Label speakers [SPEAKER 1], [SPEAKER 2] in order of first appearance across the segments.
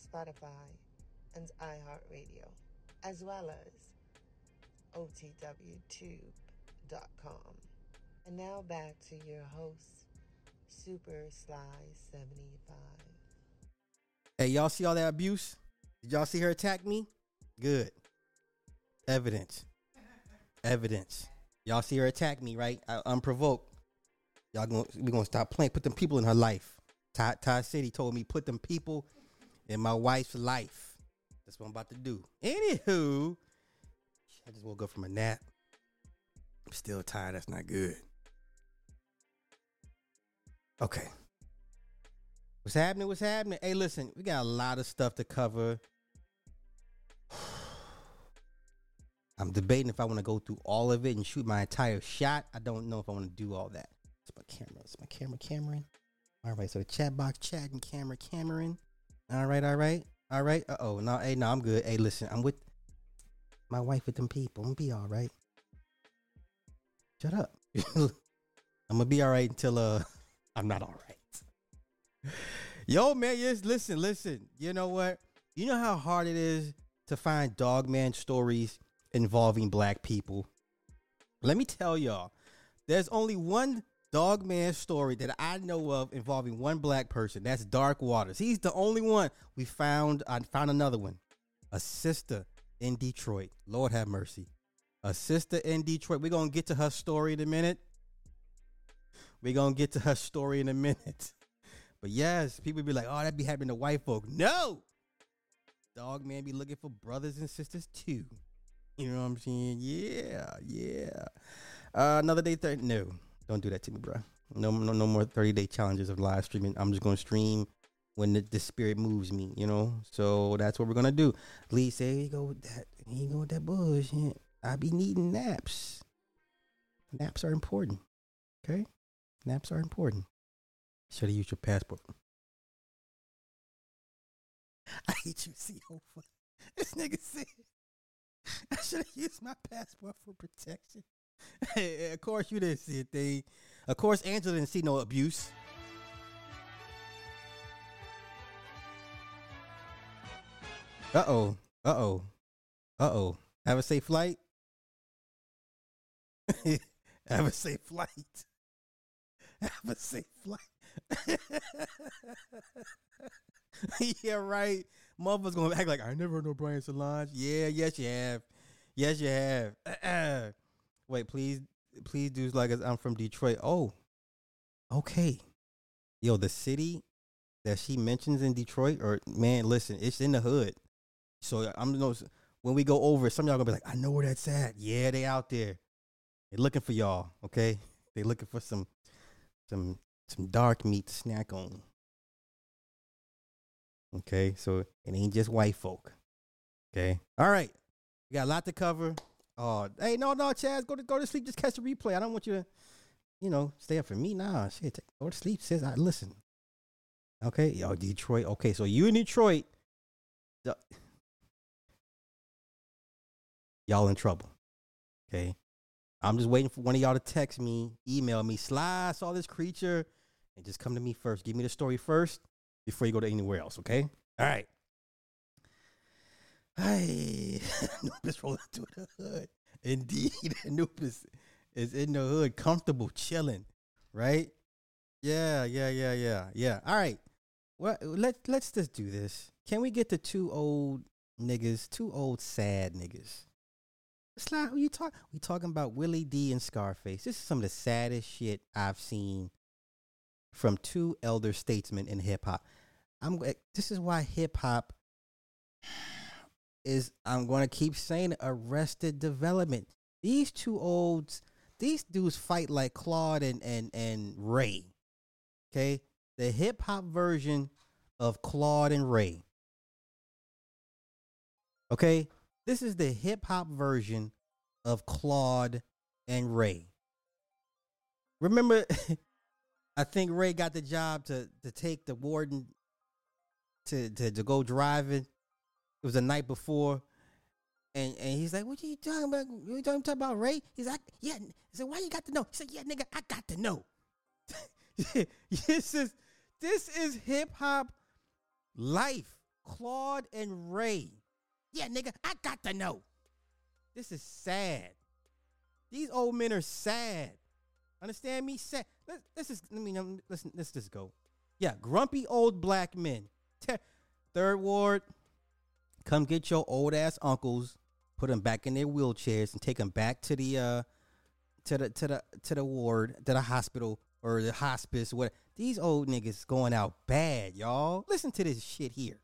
[SPEAKER 1] Spotify, and iHeartRadio, as well as OTWTube.com. And now back to your host, Super Sly 75.
[SPEAKER 2] Hey, y'all see all that abuse? Did y'all see her attack me? Good. Evidence. Evidence. Y'all see her attack me, right? I, unprovoked. Y'all gonna we gonna stop playing. Put them people in her life. Ty, Ty City told me put them people in my wife's life. That's what I'm about to do. Anywho, I just woke up from a nap. I'm still tired. That's not good. Okay. What's happening? What's happening? Hey, listen, we got a lot of stuff to cover. I'm debating if I want to go through all of it and shoot my entire shot. I don't know if I want to do all that. It's my camera. It's my camera, Cameron. All right, so the chat box chatting, camera, Cameron. All right, all right, all right. Uh oh, no, hey, no, I'm good. Hey, listen, I'm with my wife with them people. I'm gonna be all right. Shut up. I'm gonna be all right until uh I'm not all right. Yo, man, yes, listen, listen. You know what? You know how hard it is to find dogman stories involving black people. Let me tell y'all, there's only one dogman story that I know of involving one black person. That's Dark Waters. He's the only one. We found I found another one. A sister in Detroit. Lord have mercy. A sister in Detroit. We're gonna get to her story in a minute. We're gonna get to her story in a minute. But yes, people be like, oh, that be happening to white folk. No! Dog man be looking for brothers and sisters too. You know what I'm saying? Yeah, yeah. Uh, another day thirty. No, don't do that to me, bro. No, no, no more thirty day challenges of live streaming. I'm just gonna stream when the, the spirit moves me. You know, so that's what we're gonna do. Lee say, "Here you go with that. You go with that bullshit." I be needing naps. Naps are important. Okay, naps are important. Should have used your passport. I hate you, oh, CO. This nigga said. I should have used my passport for protection. Of course, you didn't see a thing. Of course, Angela didn't see no abuse. Uh oh. Uh oh. Uh oh. Have a safe flight. Have a safe flight. Have a safe flight. yeah, right. Mother's gonna act like I never heard no Brian Solange. Yeah, yes you have. Yes you have. Wait, please, please do like I'm from Detroit. Oh, okay. Yo, the city that she mentions in Detroit, or man, listen, it's in the hood. So I'm know when we go over, some y'all gonna be like, I know where that's at. Yeah, they out there. They looking for y'all. Okay, they looking for some, some, some dark meat to snack on. Okay, so it ain't just white folk. Okay, all right, we got a lot to cover. Oh, hey, no, no, Chaz, go to go to sleep. Just catch the replay. I don't want you to, you know, stay up for me. Nah, shit, take, go to sleep, sis. I listen. Okay, yo, Detroit. Okay, so you in Detroit, the, y'all in trouble. Okay, I'm just waiting for one of y'all to text me, email me, Sly, saw this creature, and just come to me first. Give me the story first before you go to anywhere else. Okay, all right. Hey, Anubis rolling through the hood. Indeed, Anubis is in the hood, comfortable, chilling, right? Yeah, yeah, yeah, yeah, yeah. All right. Well, let's let's just do this. Can we get the two old niggas, two old sad niggas? It's not who you talk. We talking about Willie D and Scarface. This is some of the saddest shit I've seen from two elder statesmen in hip hop. I'm. Eh, this is why hip hop is I'm going to keep saying arrested development. These two olds, these dudes fight like Claude and and and Ray. Okay, the hip hop version of Claude and Ray. Okay, this is the hip hop version of Claude and Ray. Remember, I think Ray got the job to to take the warden to to, to go driving. It was the night before. And and he's like, What you talking about? You talking, about Ray? He's like, Yeah. He said, Why you got to know? He said, Yeah, nigga, I got to know. this is this is hip hop life. Claude and Ray. Yeah, nigga, I got to know. This is sad. These old men are sad. Understand me? Sad. Let's, let me listen. Let's just go. Yeah, grumpy old black men. Third ward, come get your old ass uncles, put them back in their wheelchairs, and take them back to the uh to the to the to the ward, to the hospital or the hospice. What these old niggas going out bad, y'all. Listen to this shit here.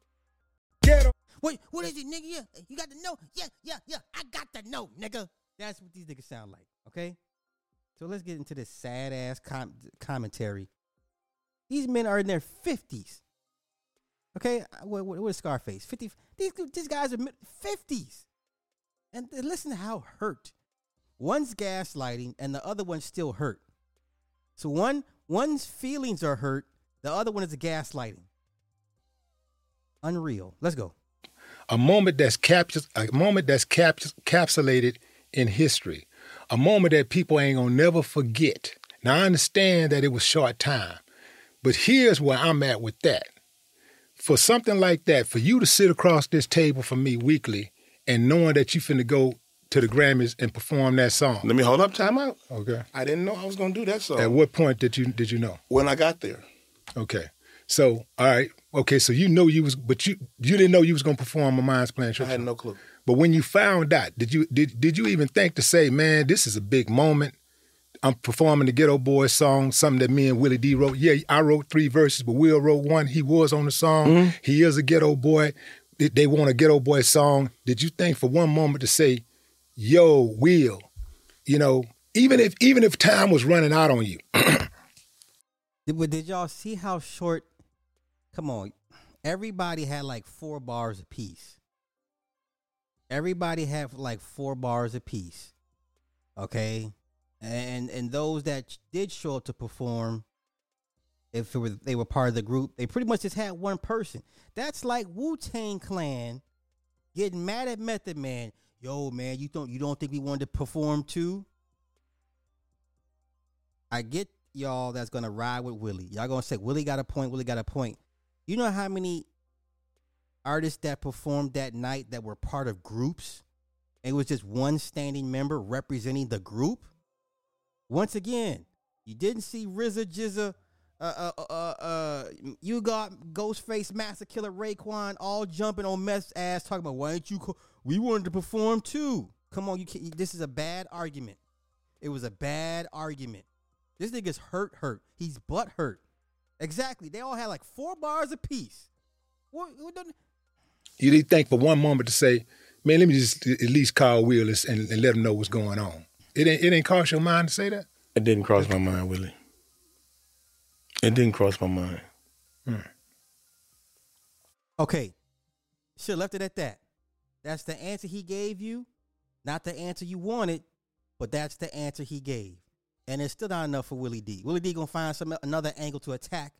[SPEAKER 2] Get. What what is it, nigga? Yeah, you got to know. Yeah, yeah, yeah. I got to know, nigga. That's what these niggas sound like. Okay. So let's get into this sad ass com- commentary. These men are in their fifties. Okay, uh, what, what, what is Scarface? Fifty. These these guys are fifties, and listen to how hurt. One's gaslighting, and the other one's still hurt. So one one's feelings are hurt, the other one is gaslighting. Unreal. Let's go.
[SPEAKER 3] A moment that's captured, a moment that's captured, capsulated in history, a moment that people ain't gonna never forget. Now I understand that it was short time, but here's where I'm at with that. For something like that, for you to sit across this table from me weekly and knowing that you finna go to the Grammys and perform that song.
[SPEAKER 4] Let me hold up time out.
[SPEAKER 3] Okay.
[SPEAKER 4] I didn't know I was gonna do that song.
[SPEAKER 3] At what point did you did you know?
[SPEAKER 4] When I got there.
[SPEAKER 3] Okay. So all right. Okay, so you know you was but you you didn't know you was gonna perform a Mind's Plan
[SPEAKER 4] I had no clue.
[SPEAKER 3] But when you found out, did you did did you even think to say, man, this is a big moment? I'm performing the Geto Boys song, something that me and Willie D wrote. Yeah, I wrote three verses, but Will wrote one. He was on the song.
[SPEAKER 4] Mm-hmm.
[SPEAKER 3] He is a ghetto boy. They- want a ghetto boy song. Did you think for one moment to say, "Yo, Will," you know, even if even if time was running out on you,
[SPEAKER 2] Did, did y'all see how short? Come on, everybody had like four bars a piece. Everybody had like four bars a piece. Okay, and and those that did show up to perform, if was, they were part of the group, they pretty much just had one person. That's like Wu Tang Clan getting mad at Method Man. Yo, man, you don't you don't think we wanted to perform too? I get y'all that's gonna ride with Willie. Y'all gonna say Willie got a point. Willie got a point. You know how many artists that performed that night that were part of groups? It was just one standing member representing the group. Once again, you didn't see RZA, GZA, uh, uh, uh, uh, you got Ghostface, Masta Killa, Raekwon all jumping on Meth's ass, talking about why ain't you? Co- we wanted to perform too. Come on, you can't. This is a bad argument. It was a bad argument. This nigga's hurt, hurt. He's butt hurt. Exactly. They all had like four bars apiece. What? what
[SPEAKER 3] you didn't think for one moment to say, "Man, let me just at least call Will and, and, and let him know what's going on." It ain't it ain't cross your mind to say that.
[SPEAKER 4] It didn't cross my mind, Willie. It didn't cross my mind. Hmm.
[SPEAKER 2] Okay. Should have left it at that. That's the answer he gave you. Not the answer you wanted, but that's the answer he gave. And it's still not enough for Willie D. Willie D gonna find some another angle to attack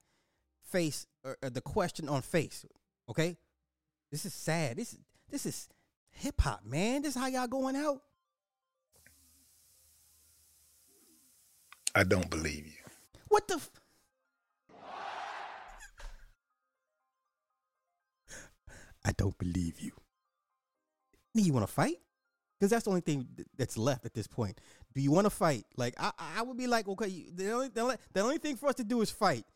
[SPEAKER 2] face or, or the question on face. Okay? This is sad. This this is hip hop, man. This is how y'all going out.
[SPEAKER 3] I don't believe you.
[SPEAKER 2] What the? F- I don't believe you. Do you want to fight? Because that's the only thing that's left at this point. Do you want to fight? Like I, I would be like, okay, the only, the only, the only thing for us to do is fight.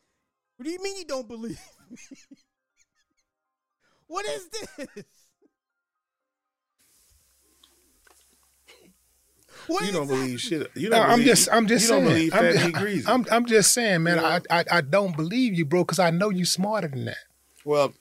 [SPEAKER 2] What do you mean you don't believe me? what is this? What
[SPEAKER 4] You don't
[SPEAKER 2] that?
[SPEAKER 4] believe shit. You don't
[SPEAKER 3] I'm
[SPEAKER 4] believe,
[SPEAKER 3] just, I'm just
[SPEAKER 4] you
[SPEAKER 3] saying.
[SPEAKER 4] don't believe
[SPEAKER 3] I'm,
[SPEAKER 4] Fat Meat Greasy.
[SPEAKER 3] I'm, I'm just saying, man.
[SPEAKER 4] You know?
[SPEAKER 3] I, I, I don't believe you, bro, because I know you're smarter than that.
[SPEAKER 4] well,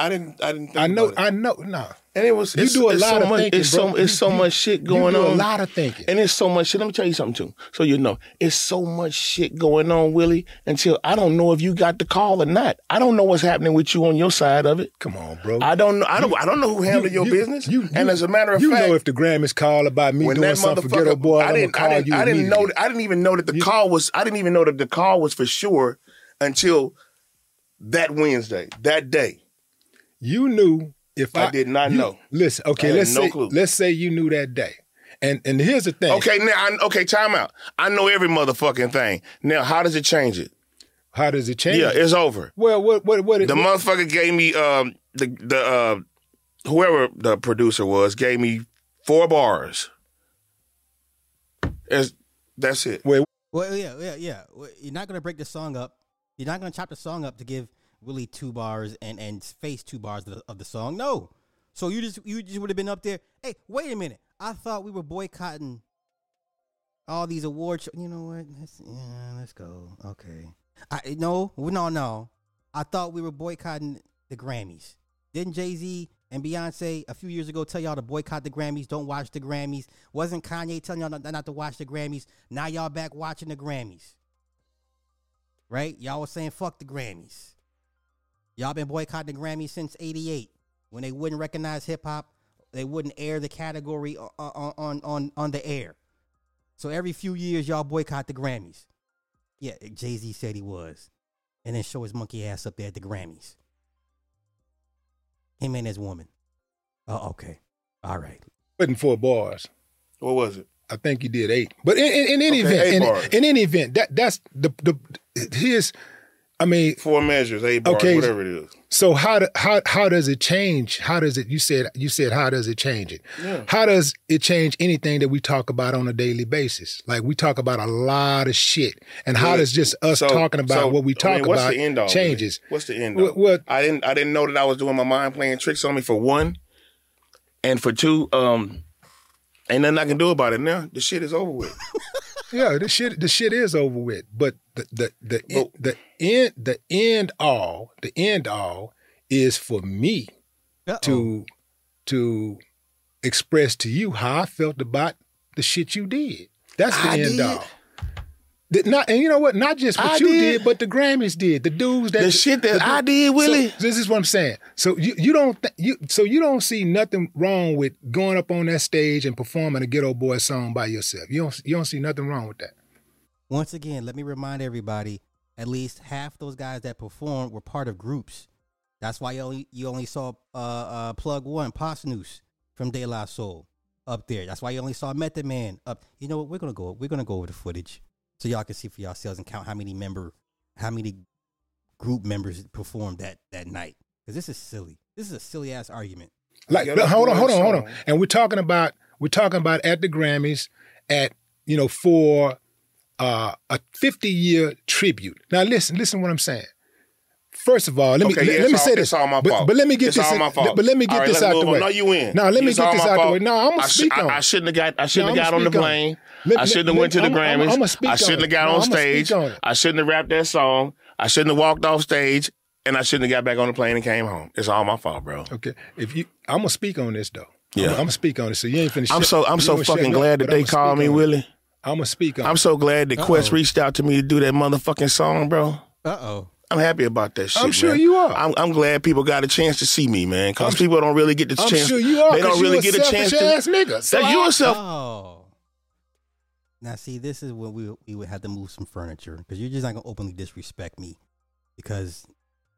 [SPEAKER 4] I didn't. I didn't.
[SPEAKER 3] I know. I know. No,
[SPEAKER 4] and it was.
[SPEAKER 3] You
[SPEAKER 4] it's,
[SPEAKER 3] do a lot
[SPEAKER 4] so
[SPEAKER 3] of
[SPEAKER 4] much,
[SPEAKER 3] thinking,
[SPEAKER 4] It's
[SPEAKER 3] bro.
[SPEAKER 4] so. It's so
[SPEAKER 3] you-
[SPEAKER 4] much shit going
[SPEAKER 3] you do
[SPEAKER 4] on.
[SPEAKER 3] a lot of thinking.
[SPEAKER 4] And it's so much shit. Let me tell you something too. So you know, it's so much shit going on, Willie. Until I don't know if you got the call or not. I don't know what's happening with you on your side of it.
[SPEAKER 3] Come on, bro.
[SPEAKER 4] I don't know. I don't. I don't know who handled
[SPEAKER 3] You-
[SPEAKER 4] your
[SPEAKER 3] you-
[SPEAKER 4] business.
[SPEAKER 3] you-
[SPEAKER 4] and as a matter of
[SPEAKER 3] you
[SPEAKER 4] fact, you
[SPEAKER 3] know if the Grammys call about me doing something for Geto Boy,
[SPEAKER 4] I didn't. I didn't.
[SPEAKER 3] you
[SPEAKER 4] I didn't know. I didn't even know that the call was. I didn't even know that the call was for sure until that Wednesday, that day.
[SPEAKER 3] You knew if I,
[SPEAKER 4] I did not
[SPEAKER 3] you-
[SPEAKER 4] know.
[SPEAKER 3] Listen, okay,
[SPEAKER 4] I
[SPEAKER 3] let's
[SPEAKER 4] no
[SPEAKER 3] say
[SPEAKER 4] clue.
[SPEAKER 3] let's say you knew that day, and and here's the thing.
[SPEAKER 4] Okay, now. I, okay, time out. I know every motherfucking thing. Now, how does it change it?
[SPEAKER 3] how does it change? It?
[SPEAKER 4] Yeah, it's over.
[SPEAKER 3] well, what what what?
[SPEAKER 4] The
[SPEAKER 3] what-
[SPEAKER 4] motherfucker gave me um the the uh whoever the producer was gave me four bars. It's, that's it.
[SPEAKER 3] Wait,
[SPEAKER 2] Well, yeah, yeah, yeah. You're not gonna break the song up. You're not gonna chop the song up to give Willie two bars and and face two bars of the, of the song. No. So you just you just would have been up there. Hey, wait a minute. I thought we were boycotting all these awards. You know what? Let's yeah, let's go. Okay. I no no no. I thought we were boycotting the Grammys. Didn't Jay Z and Beyonce a few years ago tell y'all to boycott the Grammys? Don't watch the Grammys. Wasn't Kanye telling y'all not, not to watch the Grammys? Now y'all back watching the Grammys. Right? Y'all was saying fuck the Grammys. Y'all been boycotting the Grammys since '88 when they wouldn't recognize hip hop. They wouldn't air the category on, on on on the air. So every few years y'all boycott the Grammys. Yeah, Jay Z said he was, and then show his monkey ass up there at the Grammys. Him and his woman. Oh, okay. All right.
[SPEAKER 3] wasn't four bars.
[SPEAKER 4] What was it?
[SPEAKER 3] I think you did eight. But in, in, in any
[SPEAKER 4] Okay,
[SPEAKER 3] event, in, in any event, that that's the the his. I mean,
[SPEAKER 4] Four measures, eight bars,
[SPEAKER 3] Okay.
[SPEAKER 4] whatever it is.
[SPEAKER 3] so how do, how how does it change? How does it? You said you said how does it change it?
[SPEAKER 4] Yeah.
[SPEAKER 3] How does it change anything that we talk about on a daily basis? Like we talk about a lot of shit, and how
[SPEAKER 4] Well,
[SPEAKER 3] does just us
[SPEAKER 4] so-
[SPEAKER 3] talking about
[SPEAKER 4] so,
[SPEAKER 3] what we
[SPEAKER 4] I
[SPEAKER 3] talk
[SPEAKER 4] mean, what's
[SPEAKER 3] about
[SPEAKER 4] the end all,
[SPEAKER 3] changes?
[SPEAKER 4] What's the end? All?
[SPEAKER 3] well-
[SPEAKER 4] I didn't. I didn't know that I was doing my mind playing tricks on me for one, and for two, um, ain't nothing I can do about it now. The shit is over with.
[SPEAKER 3] Yeah, the shit the shit is over with. But the the the
[SPEAKER 4] But-
[SPEAKER 3] the end the end all the end all is for me
[SPEAKER 2] Uh-oh.
[SPEAKER 3] to to express to you how I felt about the shit you did. That's the
[SPEAKER 4] I
[SPEAKER 3] end
[SPEAKER 4] did?
[SPEAKER 3] all. The- not, and you know what? Not just what
[SPEAKER 4] I
[SPEAKER 3] you
[SPEAKER 4] did?
[SPEAKER 3] did. but the Grammys did. The dudes that
[SPEAKER 4] The shit that I did,
[SPEAKER 3] So,
[SPEAKER 4] Willie.
[SPEAKER 3] this is what I'm saying. So you you don't th- you so you don't see nothing wrong with going up on that stage and performing a Geto Boy song by yourself. You don't you don't see nothing wrong with that.
[SPEAKER 2] Once again, let me remind everybody: at least half those guys that performed were part of groups. That's why you only you only saw uh, uh, Plug One, Posdnuos from De La Soul up there. That's why you only saw Method Man up. You know what? We're gonna go. We're gonna go over the footage so y'all can see for yourselves and count how many member, how many group members performed that that night. Because this is silly. This is a silly ass argument.
[SPEAKER 3] Like,
[SPEAKER 4] Ghetto
[SPEAKER 3] hold on, hold on, hold on. And we're talking about we're talking about at the Grammys at you know for uh, a 50 year tribute. Now listen, listen what I'm saying. First of all, let me
[SPEAKER 4] Okay,
[SPEAKER 3] let,
[SPEAKER 4] yeah,
[SPEAKER 3] let me
[SPEAKER 4] it's
[SPEAKER 3] say this.
[SPEAKER 4] my
[SPEAKER 3] but, but let me get
[SPEAKER 4] It's
[SPEAKER 3] this.
[SPEAKER 4] all
[SPEAKER 3] in- But let me get
[SPEAKER 4] All right,
[SPEAKER 3] this out the
[SPEAKER 4] move on.
[SPEAKER 3] way.
[SPEAKER 4] No, you win.
[SPEAKER 3] No, let me
[SPEAKER 4] It's
[SPEAKER 3] get this
[SPEAKER 4] my
[SPEAKER 3] out the way. No, I'm gonna
[SPEAKER 4] I, sh-
[SPEAKER 3] speak
[SPEAKER 4] I,
[SPEAKER 3] on.
[SPEAKER 4] I
[SPEAKER 3] it.
[SPEAKER 4] shouldn't have got. I shouldn't
[SPEAKER 3] No,
[SPEAKER 4] have got on the
[SPEAKER 3] speak on
[SPEAKER 4] plane.
[SPEAKER 3] Let-
[SPEAKER 4] I shouldn't have went to the
[SPEAKER 3] I'ma- I'ma-
[SPEAKER 4] Grammys.
[SPEAKER 3] I'ma speak
[SPEAKER 4] I shouldn't have got
[SPEAKER 3] No,
[SPEAKER 4] on stage.
[SPEAKER 3] on.
[SPEAKER 4] I shouldn't have rapped that song. I shouldn't have walked off stage, and I shouldn't have got back on the plane and came home. It's all my fault, bro.
[SPEAKER 3] Okay, if you, I'm gonna speak on this though.
[SPEAKER 4] Yeah.
[SPEAKER 3] I'm, gonna speak on it. So you ain't finished.
[SPEAKER 4] I'm so I'm so fucking glad that they called me, Willie.
[SPEAKER 3] I'm gonna speak on.
[SPEAKER 4] I'm
[SPEAKER 3] it.
[SPEAKER 4] so glad that Quest
[SPEAKER 2] Uh-oh.
[SPEAKER 4] reached out to me to do that motherfucking song, bro.
[SPEAKER 2] Uh oh.
[SPEAKER 4] I'm happy about that shit.
[SPEAKER 3] I'm sure
[SPEAKER 4] man.
[SPEAKER 3] you are.
[SPEAKER 4] I'm, I'm glad people got a chance to see me, man. Because people don't really get the
[SPEAKER 3] I'm
[SPEAKER 4] chance.
[SPEAKER 3] sure you are.
[SPEAKER 4] They
[SPEAKER 3] 'cause
[SPEAKER 4] don't
[SPEAKER 3] you
[SPEAKER 4] really
[SPEAKER 3] a
[SPEAKER 4] get a chance to.
[SPEAKER 3] ass nigga. So
[SPEAKER 4] That
[SPEAKER 3] I-
[SPEAKER 4] you yourself.
[SPEAKER 2] Oh. Now, see, this is when we we would have to move some furniture because you're just not gonna openly disrespect me because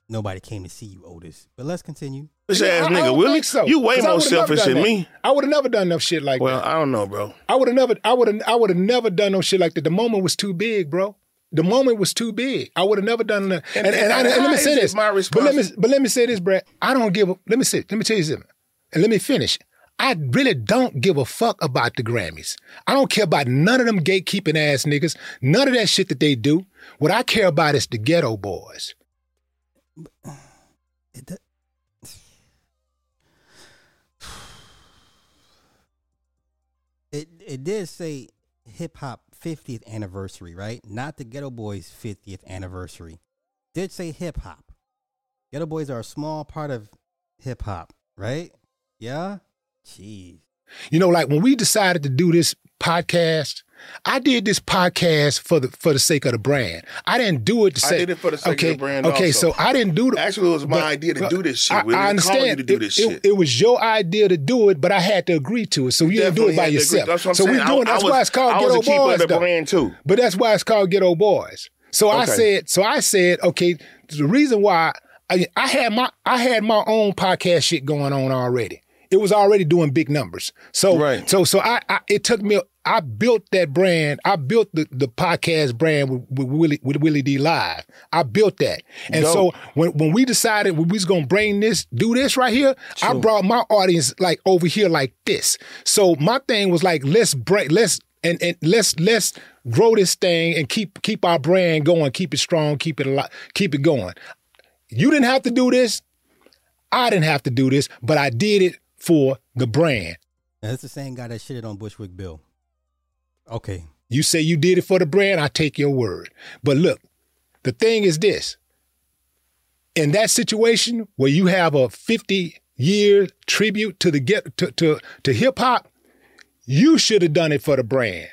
[SPEAKER 2] nobody came to see you, Otis. But let's continue.
[SPEAKER 4] Bitch ass
[SPEAKER 3] I
[SPEAKER 4] nigga,
[SPEAKER 3] don't
[SPEAKER 4] Willie.
[SPEAKER 3] so.
[SPEAKER 4] You way more selfish than
[SPEAKER 3] that.
[SPEAKER 4] me.
[SPEAKER 3] I would have never done no shit like
[SPEAKER 4] Well,
[SPEAKER 3] that.
[SPEAKER 4] Well, I don't know, bro.
[SPEAKER 3] I would have never. I would have. I would have never done no shit like that. The moment was too big, bro. The moment was too big. I would have never done that. And,
[SPEAKER 4] And-
[SPEAKER 3] and, I-
[SPEAKER 4] and
[SPEAKER 3] and let me say this.
[SPEAKER 4] my
[SPEAKER 3] but let me. But let me say this, Brad. I don't give a. Let me say. Let me tell you something. And let me finish. I really don't give a fuck about the Grammys. I don't care about none of them gatekeeping ass niggas. None of that shit that they do. What I care about is the ghetto boys.
[SPEAKER 2] It, it it did say hip hop 50th anniversary, right? Not the Geto Boys 50th anniversary. Did say hip hop. Geto Boys are a small part of hip hop, right? Yeah. Jeez.
[SPEAKER 3] You know, like when we decided to do this podcast, I did this podcast for the for the sake of the brand. I didn't do it to
[SPEAKER 4] I
[SPEAKER 3] say.
[SPEAKER 4] did it for the sake of the brand
[SPEAKER 3] Okay,
[SPEAKER 4] also.
[SPEAKER 3] so I didn't do it.
[SPEAKER 4] Actually, it was my
[SPEAKER 3] but-
[SPEAKER 4] idea to
[SPEAKER 3] but
[SPEAKER 4] do this shit.
[SPEAKER 3] I,
[SPEAKER 4] We
[SPEAKER 3] I
[SPEAKER 4] didn't you
[SPEAKER 3] understand.
[SPEAKER 4] to do
[SPEAKER 3] It-
[SPEAKER 4] this
[SPEAKER 3] it,
[SPEAKER 4] shit.
[SPEAKER 3] It was your idea to do it, but I had to agree to it. So you didn't do it by
[SPEAKER 4] had to agree.
[SPEAKER 3] yourself.
[SPEAKER 4] That's what I'm
[SPEAKER 3] so
[SPEAKER 4] saying.
[SPEAKER 3] we doing.
[SPEAKER 4] I,
[SPEAKER 3] That's
[SPEAKER 4] I was,
[SPEAKER 3] why it's called
[SPEAKER 4] I
[SPEAKER 3] Ghetto
[SPEAKER 4] was a keeper
[SPEAKER 3] Boys,
[SPEAKER 4] of the brand too.
[SPEAKER 3] But that's why it's called Geto Boys. So I said, so I said, okay, the reason why I, I had my I had my own podcast shit going on already. It was already doing big numbers. So
[SPEAKER 4] Right.
[SPEAKER 3] so so I, I it took me I built that brand. I built the, the podcast brand with, with Willie with Willie D Live. I built that. And
[SPEAKER 4] Dope.
[SPEAKER 3] so when when we decided we was gonna bring this, do this right here, I brought my audience like over here like this. So my thing was like, let's break, let's and, and let's let's grow this thing and keep keep our brand going, keep it strong, keep it alive, keep it going. You didn't have to do this. I didn't have to do this, but I did it for the brand.
[SPEAKER 2] Now, that's the same guy that shitted on Bushwick Bill. Okay.
[SPEAKER 3] You say you did it for the brand, I take your word. But look, the thing is this. In that situation where you have a 50 year tribute to the get to to, to hip hop, you should have done it for the brand.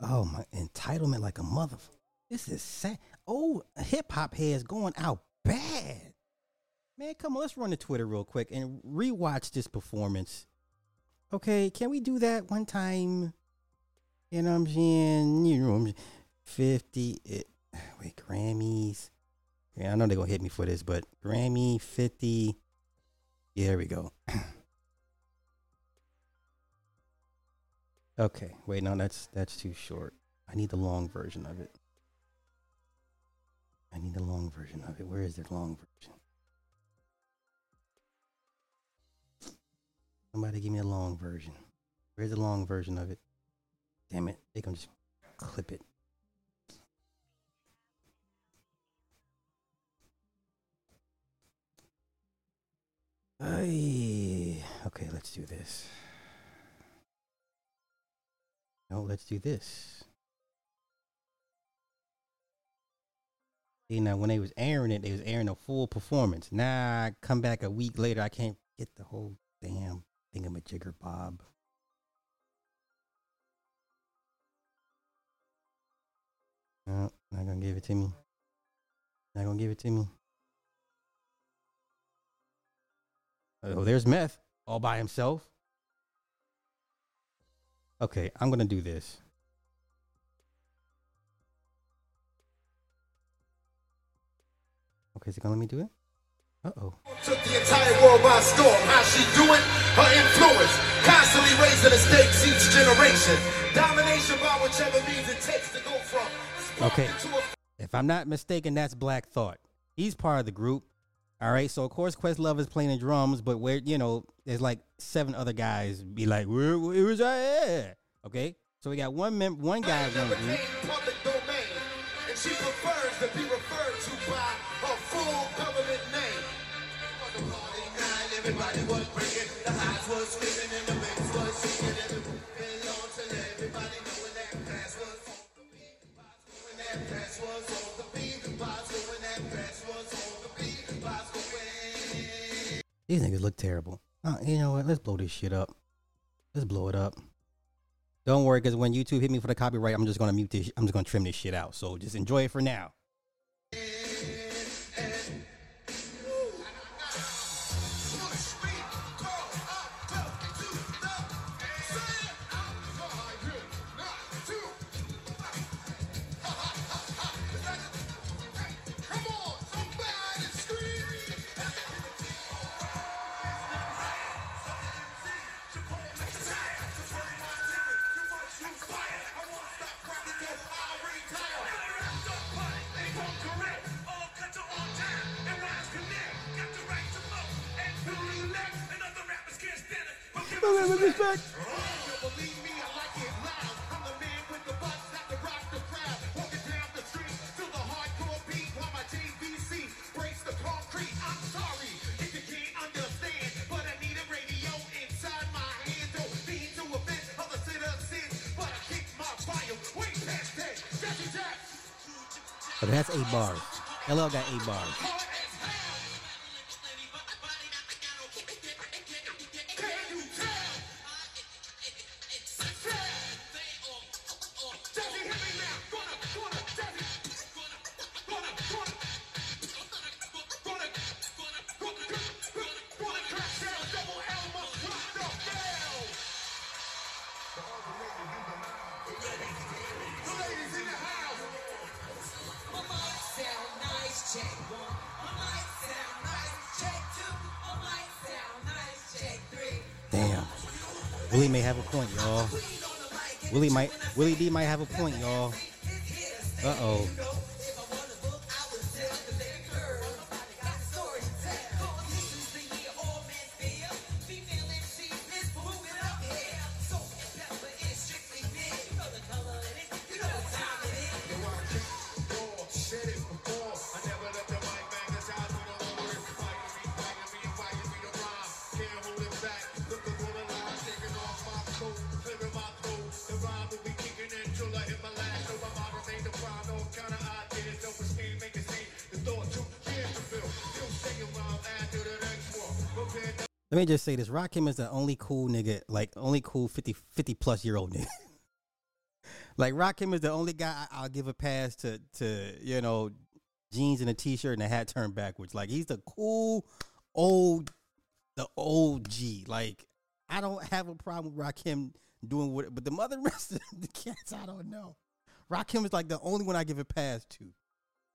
[SPEAKER 2] Oh my entitlement like a mother. This is sad. Oh, hip hop heads going out bad. Man, come on, let's run to Twitter real quick and rewatch this performance. Okay, can we do that one time? You know what I'm saying? You know I'm saying? 50 it, wait, Grammys. Yeah, I know they're gonna hit me for this, but Grammy 50. Yeah, there we go. Okay, wait, no, that's that's too short. I need the long version of it. I need the long version of it. Where is the long version? Somebody give me a long version. Where's the long version of it? Damn it, they can just clip it. Ay, okay, let's do this. No, let's do this. See, now when they was airing it, they was airing a full performance. Now I come back a week later, I can't get the whole damn thingamajigger bob. No, not gonna give it to me. Not gonna give it to me. Oh, there's meth all by himself. Okay, I'm gonna do this. Okay, is it gonna let me do it? Uh oh.
[SPEAKER 5] Took the entire world by storm. How she do it? Her influence. Constantly raising the stakes each generation. Domination by whichever means it takes to go from.
[SPEAKER 2] Okay.
[SPEAKER 5] a
[SPEAKER 2] If I'm not mistaken, that's Black Thought. He's part of the group. All right, so of course Questlove is playing the drums, but where you know there's like seven other guys be like, where, where was I at? Okay, so we got one mem- one guy one group. These niggas look terrible. Uh, you know what? Let's blow this shit up. Let's blow it up. Don't worry, because when YouTube hit me for the copyright, I'm just gonna mute this. I'm just gonna trim this shit out. So just enjoy it for now.
[SPEAKER 5] Jackie Jack.
[SPEAKER 2] But that's eight bars. LL got eight bars.
[SPEAKER 5] Have a point, y'all. Willie might Willie D might have a point, y'all. Uh oh. Me just say this: Rakim is the only cool nigga, like only cool 50, 50 plus year old nigga. like Rakim is the only guy I, I'll give a pass to, to you know, jeans and a t-shirt and a hat turned backwards. Like he's the cool old, the old G. Like I don't have a problem with Rakim doing what, but the mother rest of the cats, I don't know. Rakim is like the only one I give a pass to.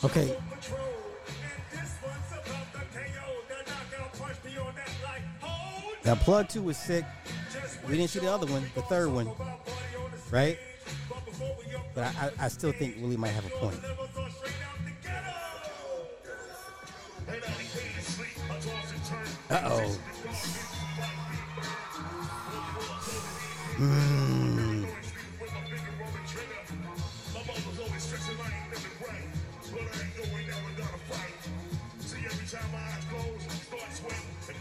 [SPEAKER 2] hold
[SPEAKER 5] Now plug two was sick. We didn't see the other one, the third one, right? But I, I, I still think Willie might have a point. Uh oh. Mm.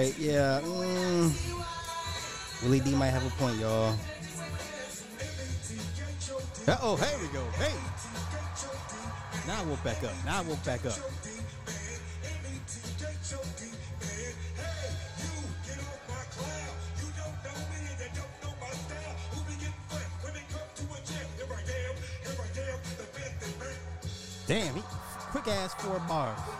[SPEAKER 5] right. Yeah. Mm. Willie D might have a point, y'all. Oh. Here we go. Hey. Now woke back up. Now woke back up. Damn, he quick ass four bars.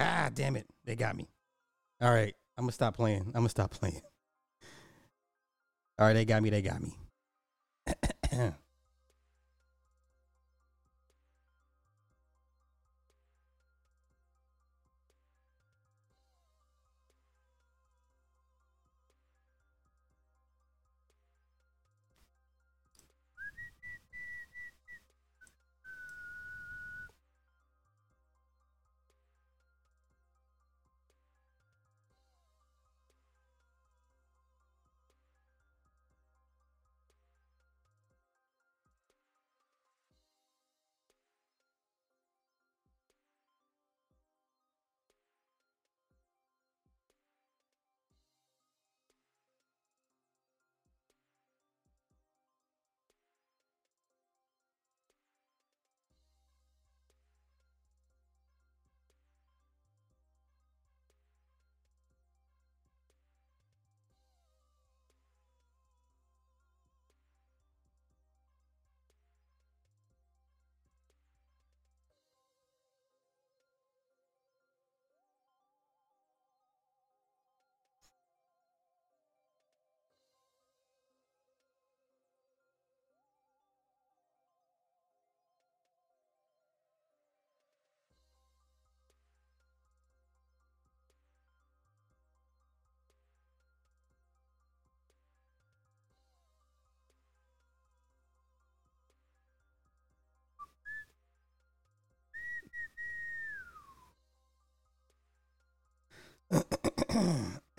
[SPEAKER 2] Ah, damn it. They got me. All right. I'm going to stop playing. I'm going to stop playing. All right. They got me. They got me.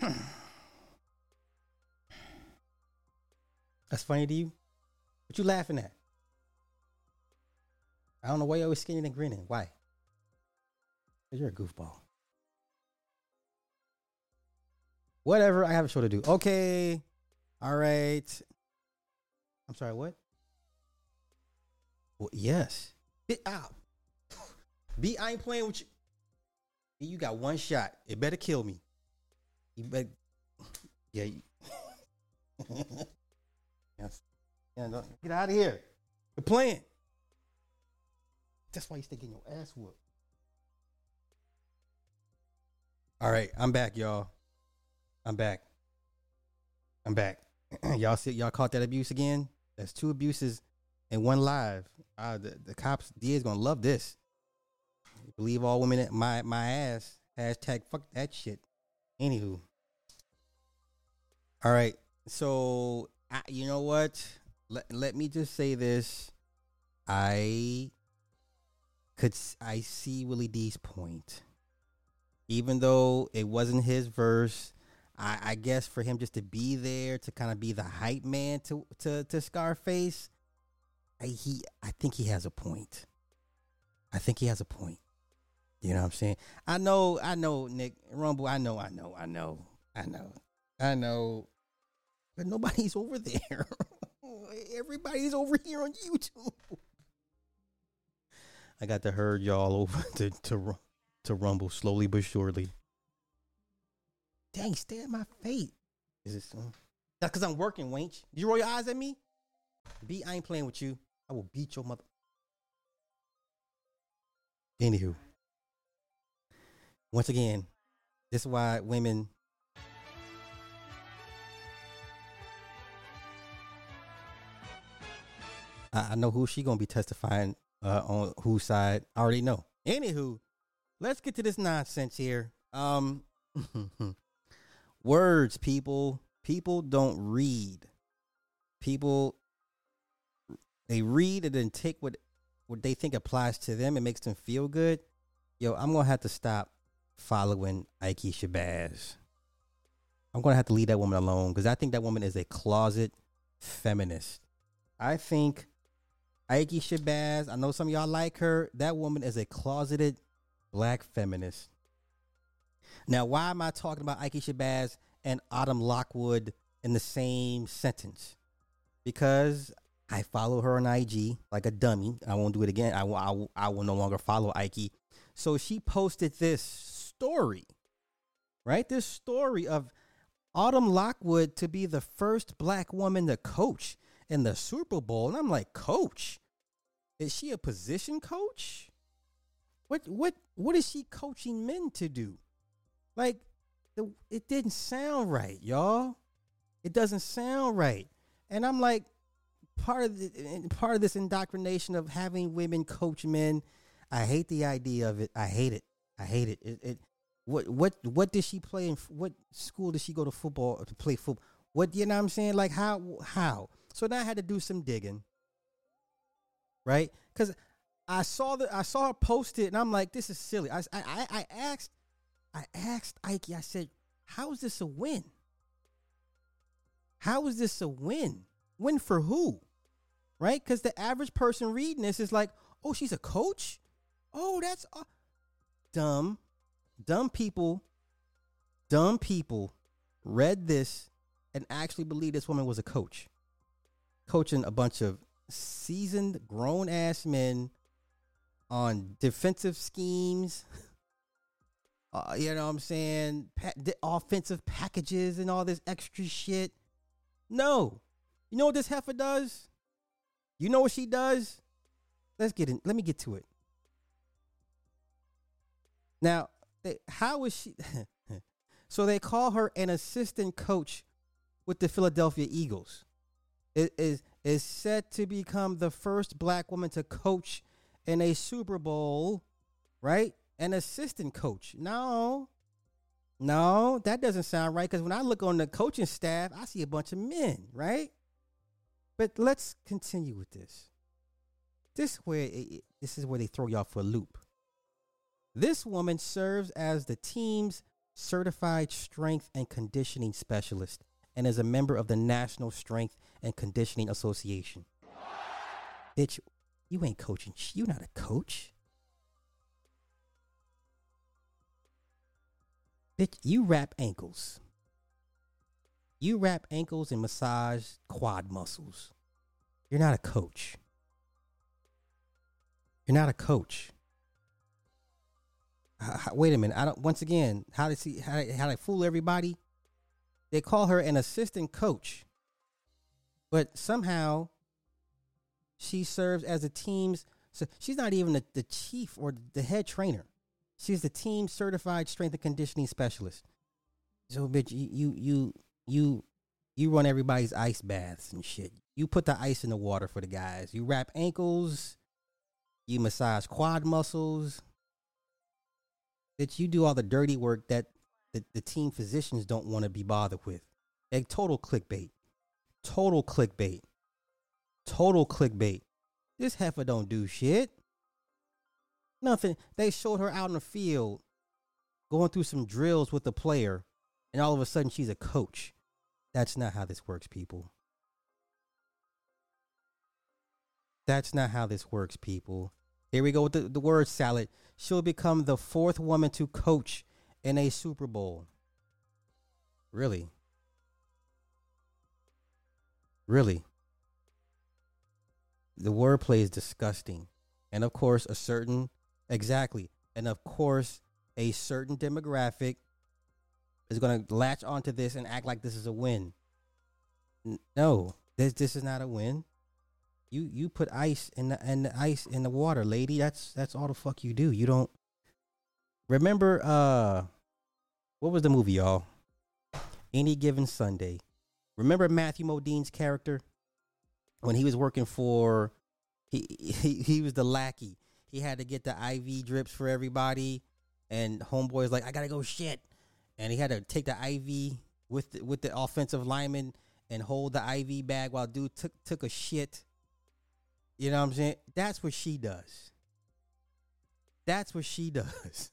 [SPEAKER 2] That's funny to you? What you laughing at? I don't know why you're always skinny and grinning. Why? Because you're a goofball. Whatever. I have a show to do. Okay. All right. I'm sorry, what? Well, yes. Get out. B, I ain't playing with you. You got one shot. It better kill me. You better. Yeah. You... yes. Yeah, no, get out of here. You're playing. That's why you stay getting your ass whooped. All right, I'm back, y'all. I'm back. I'm back. y'all see, y'all caught that abuse again? That's two abuses and one live. Uh, the, the cops, D is gonna love this. Believe all women at my my ass. Hashtag fuck that shit. Anywho. All right. So you know what? Let let me just say this. I could I see Willie D's point. Even though it wasn't his verse, I, I guess for him just to be there to kind of be the hype man to to to Scarface, I, he I think he has a point. I think he has a point. You know what I'm saying? I know, I know, Nick Rumble. I know, I know, I know, I know, I know. But nobody's over there. Everybody's over here on YouTube. I got to herd y'all over to to to Rumble slowly but surely. Dang, stay at my fate. Is it so? That's because I'm working, Wench. You roll your eyes at me? B, I ain't playing with you. I will beat your mother. Anywho, once again, this is why women. I, know who she gonna be testifying uh, on whose side. I already know. Anywho, let's get to this nonsense here. Um, words, people. People don't read. People they read and then take what what they think applies to them. It makes them feel good. Yo, I'm gonna have to stop following Ike Shabazz. I'm gonna have to leave that woman alone because I think that woman is a closet feminist. I think Ike Shabazz. I know some y'all like her. That woman is a closeted black feminist. Now, why am I talking about Ike Shabazz and Autumn Lockwood in the same sentence? Because I follow her on IG like a dummy. I won't do it again. I will, I will, I will no longer follow Ike. So she posted this story, right? This story of Autumn Lockwood to be the first black woman to coach in the Super Bowl. And I'm like, coach? Is she a position coach? What what what is she coaching men to do? Like the, it didn't sound right, y'all. It doesn't sound right. And I'm like, part of the, part of this indoctrination of having women coach men. I hate the idea of it. I hate it. I hate it. It, it what what what did she play in? What school did she go to football to play football? What you know? what I'm saying like how how? So now I had to do some digging, right? Because I saw the I saw her post it, and I'm like, this is silly. I I I asked I asked Ike. I said, how is this a win? How is this a win? Win for who? Right? Because the average person reading this is like, oh, she's a coach. Oh, that's uh, dumb. Dumb people. Dumb people read this and actually believed this woman was a coach, coaching a bunch of seasoned grown ass men on defensive schemes. Uh, you know what I'm saying? Pa- offensive packages and all this extra shit. No. You know what this heifer does? You know what she does? Let's get in. Let me get to it. Now, they, how is she? so they call her an assistant coach with the Philadelphia Eagles. It is is set to become the first black woman to coach in a Super Bowl, right? An assistant coach. No, no, that doesn't sound right. Because when I look on the coaching staff, I see a bunch of men, right? But let's continue with this. This where it, this is where they throw y'all for a loop. This woman serves as the team's certified strength and conditioning specialist and is a member of the National Strength and Conditioning Association. Bitch, you ain't coaching. You not a coach. Bitch, you wrap ankles. You wrap ankles and massage quad muscles. You're not a coach. You're not a coach. Wait a minute. I don't. Once again, how did she? How how they fool everybody? They call her an assistant coach, but somehow she serves as a team's. So she's not even the, the chief or the head trainer. She's the team certified strength and conditioning specialist. So, bitch, you you you you run everybody's ice baths and shit. You put the ice in the water for the guys. You wrap ankles. You massage quad muscles. That you do all the dirty work that the, the team physicians don't want to be bothered with. Like total clickbait. Total clickbait. Total clickbait. This heifer don't do shit. Nothing. They showed her out in the field going through some drills with the player, and all of a sudden she's a coach. That's not how this works, people. That's not how this works, people. Here we go with the, the word salad. She'll become the fourth woman to coach in a Super Bowl. Really? Really? The wordplay is disgusting. And of course, a certain, exactly. And of course, a certain demographic is going to latch onto this and act like this is a win. No, this this is not a win. You you put ice in the and the ice in the water, lady. That's that's all the fuck you do. You don't remember uh what was the movie, y'all? Any given Sunday. Remember Matthew Modine's character when he was working for he he he was the lackey. He had to get the IV drips for everybody, and homeboy's like, I gotta go shit, and he had to take the IV with the, with the offensive lineman and hold the IV bag while dude took took a shit. You know what I'm saying? That's what she does. That's what she does.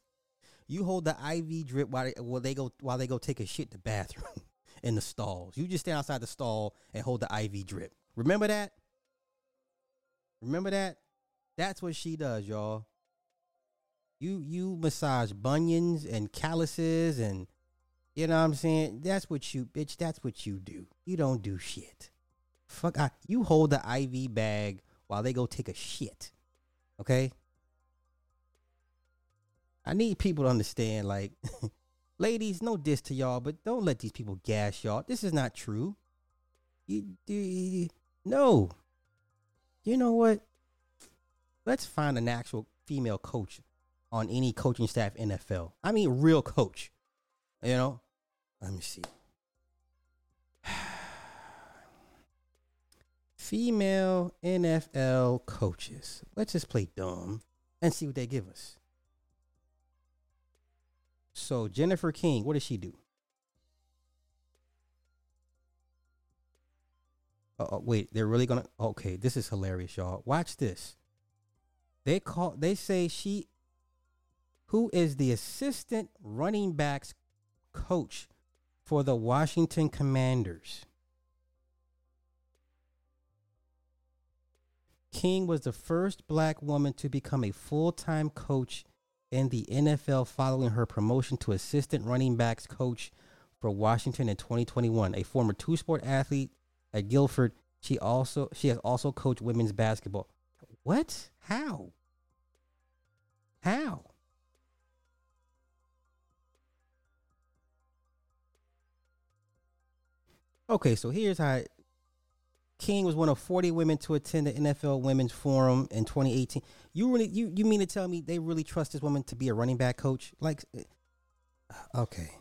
[SPEAKER 2] You hold the IV drip while they, while they go while they go take a shit the bathroom in the stalls. You just stand outside the stall and hold the IV drip. Remember that? Remember that? That's what she does, y'all. You you massage bunions and calluses and you know what I'm saying? That's what you bitch, that's what you do. You don't do shit. Fuck I, you hold the IV bag while they go take a shit. Okay? I need people to understand like Ladies, no diss to y'all, but don't let these people gas y'all. This is not true. You, you no. You know what? Let's find an actual female coach on any coaching staff NFL. I mean, real coach. You know. Let me see. Female NFL coaches. Let's just play dumb and see what they give us. So Jennifer King, what does she do? Oh, wait, they're really gonna. Okay, this is hilarious, y'all. Watch this. They call. They say she, who is the assistant running backs coach for the Washington Commanders. King was the first black woman to become a full time coach in the NFL following her promotion to assistant running backs coach for Washington in 2021. A former two sport athlete at Guilford, she also she has also coached women's basketball. What? How? How? Okay, so here's how King was one of 40 women to attend the NFL Women's Forum in 2018. You really you you mean to tell me they really trust this woman to be a running back coach? Like eh, okay.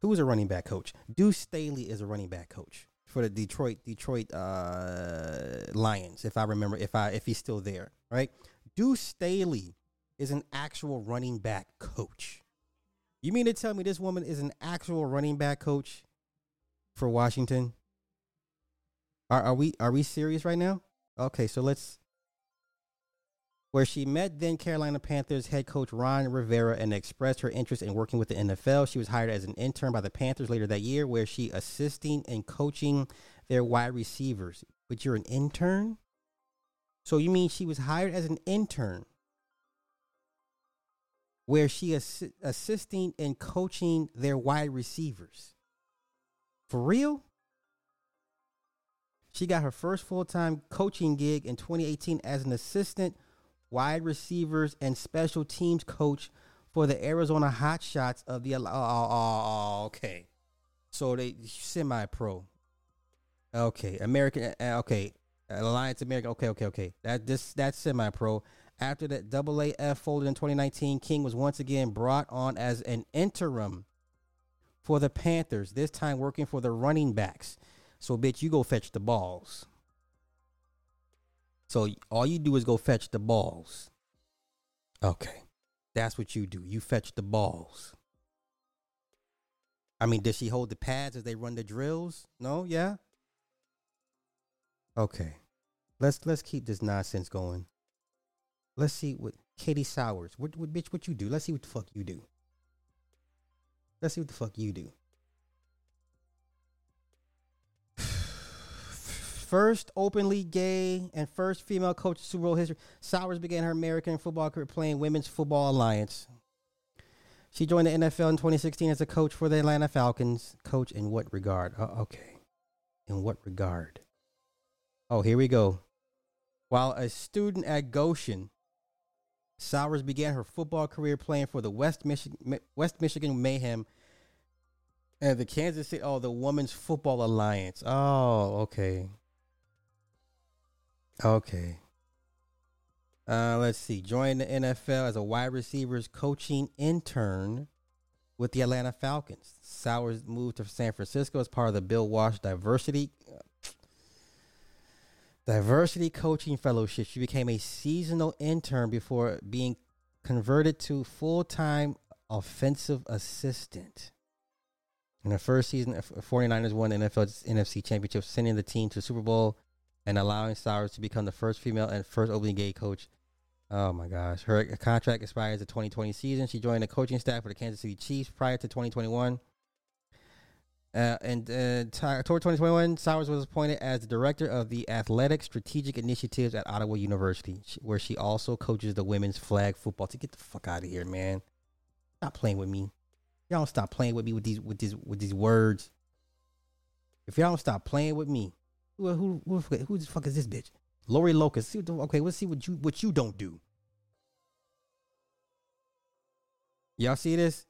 [SPEAKER 2] Who's a running back coach? Deuce Staley is a running back coach for the Detroit Detroit uh, Lions. If I remember, if I if he's still there, right? Deuce Staley is an actual running back coach. You mean to tell me this woman is an actual running back coach for Washington? Are are we are we serious right now? Okay, so let's where she met then Carolina Panthers head coach Ron Rivera and expressed her interest in working with the NFL. She was hired as an intern by the Panthers later that year, where she assisting and coaching their wide receivers. But you're an intern? So you mean she was hired as an intern where she assi- assisting and coaching their wide receivers? For real? She got her first full time coaching gig in 2018 as an assistant wide receivers and special teams coach for the Arizona Hotshots of the. Oh, oh, oh, okay. So they semi pro. Okay, American. uh, Okay, Alliance American. Okay, okay, okay. That this that's semi pro. After that double AF folded in 2019, King was once again brought on as an interim for the Panthers. This time working for the running backs. So, bitch, you go fetch the balls. So all you do is go fetch the balls. Okay. That's what you do. You fetch the balls. I mean, does she hold the pads as they run the drills? No, yeah. Okay. Let's let's keep this nonsense going. Let's see what Katie Sowers. What what bitch what you do? Let's see what the fuck you do. Let's see what the fuck you do. First openly gay and first female coach in Super Bowl history, Sowers began her American football career playing Women's Football Alliance. She joined the NFL in 2016 as a coach for the Atlanta Falcons. Coach in what regard? Uh, okay. In what regard? Oh, here we go. While a student at Goshen, Sowers began her football career playing for the West Michigan West Michigan Mayhem and the Kansas City. Oh, the Women's Football Alliance. Oh, okay. Okay. Uh, let's see. Joined the NFL as a wide receivers coaching intern with the Atlanta Falcons. Sowers moved to San Francisco as part of the Bill Walsh Diversity Diversity Coaching Fellowship. She became a seasonal intern before being converted to full time offensive assistant. In her first season, the 49ers won the NFL's NFC Championship, sending the team to Super Bowl and allowing Sowers to become the first female and first openly gay coach. Oh my gosh. Her contract expires the 2020 season. She joined the coaching staff for the Kansas City Chiefs prior to 2021. Uh, and uh, t- toward 2021, Sowers was appointed as the director of the Athletic Strategic Initiatives at Ottawa University, where she also coaches the women's flag football. To get the fuck out of here, man! Stop playing with me. Y'all stop playing with me with these with these with these words. If y'all don't stop playing with me, who who who, who the fuck is this bitch? Lori Locust. See what the, okay, let's see what you what you don't do. Y'all see this?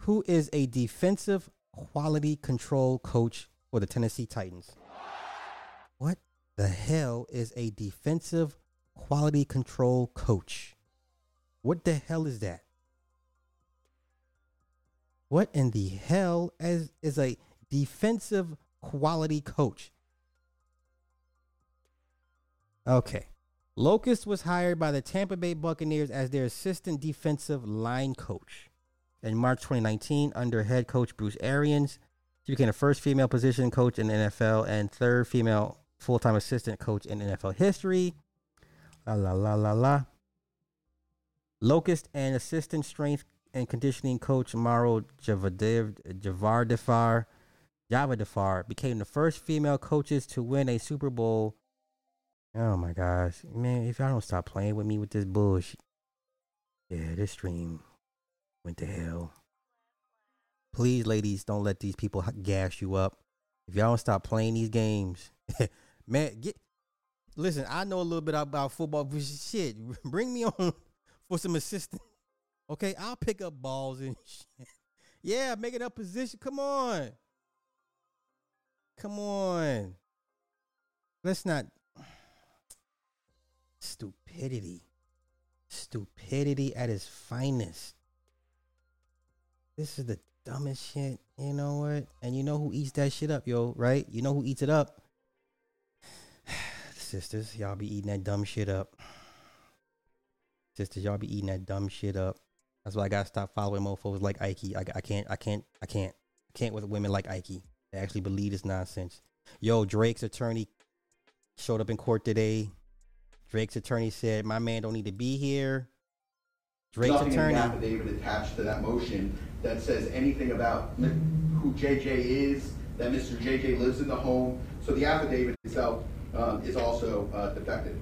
[SPEAKER 2] who is a defensive quality control coach for the Tennessee Titans. What the hell is a defensive quality control coach? What the hell is that? What in the hell is, is a defensive quality coach? Okay. Locust was hired by the Tampa Bay Buccaneers as their assistant defensive line coach. In March 2019, under head coach Bruce Arians, she became the first female position coach in NFL and third female full time assistant coach in NFL history. La la la la la. Locust and assistant strength and conditioning coach Maro Javadifar Javadifar became the first female coaches to win a Super Bowl. Oh my gosh. Man, if y'all don't stop playing with me with this bullshit. Yeah, this stream went to hell. Please, ladies, don't let these people gas you up. If y'all don't stop playing these games, man, get listen. I know a little bit about football, but shit, bring me on for some assistance. Okay, I'll pick up balls and shit. Yeah, making up position. Come on, come on. Let's not stupidity, stupidity at its finest. This is the dumbest shit. You know what? And you know who eats that shit up, yo, right? You know who eats it up? Sisters, y'all be eating that dumb shit up. Sisters, y'all be eating that dumb shit up. That's why I gotta stop following mofos like Ike. I, I can't, I can't, I can't, I can't with women like Ike. They actually believe this nonsense. Yo, Drake's attorney showed up in court today. Drake's attorney said, "My man don't need to be here." Drake's
[SPEAKER 6] nothing
[SPEAKER 2] attorney.
[SPEAKER 6] in the affidavit attached to that motion that says anything about who JJ is, that Mr. JJ lives in the home. So the affidavit itself um, is also uh, defective.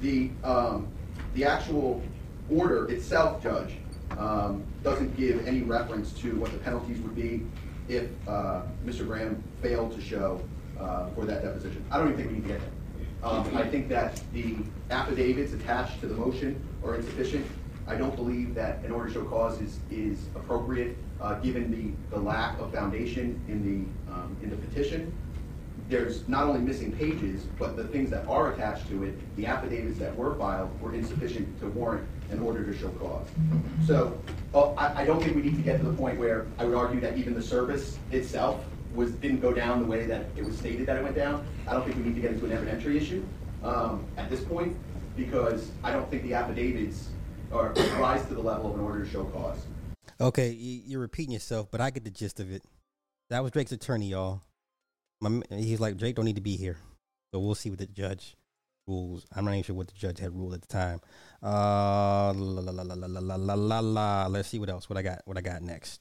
[SPEAKER 6] The, um, the actual order itself, Judge, um, doesn't give any reference to what the penalties would be if uh, Mr. Graham failed to show uh, for that deposition. I don't even think we need to get there. Um, I think that the affidavits attached to the motion are insufficient. I don't believe that an order to show cause is, is appropriate, uh, given the, the lack of foundation in the, um, in the petition. There's not only missing pages, but the things that are attached to it, the affidavits that were filed were insufficient to warrant an order to show cause. So, uh, I, I don't think we need to get to the point where I would argue that even the service itself was, didn't go down the way that it was stated that it went down. I don't think we need to get into an evidentiary issue, um, at this point, because I don't think the affidavits are, rise to the level of an order to show cause.
[SPEAKER 2] Okay, you, you're repeating yourself, but I get the gist of it. That was Drake's attorney, y'all. My, he's like Drake don't need to be here, so we'll see what the judge rules. I'm not even sure what the judge had ruled at the time. Uh, la la la la la la la la. Let's see what else. What I got. What I got next.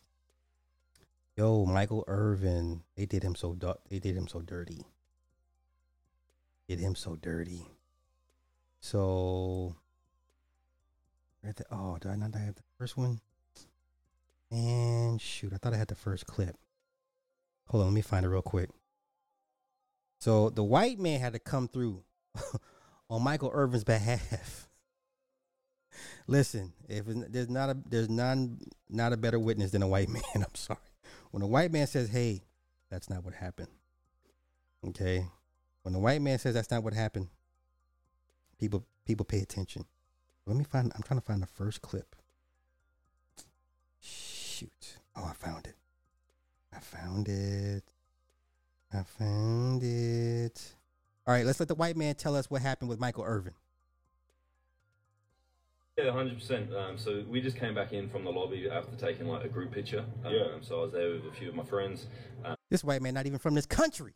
[SPEAKER 2] Yo, Michael Irvin. They did him so. They did him so dirty. Did him so dirty. So. the- Oh, did I not have the first one? And shoot, I thought I had the first clip. Hold on, let me find it real quick. So the white man had to come through on Michael Irvin's behalf. Listen, if there's not a there's none not a better witness than a white man. I'm sorry. When a white man says, "Hey, that's not what happened," okay. When the white man says that's not what happened, people people pay attention. Let me find. I'm trying to find the first clip. Shoot. Oh, I found it. I found it. I found it. All right, let's let the white man tell us what happened with Michael Irvin.
[SPEAKER 7] Yeah, hundred percent. Um, so we just came back in from the lobby after taking like a group picture. Um, So I was there with a few of my friends. Um,
[SPEAKER 2] This white man not even from this country.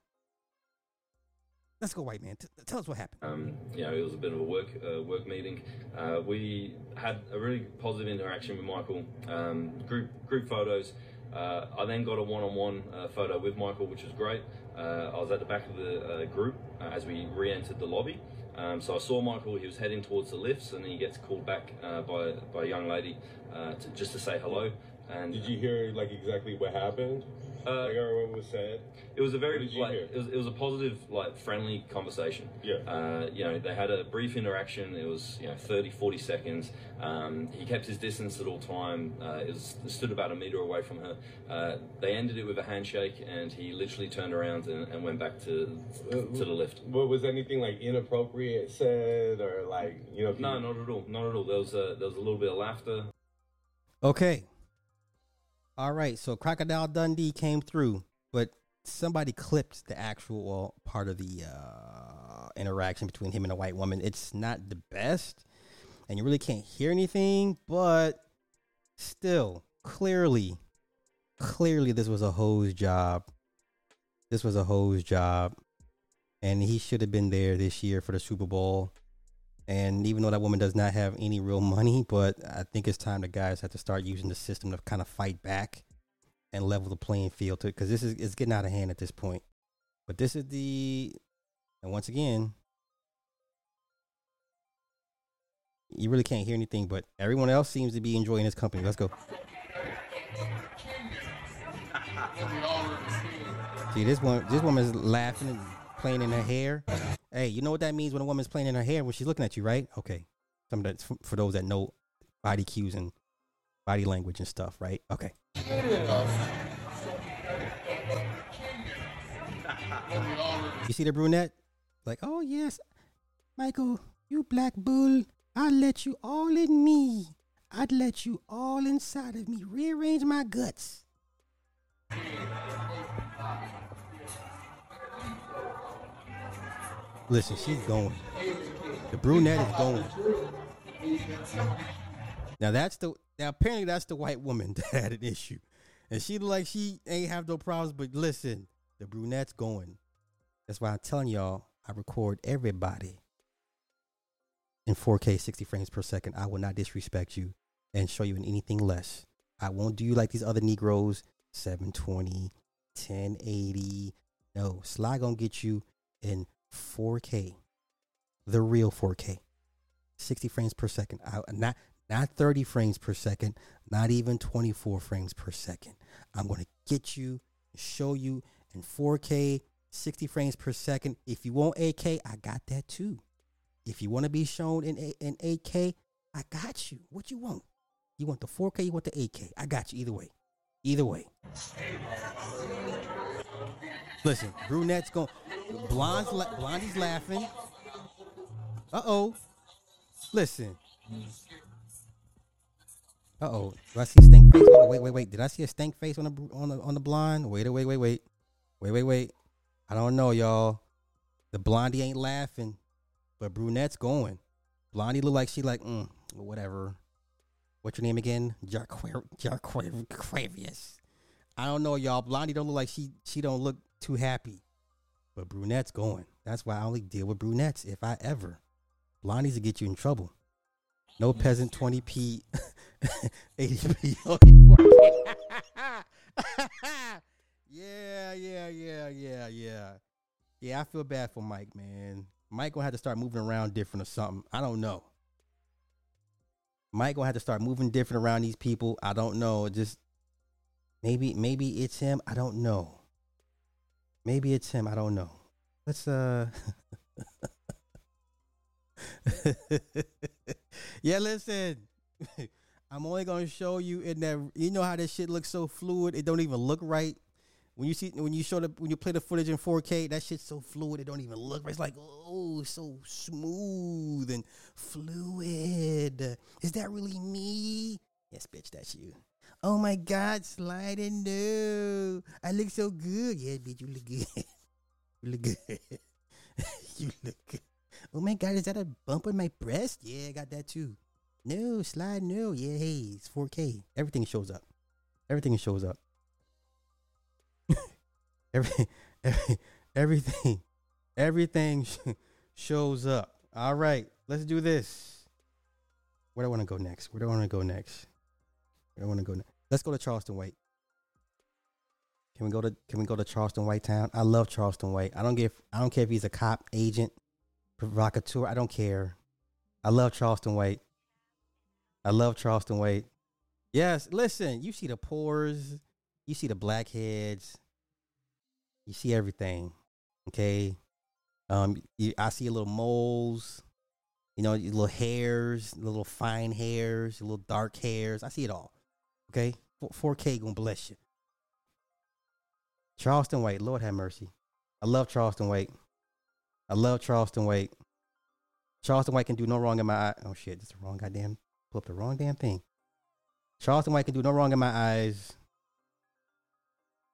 [SPEAKER 2] Let's go, white man. T- tell us what happened.
[SPEAKER 7] um, you know, it was a bit of a work uh, work meeting. Uh, we had a really positive interaction with Michael. Um, group group photos. Uh, I then got a one-on-one uh, photo with Michael, which was great. Uh, I was at the back of the uh, group uh, as we re-entered the lobby. Um, so I saw Michael. He was heading towards the lifts, and he gets called back uh, by by a young lady to, just to say hello. And
[SPEAKER 8] Did you hear like exactly what happened?
[SPEAKER 7] Uh,
[SPEAKER 8] like or what was said?
[SPEAKER 7] It was a very
[SPEAKER 8] What did you
[SPEAKER 7] like
[SPEAKER 8] hear?
[SPEAKER 7] it was, it was a positive like friendly conversation.
[SPEAKER 8] Yeah.
[SPEAKER 7] Uh, you know they had a brief interaction. It was you know 30, 40 seconds. Um, he kept his distance at all time. Uh, it was stood about a meter away from her. Uh, they ended it with a handshake, and he literally turned around and, and went back to to the lift.
[SPEAKER 8] What was anything like inappropriate said or like you know?
[SPEAKER 7] No, not at all. Not at all. There was a, there was a little bit of laughter.
[SPEAKER 2] Okay. All right. So Crocodile Dundee came through, but somebody clipped the actual part of the uh, interaction between him and a white woman. It's not the best, and you really can't hear anything, but still, clearly, clearly, this was a hose job. This was a hose job, and he should have been there this year for the Super Bowl. And even though that woman does not have any real money, but I think it's time the guys have to start using the system to kind of fight back and level the playing field to because this is it's getting out of hand at this point. But this is the and once again, you really can't hear anything, but everyone else seems to be enjoying his company. Let's go. See this one this woman's laughing and playing in her hair. Hey, you know what that means when a woman's playing in her hair when she's looking at you, right? Okay. Some that's for- for those that know body cues and body language and stuff, right? Okay. You see the brunette? Like, oh yes, Michael, you black bull. I'd let you all in me. I'd let you all inside of me. Rearrange my guts. Listen, she's going. The brunette is going. Now that's the now apparently that's the white woman that had an issue. And she like she ain't have no problems, but listen, the brunette's going. That's why I'm telling y'all, I record everybody in 4K 60 frames per second. I will not disrespect you and show you in anything less. I won't do you like these other Negroes, 720, 1080. No, Sly gonna get you in 4K, the real 4K, 60 frames per second. I, not not 30 frames per second, not even 24 frames per second. I'm gonna get you, show you in 4K, 60 frames per second. If you want 8K, I got that too. If you want to be shown in in 8K, I got you. What you want? You want the 4K? You want the 8K? I got you either way. Either way. Listen, brunette's going. Blonde's la- blondie's laughing. Uh oh. Listen. Uh oh. Do I see stink face? Oh, wait, wait, wait. Did I see a stink face on the on the on the blonde? Wait, wait, wait, wait, wait, wait, wait. I don't know, y'all. The blondie ain't laughing, but brunette's going. Blondie look like she like mm, whatever. What's your name again? Jarquavius. I don't know, y'all. Blondie don't look like she she don't look too happy, but brunette's going. That's why I only deal with brunettes if I ever. Blondies will get you in trouble. No peasant 20p, 80p. yeah, yeah, yeah, yeah, yeah. Yeah, I feel bad for Mike, man. Mike gonna have to start moving around different or something. I don't know. Mike gonna have to start moving different around these people. I don't know. Just maybe, maybe it's him. I don't know. Maybe it's him. I don't know. Let's uh. yeah, listen. I'm only gonna show you in that. You know how this shit looks so fluid. It don't even look right. When you see when you show the when you play the footage in 4K, that shit's so fluid. It don't even look right. It's like oh, so smooth and fluid. Is that really me? Yes, bitch, that's you. Oh my God, sliding no. I look so good. Yeah, bitch, you look good. you look good. you look good. Oh my God, is that a bump on my breast? Yeah, I got that too. No, slide no. Yeah, hey, it's 4K. Everything shows up. Everything shows up. Every, every, everything, everything shows up. All right, let's do this. Where do I want to go next? Where do I want to go next? I want to go? Let's go to Charleston White. Can we go to Can we go to Charleston White Town? I love Charleston White. I don't give. I don't care if he's a cop, agent, provocateur. I don't care. I love Charleston White. I love Charleston White. Yes, listen, you see the pores, you see the blackheads, you see everything. Okay. Um, you, I see a little moles, you know, little hairs, little fine hairs, little dark hairs. I see it all. Okay. 4K gonna bless you. Charleston White, Lord have mercy. I love Charleston White. I love Charleston White. Charleston White can do no wrong in my eye. Oh shit, this is the wrong goddamn. Pull up the wrong damn thing. Charleston White can do no wrong in my eyes.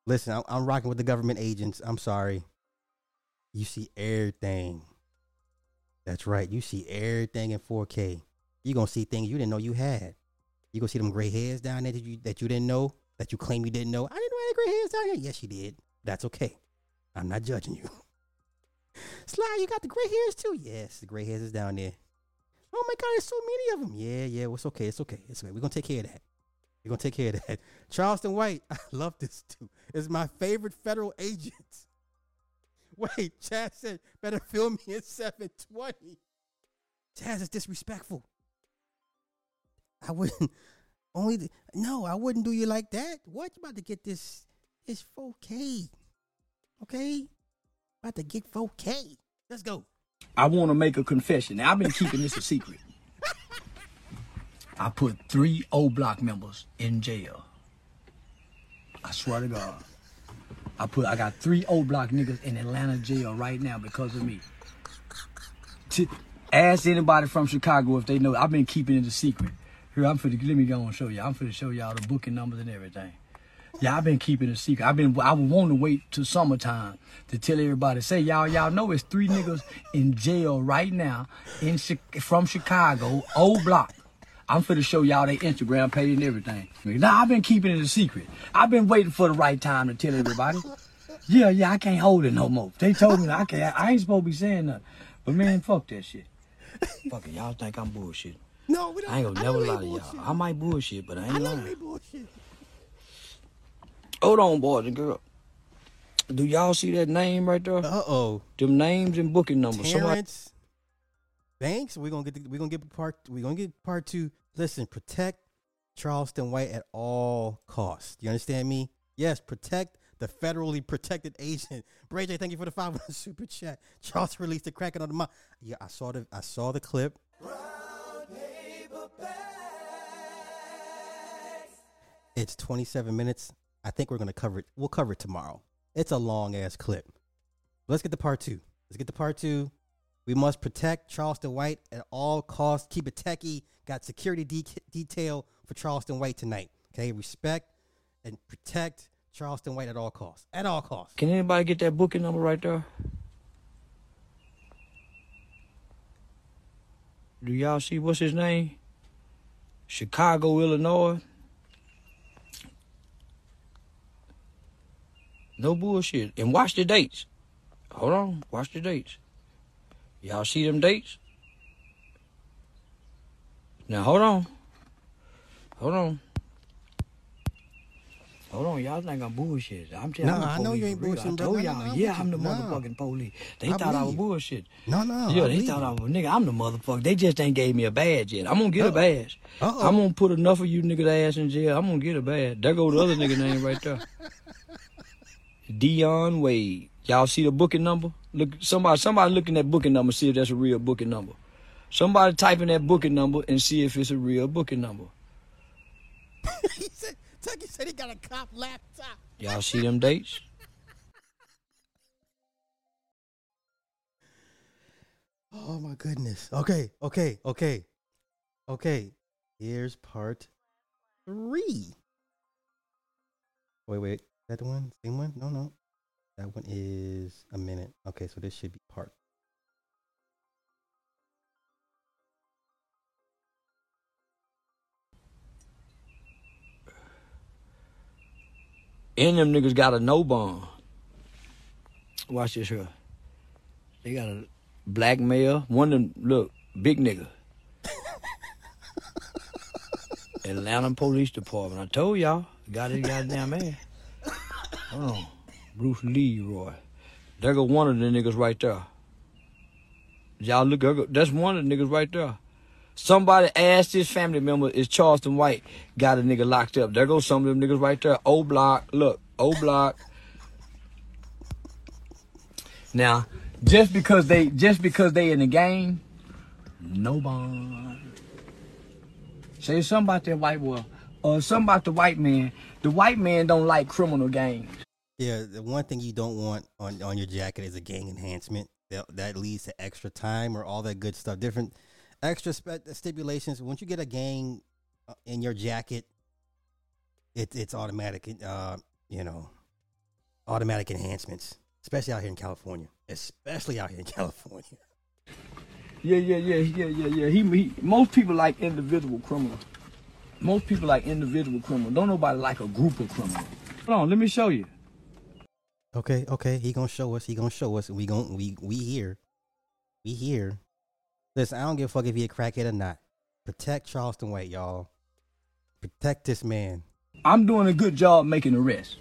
[SPEAKER 2] Listen, I'm, I'm rocking with the government agents. I'm sorry. You see everything. That's right. You see everything in 4K. You're gonna see things you didn't know you had. You gonna see them gray hairs down there that you that you didn't know, that you claim you didn't know. I didn't know had gray hairs down here. Yes, you did. That's okay. I'm not judging you. Sly, you got the gray hairs too? Yes, the gray hairs is down there. Oh my God, there's so many of them. Yeah, yeah, well, it's okay. It's okay. It's okay. We're gonna take care of that. We're gonna take care of that. Charleston White, I love this too. Is my favorite federal agent. Wait, Chad said, better film me at 720. Chaz is disrespectful. I wouldn't only th- no, I wouldn't do you like that. What you about to get this this 4K. Okay? About to get 4K. Let's go.
[SPEAKER 9] I want to make a confession. Now, I've been keeping this a secret. I put three O Block members in jail. I swear to God. I put I got three O Block niggas in Atlanta jail right now because of me. To, ask anybody from Chicago if they know. I've been keeping it a secret. Here, I'm for finna let me go and show you. I'm for finna show y'all the booking numbers and everything. Yeah, I've been keeping it a secret. I've been I would want to wait till summertime to tell everybody. Say y'all y'all know it's three niggas in jail right now in from Chicago, O Block. I'm finna show y'all their Instagram page and everything. Now I've been keeping it a secret. I've been waiting for the right time to tell everybody. Yeah, yeah, I can't hold it no more. They told me I can't. I ain't supposed to be saying nothing. But man, fuck that shit. fuck it, y'all think I'm bullshit.
[SPEAKER 2] No, we don't.
[SPEAKER 9] I ain't gonna
[SPEAKER 2] I
[SPEAKER 9] never
[SPEAKER 2] know
[SPEAKER 9] lie to y'all. I might bullshit, but I ain't
[SPEAKER 2] I know
[SPEAKER 9] lying.
[SPEAKER 2] you ain't bullshit.
[SPEAKER 9] Hold on, boys and girls. Do y'all see that name right there?
[SPEAKER 2] Uh oh.
[SPEAKER 9] Them names and booking numbers. Somebody,
[SPEAKER 2] Terrence Banks. We're gonna get. The, we're gonna get part. We're gonna get part two. Listen, protect Charleston White at all costs. You understand me? Yes, protect the federally protected agent. Bray J, thank you for the five hundred super chat. Charles released the cracking on the mouth. Yeah, I saw the. I saw the clip. It's 27 minutes. I think we're gonna cover it. We'll cover it tomorrow. It's a long ass clip. Let's get to part two. Let's get to part two. We must protect Charleston White at all costs. Keep it techie. Got security de- detail for Charleston White tonight. Okay, respect and protect Charleston White at all costs. At all costs.
[SPEAKER 9] can anybody get that booking number right there? Do y'all see what's his name? Chicago, Illinois. No bullshit. And watch the dates. Hold on. Watch the dates. Y'all see them dates? Now hold on. Hold on. Hold on, y'all think I'm bullshit. I'm telling
[SPEAKER 2] Nah,
[SPEAKER 9] you,
[SPEAKER 2] I know you ain't
[SPEAKER 9] bullshit.
[SPEAKER 2] I
[SPEAKER 9] told y'all,
[SPEAKER 2] I'm
[SPEAKER 9] yeah, I'm the.
[SPEAKER 2] Nah.
[SPEAKER 9] motherfucking police. They
[SPEAKER 2] I
[SPEAKER 9] thought I was bullshit.
[SPEAKER 2] No, no.
[SPEAKER 9] Yeah,
[SPEAKER 2] I
[SPEAKER 9] they
[SPEAKER 2] believe
[SPEAKER 9] thought. I was nigga. I'm the motherfucker. They just ain't gave me a badge yet. I'm gonna get a
[SPEAKER 2] Uh-oh.
[SPEAKER 9] badge.
[SPEAKER 2] Uh-oh.
[SPEAKER 9] I'm gonna put enough of you niggas ass in jail. I'm gonna get a badge. There go the other nigga name right there. Dion Wade. Y'all see the booking number? Look, somebody, somebody looking at booking number. See if that's a real booking number. Somebody typing that booking number and see if it's a real booking number.
[SPEAKER 2] he said, Tucky said he got a cop laptop.
[SPEAKER 9] Y'all see them dates?
[SPEAKER 2] Oh my goodness. Okay, okay, okay, okay. Here's part three. Wait, wait. That the one? Same one? No, no. That one is a minute. Okay, so this should be part.
[SPEAKER 9] And them niggas got a no bond. Watch this here. They got a black male. One of them, look, big nigga. Atlanta Police Department. I told y'all, got his goddamn ass. Hold on. Bruce Leroy. There go one of the niggas right there. Y'all look, that's one of the niggas right there. Somebody asked his family member, is Charleston White got a nigga locked up? There goes some of them niggas right there. O block. Look, O block. Now, just because they just because they in the game, no bond. Say something about that white boy. Or something about the white man. The white man don't like criminal games.
[SPEAKER 2] Yeah, the one thing you don't want on, on your jacket is a gang enhancement. That, that leads to extra time or all that good stuff. Different extra spe- stipulations. Once you get a gang uh, in your jacket, it, it's automatic. Uh, you know, automatic enhancements, especially out here in California. Especially out here in California.
[SPEAKER 9] Yeah, yeah, yeah, yeah, yeah, yeah. He, he most people like individual criminals. Most people like individual criminals. Don't nobody like a group of criminals. Hold on, let me show you.
[SPEAKER 2] Okay, okay. He gonna show us. He gonna show us. We gonna we we here. We here. Listen, I don't give a fuck if he a crackhead or not. Protect Charleston White, y'all. Protect this man.
[SPEAKER 9] I'm doing a good job making arrests.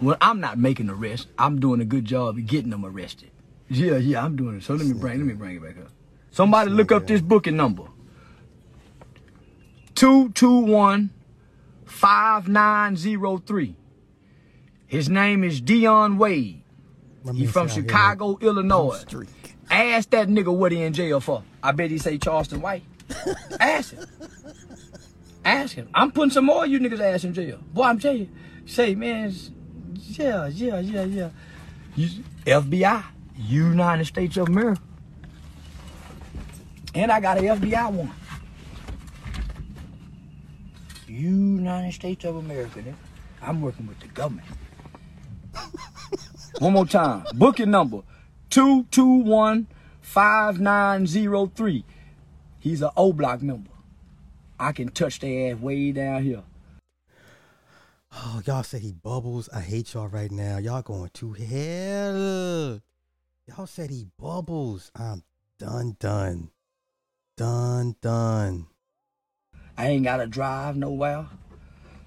[SPEAKER 9] Well, I'm not making arrests. I'm doing a good job of getting them arrested. Yeah, yeah, I'm doing it. So let me bring let me bring it back up. Somebody look up this booking number. 221 5903. His name is Dion Wade. He's from Chicago, Illinois. Ask that nigga what he in jail for. I bet he say Charleston White. Ask him. Ask him. I'm putting some more of you niggas ass in jail. Boy, I'm telling you. Say, man, yeah, yeah, yeah, yeah. You- FBI, United States of America. And I got an FBI one. United States of America. I'm working with the government. One more time. Booking number 221 5903. He's an O block member. I can touch their ass way down here.
[SPEAKER 2] Oh, y'all said he bubbles. I hate y'all right now. Y'all going to hell. Y'all said he bubbles. I'm done, done. Done, done.
[SPEAKER 9] I ain't gotta drive nowhere.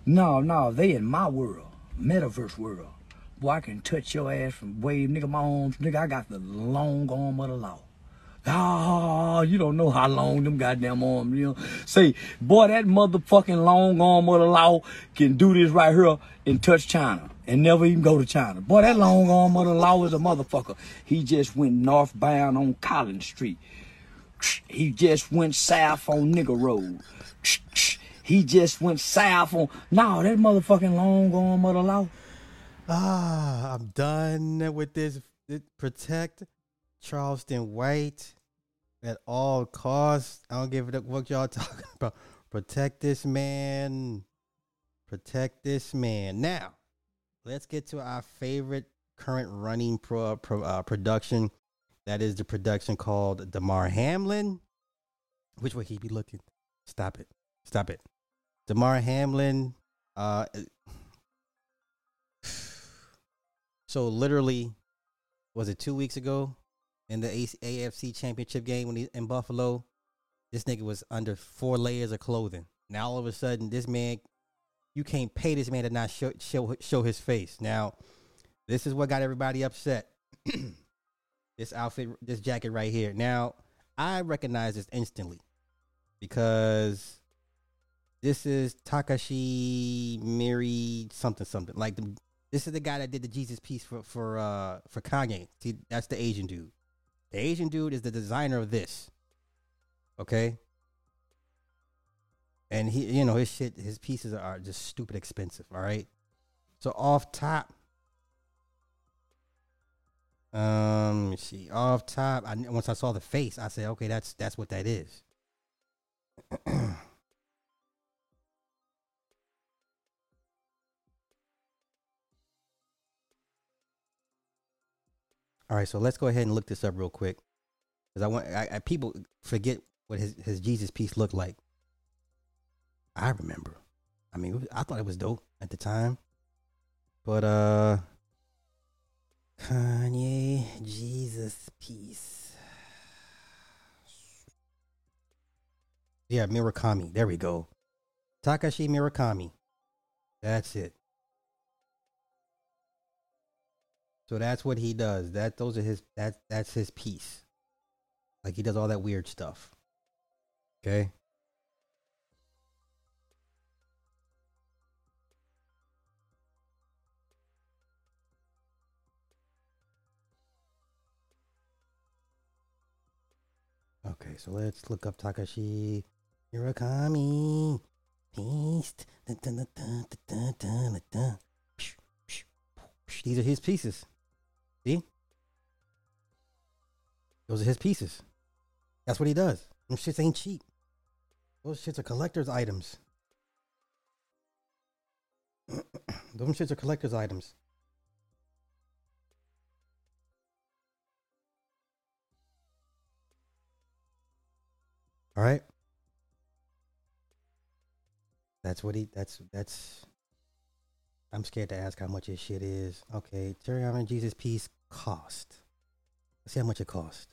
[SPEAKER 9] No, no, they in my world, metaverse world. Boy, I can touch your ass from wave, nigga, my arms, nigga, I got the long arm of the law. Ah, you don't know how long them goddamn arms, you know. Say, boy, that motherfucking long arm of the law can do this right here and touch China and never even go to China. Boy, that long arm of the law is a motherfucker. He just went northbound on Collins Street. He just went south on Nigger Road. He just went south on. No, that motherfucking long gone of the law.
[SPEAKER 2] Ah, I'm done with this. Protect Charleston White at all costs. I don't give a what y'all talking about. Protect this man. Protect this man. Now, let's get to our favorite current running pro, pro uh, production. That is the production called Damar Hamlin. Which way he be looking? Stop it. Stop it. Damar Hamlin. Uh, so literally, was it two weeks ago in the AFC Championship game when he in Buffalo? This nigga was under four layers of clothing. Now all of a sudden, this man, you can't pay this man to not show show show his face. Now, this is what got everybody upset. this outfit, this jacket right here. Now, I recognize this instantly because this is Takashi Miri something something. Like the, this is the guy that did the Jesus piece for for uh for Kanye. See, that's the Asian dude. The Asian dude is the designer of this. Okay? And he you know his shit his pieces are just stupid expensive, all right? So off top um, let me see. Off top, I once I saw the face, I said, "Okay, that's that's what that is." All right, so let's go ahead and look this up real quick, because I want I, I, people forget what his his Jesus piece looked like. I remember. I mean, I thought it was dope at the time, but uh, Kanye Jesus piece. Yeah, Murakami. There we go. Takashi Murakami. That's it. So that's what he does. That those are his that that's his piece. Like he does all that weird stuff. Okay. Okay, so let's look up Takashi Murakami. Beast. These are his pieces. See? Those are his pieces. That's what he does. Them shits ain't cheap. Those shits are collector's items. Those shits are collector's items. All right. That's what he. That's that's. I'm scared to ask how much his shit is. Okay, Terry Allen Jesus piece cost. Let's see how much it cost.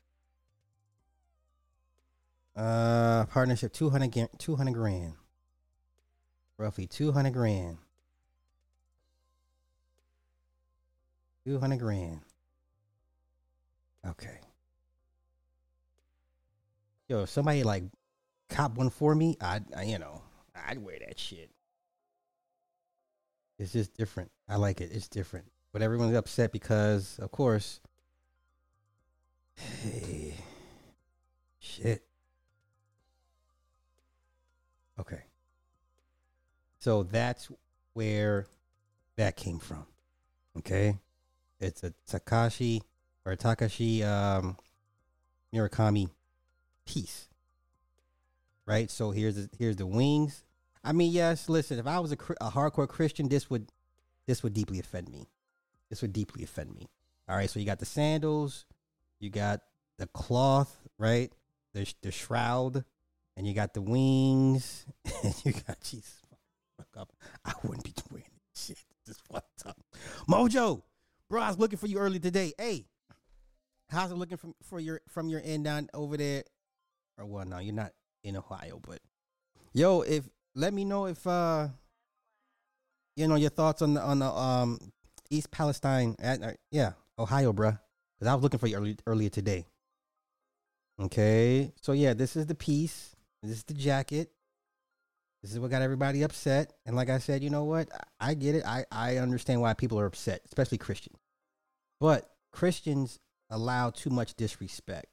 [SPEAKER 2] Uh, partnership 200 ga- 200 grand. Roughly 200 grand. 200 grand. Okay. Yo, if somebody like cop one for me, I, I you know, I'd wear that shit. It's just different. I like it. It's different. But everyone's upset because, of course, hey, shit. Okay. So that's where that came from. Okay. It's a Takashi or a Takashi um, Murakami piece. Right? So here's the, here's the wings. I mean, yes, listen, if I was a, a hardcore Christian, this would this would deeply offend me. This would deeply offend me. All right, so you got the sandals, you got the cloth, right? The the shroud, and you got the wings, and you got Jesus fuck up. I wouldn't be doing this shit. This fucked up. Mojo, bro, I was looking for you early today. Hey, how's it looking from for your from your end down over there? Or well, no, you're not in Ohio, but yo, if let me know if uh you know your thoughts on the on the um East Palestine at uh, yeah Ohio, bruh. Because I was looking for you early, earlier today. Okay, so yeah, this is the piece. This is the jacket. This is what got everybody upset. And like I said, you know what? I, I get it. I I understand why people are upset, especially Christians. But Christians allow too much disrespect.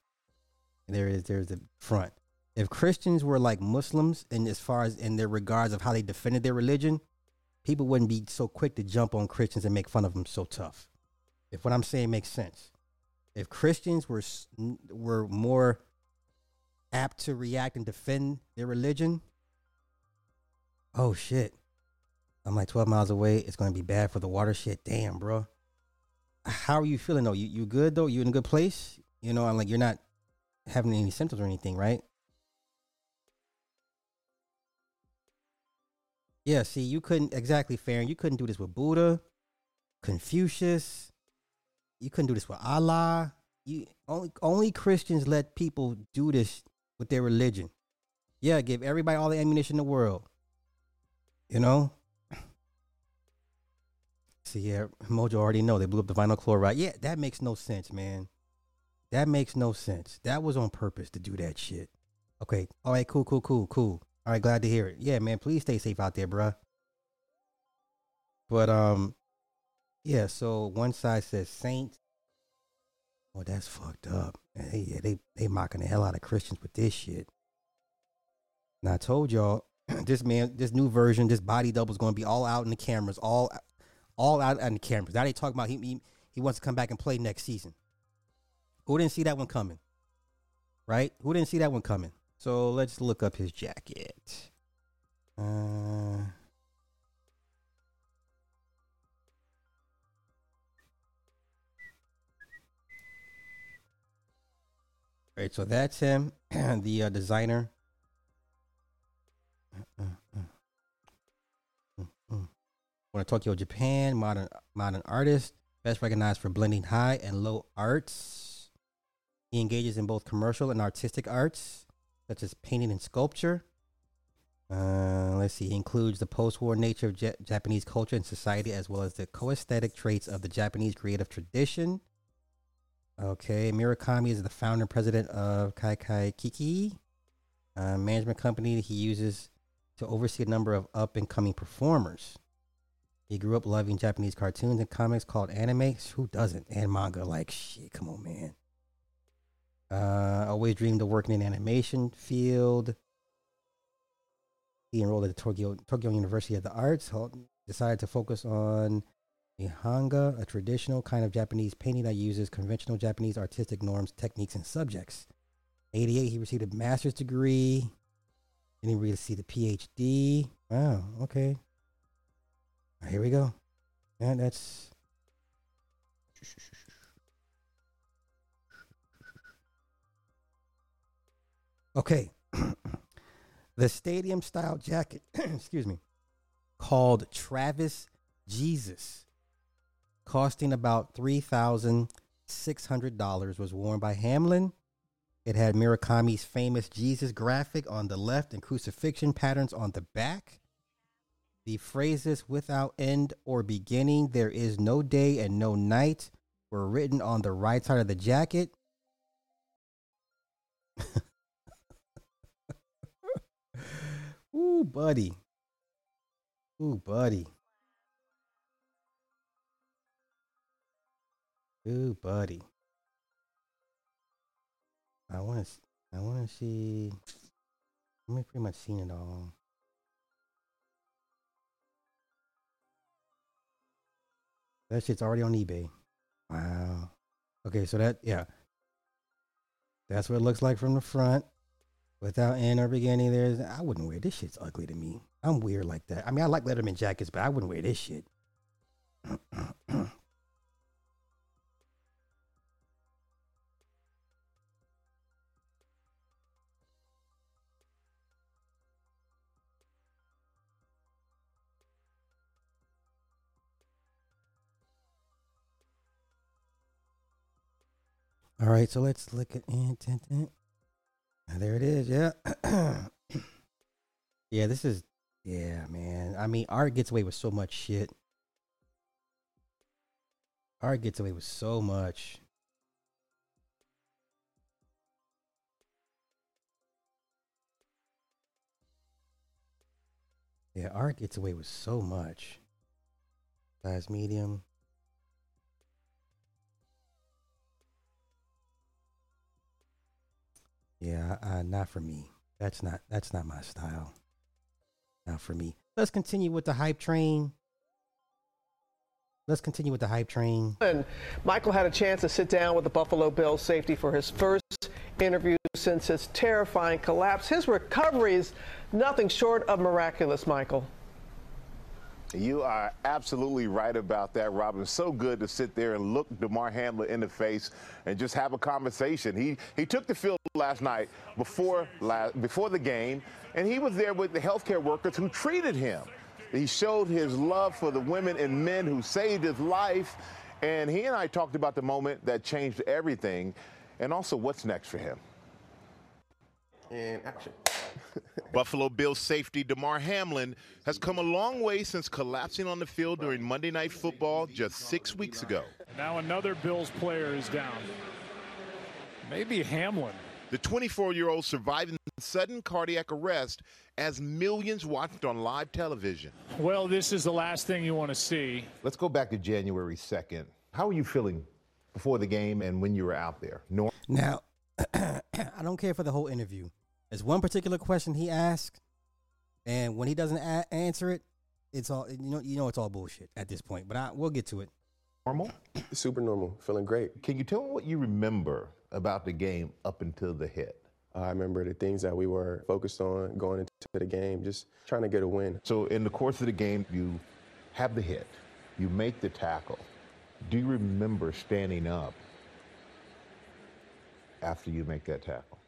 [SPEAKER 2] There is there's the front. If Christians were like Muslims, and as far as in their regards of how they defended their religion, people wouldn't be so quick to jump on Christians and make fun of them so tough. If what I'm saying makes sense, if Christians were were more apt to react and defend their religion, oh shit, I'm like 12 miles away. It's gonna be bad for the watershed. Damn, bro. How are you feeling though? You you good though? You in a good place? You know, I'm like you're not having any symptoms or anything, right? Yeah, see, you couldn't exactly Farron. You couldn't do this with Buddha, Confucius. You couldn't do this with Allah. You only only Christians let people do this with their religion. Yeah, give everybody all the ammunition in the world. You know? See, yeah, Mojo already know they blew up the vinyl chloride. Yeah, that makes no sense, man. That makes no sense. That was on purpose to do that shit. Okay. All right, cool, cool, cool, cool. All right, glad to hear it. Yeah, man, please stay safe out there, bruh. But um, yeah. So one side says saints. Oh, that's fucked up. Hey, yeah, they they mocking the hell out of Christians with this shit. Now I told y'all, this man, this new version, this body double is going to be all out in the cameras, all all out in the cameras. Now they talking about he, he he wants to come back and play next season. Who didn't see that one coming? Right? Who didn't see that one coming? So let's look up his jacket. Uh, right, so that's him, the uh, designer. Born in Tokyo, Japan, modern modern artist, best recognized for blending high and low arts. He engages in both commercial and artistic arts, such as painting and sculpture. Uh, let's see. He includes the post-war nature of Ja- Japanese culture and society, as well as the co-aesthetic traits of the Japanese creative tradition. Okay, Murakami is the founder and president of Kaikai Kiki. uh, management company that he uses to oversee a number of up and coming performers. He grew up loving Japanese cartoons and comics called anime. Who doesn't? And manga. Like, shit, come on, man. Uh, always dreamed of working in animation field. He enrolled at the Tokyo, Tokyo University of the Arts. Decided to focus on Nihonga, a traditional kind of Japanese painting that uses conventional Japanese artistic norms, techniques, and subjects. 88, he received a master's degree. Then he received a PhD. Wow, okay. Right, here we go. And that's. Okay. the stadium style jacket, excuse me, called Travis Jesus, costing about $3,600, was worn by Hamlin. It had Murakami's famous Jesus graphic on the left and crucifixion patterns on the back. The phrases without end or beginning, there is no day and no night, were written on the right side of the jacket. Ooh, buddy. Ooh, buddy. Ooh, buddy. I want to. I want to see. I've pretty much seen it all. That shit's already on eBay. Wow. Okay, so that yeah. That's what it looks like from the front. Without end or beginning, there's I wouldn't wear this shit's ugly to me. I'm weird like that. I mean I like Letterman jackets, but I wouldn't wear this shit. All right, so let's look at intent. There it is. Yeah. yeah, this is yeah, man. I mean, art gets away with so much shit. Art gets away with so much. Yeah, art gets away with so much. Size medium. Yeah, uh, not for me. That's not that's not my style. Not for me. Let's continue with the hype train. Let's continue with the hype train.
[SPEAKER 10] And Michael had a chance to sit down with the Buffalo Bills safety for his first interview since his terrifying collapse. His recovery is nothing short of miraculous, Michael.
[SPEAKER 11] You are absolutely right about that, Robin. So good to sit there and look Damar Hamlin in the face and just have a conversation. He he took the field last night before last, before the game, and he was there with the healthcare workers who treated him. He showed his love for the women and men who saved his life, and he and I talked about the moment that changed everything, and also what's next for him.
[SPEAKER 12] And action.
[SPEAKER 11] Buffalo Bills safety Damar Hamlin has come a long way since collapsing on the field during Monday Night Football just six weeks ago.
[SPEAKER 13] Now another Bills player is down. Maybe Hamlin.
[SPEAKER 11] The 24 year old surviving sudden cardiac arrest as millions watched on live television.
[SPEAKER 13] Well, this is the last thing you want to see.
[SPEAKER 11] Let's go back to January 2nd. How were you feeling before the game and when you were out there? Norm?
[SPEAKER 2] Now, I don't care for the whole interview. There's one particular question he asked, and when he doesn't a- answer it, it's all you know. You know, it's all bullshit at this point. But I, we'll get to it.
[SPEAKER 11] Normal?
[SPEAKER 12] Super normal. Feeling great.
[SPEAKER 11] Can you tell me what you remember about the game up until the hit?
[SPEAKER 12] I remember the things that we were focused on going into the game, just trying to get a win.
[SPEAKER 11] So, in the course of the game, you have the hit, you make the tackle. Do you remember standing up after you make that tackle?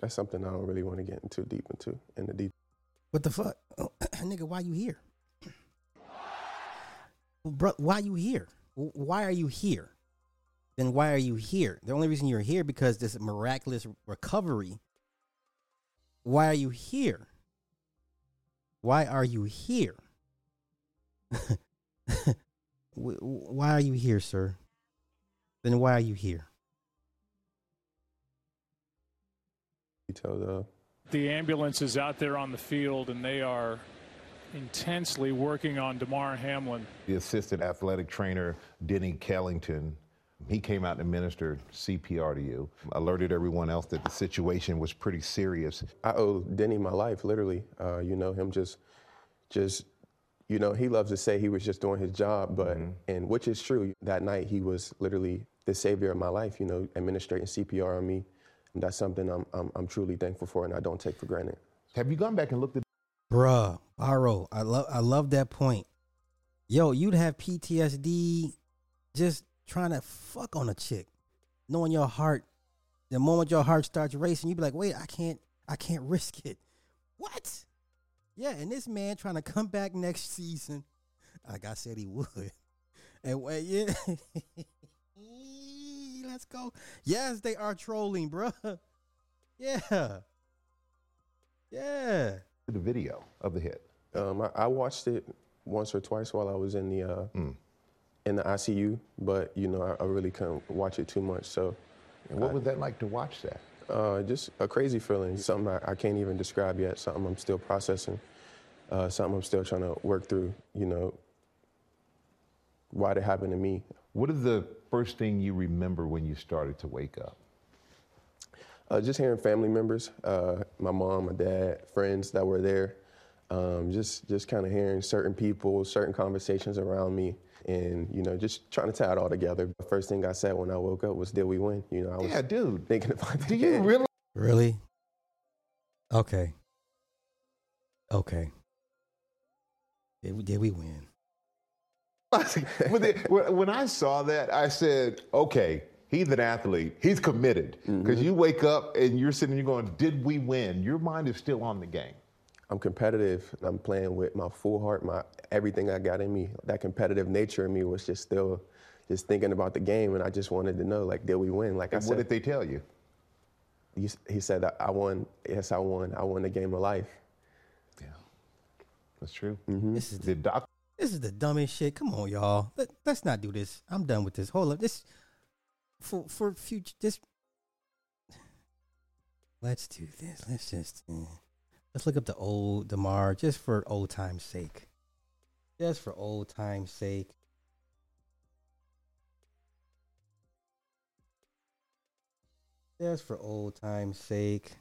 [SPEAKER 12] That's something I don't really want to get into deep into in the deep.
[SPEAKER 2] What the fuck, oh, nigga? Why you here, bro? Why you here? Why are you here? Then why are you here? The only reason you're here because this miraculous recovery. Why are you here? Why are you here? Why are you here, sir? Then why are you here?
[SPEAKER 12] Details of
[SPEAKER 13] The ambulance is out there on the field, and they are intensely working on Damar Hamlin.
[SPEAKER 14] The assistant athletic trainer, Denny Kellington, he came out and administered CPR to you, alerted everyone else that the situation was pretty serious.
[SPEAKER 12] I owe Denny my life, literally. Uh, you know, him just, just, you know, he loves to say he was just doing his job, but, and which is true. That night, he was literally the savior of my life, you know, administrating CPR on me. And that's something I'm, I'm, I'm truly thankful for and I don't take for granted.
[SPEAKER 14] Have you gone back and looked at
[SPEAKER 2] Bruh, Barrow, I love I love that point. Yo, you'd have PTSD just trying to fuck on a chick, knowing your heart. The moment your heart starts racing, you'd be like, "Wait, I can't, I can't risk it." What? Yeah, and this man trying to come back next season, like I said he would, and well, yeah, let's go. Yes, they are trolling, bruh. Yeah, yeah.
[SPEAKER 14] the video of the hit?
[SPEAKER 12] Um, I, I watched it once or twice while I was in the uh, in the ICU, but you know I, I really couldn't watch it too much. So,
[SPEAKER 14] And what was that like to watch that?
[SPEAKER 12] Uh, just a crazy feeling, something I, I can't even describe yet. Something I'm still processing. Uh, something I'm still trying to work through. You know, why it happened to me.
[SPEAKER 14] What What is the first thing you remember when you started to wake up?
[SPEAKER 12] Uh, just hearing family members, uh, my mom, my dad, friends that were there, um, just just kind of hearing certain people, certain conversations around me, and you know, just trying to tie it all together. The first thing I said when I woke up was, "Did we win?" You know, I was
[SPEAKER 14] Yeah, dude.
[SPEAKER 12] thinking about that.
[SPEAKER 14] Do you realize?
[SPEAKER 2] Really? Okay. Okay. Did we, did we win?
[SPEAKER 14] When they- when when I saw that, I said, okay, he's an athlete. He's committed. Mm-hmm. Because you wake up and you're sitting you're going, did we win? Your mind is still on the game.
[SPEAKER 12] I'm competitive. I'm playing with my full heart, my everything I got in me. That competitive nature in me was just still just thinking about the game, and I just wanted to know, like, did we win? Like I said,
[SPEAKER 14] what did they tell you?
[SPEAKER 12] He, he said, I won. Yes, I won. I won the game of life.
[SPEAKER 14] Yeah, that's true. Mm-hmm.
[SPEAKER 2] This is
[SPEAKER 14] The doc-
[SPEAKER 2] This is the dumbest shit. Come on, y'all. Let, let's not do this. I'm done with this. Hold up. This for for future. This. Let's do this. Let's just uh, let's look up the old Damar just for old time's sake. Just for old time's sake. Just for old time's sake.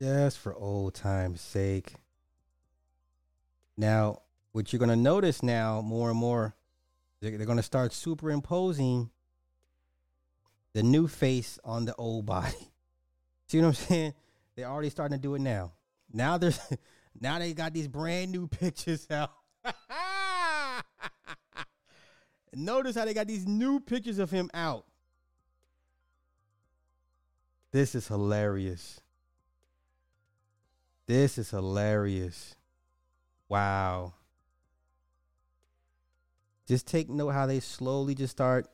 [SPEAKER 2] Just for old time's sake. Now, what you're going to notice now more and more, they're, they're going to start superimposing the new face on the old body. See what I'm saying? They're already starting to do it now. Now there's now they got these brand new pictures out. Notice how they got these new pictures of him out. This is hilarious. This is hilarious. Wow. Just take note how they slowly just start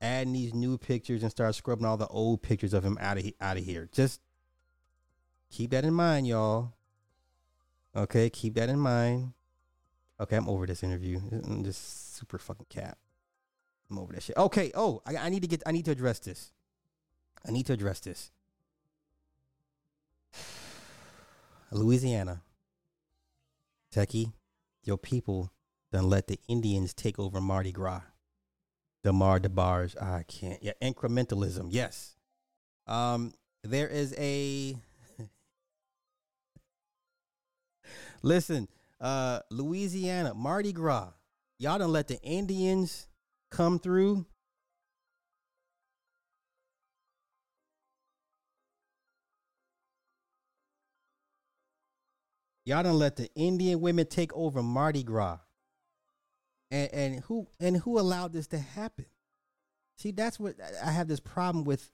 [SPEAKER 2] adding these new pictures and start scrubbing all the old pictures of him out of out of here. Just keep that in mind, y'all. Okay, keep that in mind. Okay, I'm over this interview. I'm just super fucking cap. I'm over that shit. Okay. Oh, I, I need to get. I need to address this. I need to address this. Louisiana. Techie, your people done let the Indians take over Mardi Gras. Damar DeBarge. I can't. Yeah, incrementalism. Yes. Um, there is a. Listen, uh, Louisiana, Mardi Gras. Y'all done let the Indians come through. Y'all done let the Indian women take over Mardi Gras. And and who and who allowed this to happen? See, that's what I have this problem with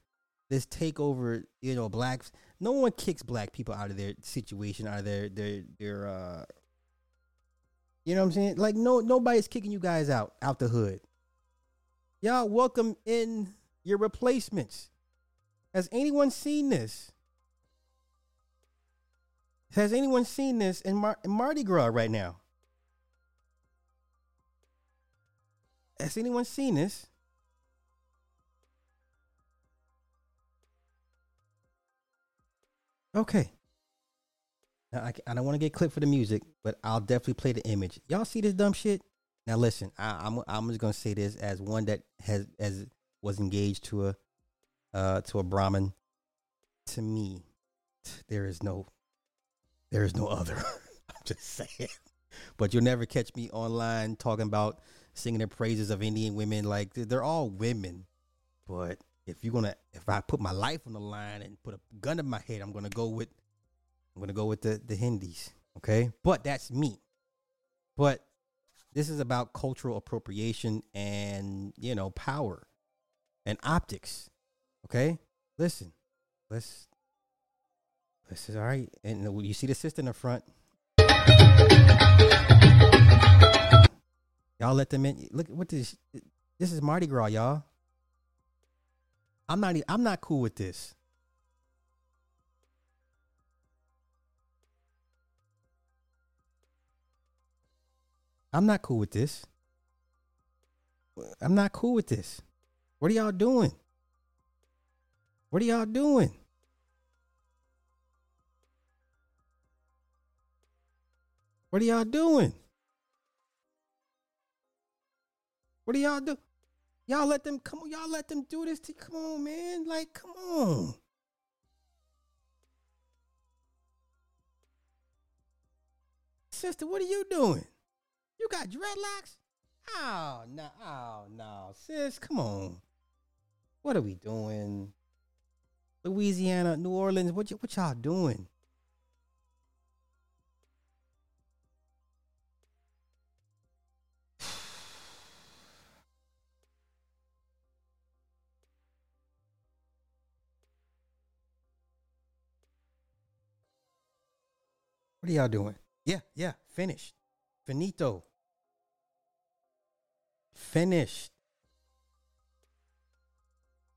[SPEAKER 2] this takeover, you know, blacks. No one kicks black people out of their situation, out of their their their uh you know what I'm saying? Like no nobody's kicking you guys out out the hood. Y'all welcome in your replacements. Has anyone seen this? Has anyone seen this in, Mar- in Mardi Gras right now? Has anyone seen this? Okay. Now I, I don't want to get clipped for the music, but I'll definitely play the image. Y'all see this dumb shit? Now listen, I, I'm I'm just gonna say this as one that has as was engaged to a uh to a Brahmin. To me, there is no there is no other. I'm just saying. But you'll never catch me online talking about singing the praises of Indian women. Like they're all women. But if you're gonna if I put my life on the line and put a gun to my head, I'm gonna go with I'm gonna go with the the Hindis. Okay, but that's me. But this is about cultural appropriation and you know power and optics. Okay, listen, let's this is all right. And you see the sister in the front. Y'all let them in. Look what this. This is Mardi Gras, y'all. I'm not. I'm not cool with this. I'm not cool with this. I'm not cool with this. What are y'all doing? What are y'all doing? What are y'all doing? What are y'all do? Y'all let them come on. Y'all let them do this. To, come on, man. Like, come on. Sister, what are you doing? You got dreadlocks? Oh no, oh no, sis, come on. What are we doing? Louisiana, New Orleans, what y- what y'all doing? Are y'all doing? Yeah, yeah, finished. Finito. Finished.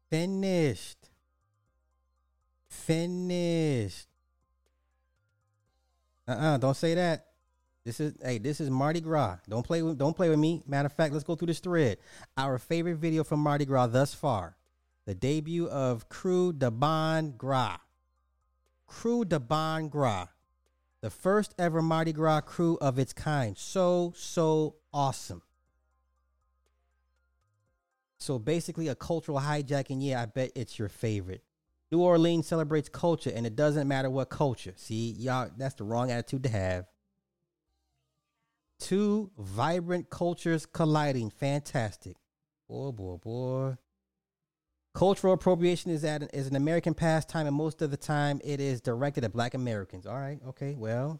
[SPEAKER 2] Finished. Finished. Uh-uh, don't say that. This is hey, this is Mardi Gras. Don't play with don't play with me. Matter of fact, let's go through this thread. Our favorite video from Mardi Gras thus far. The debut of Crew de Bon Gras. Crew de Bon Gras. The first ever Mardi Gras crew of its kind. So, so awesome. So basically, a cultural hijacking. Yeah, I bet it's your favorite. New Orleans celebrates culture, and it doesn't matter what culture. See, y'all, that's the wrong attitude to have. Two vibrant cultures colliding. Fantastic. Boy, boy, boy. Cultural appropriation is at is an American pastime, and most of the time it is directed at Black Americans. All right, okay, well,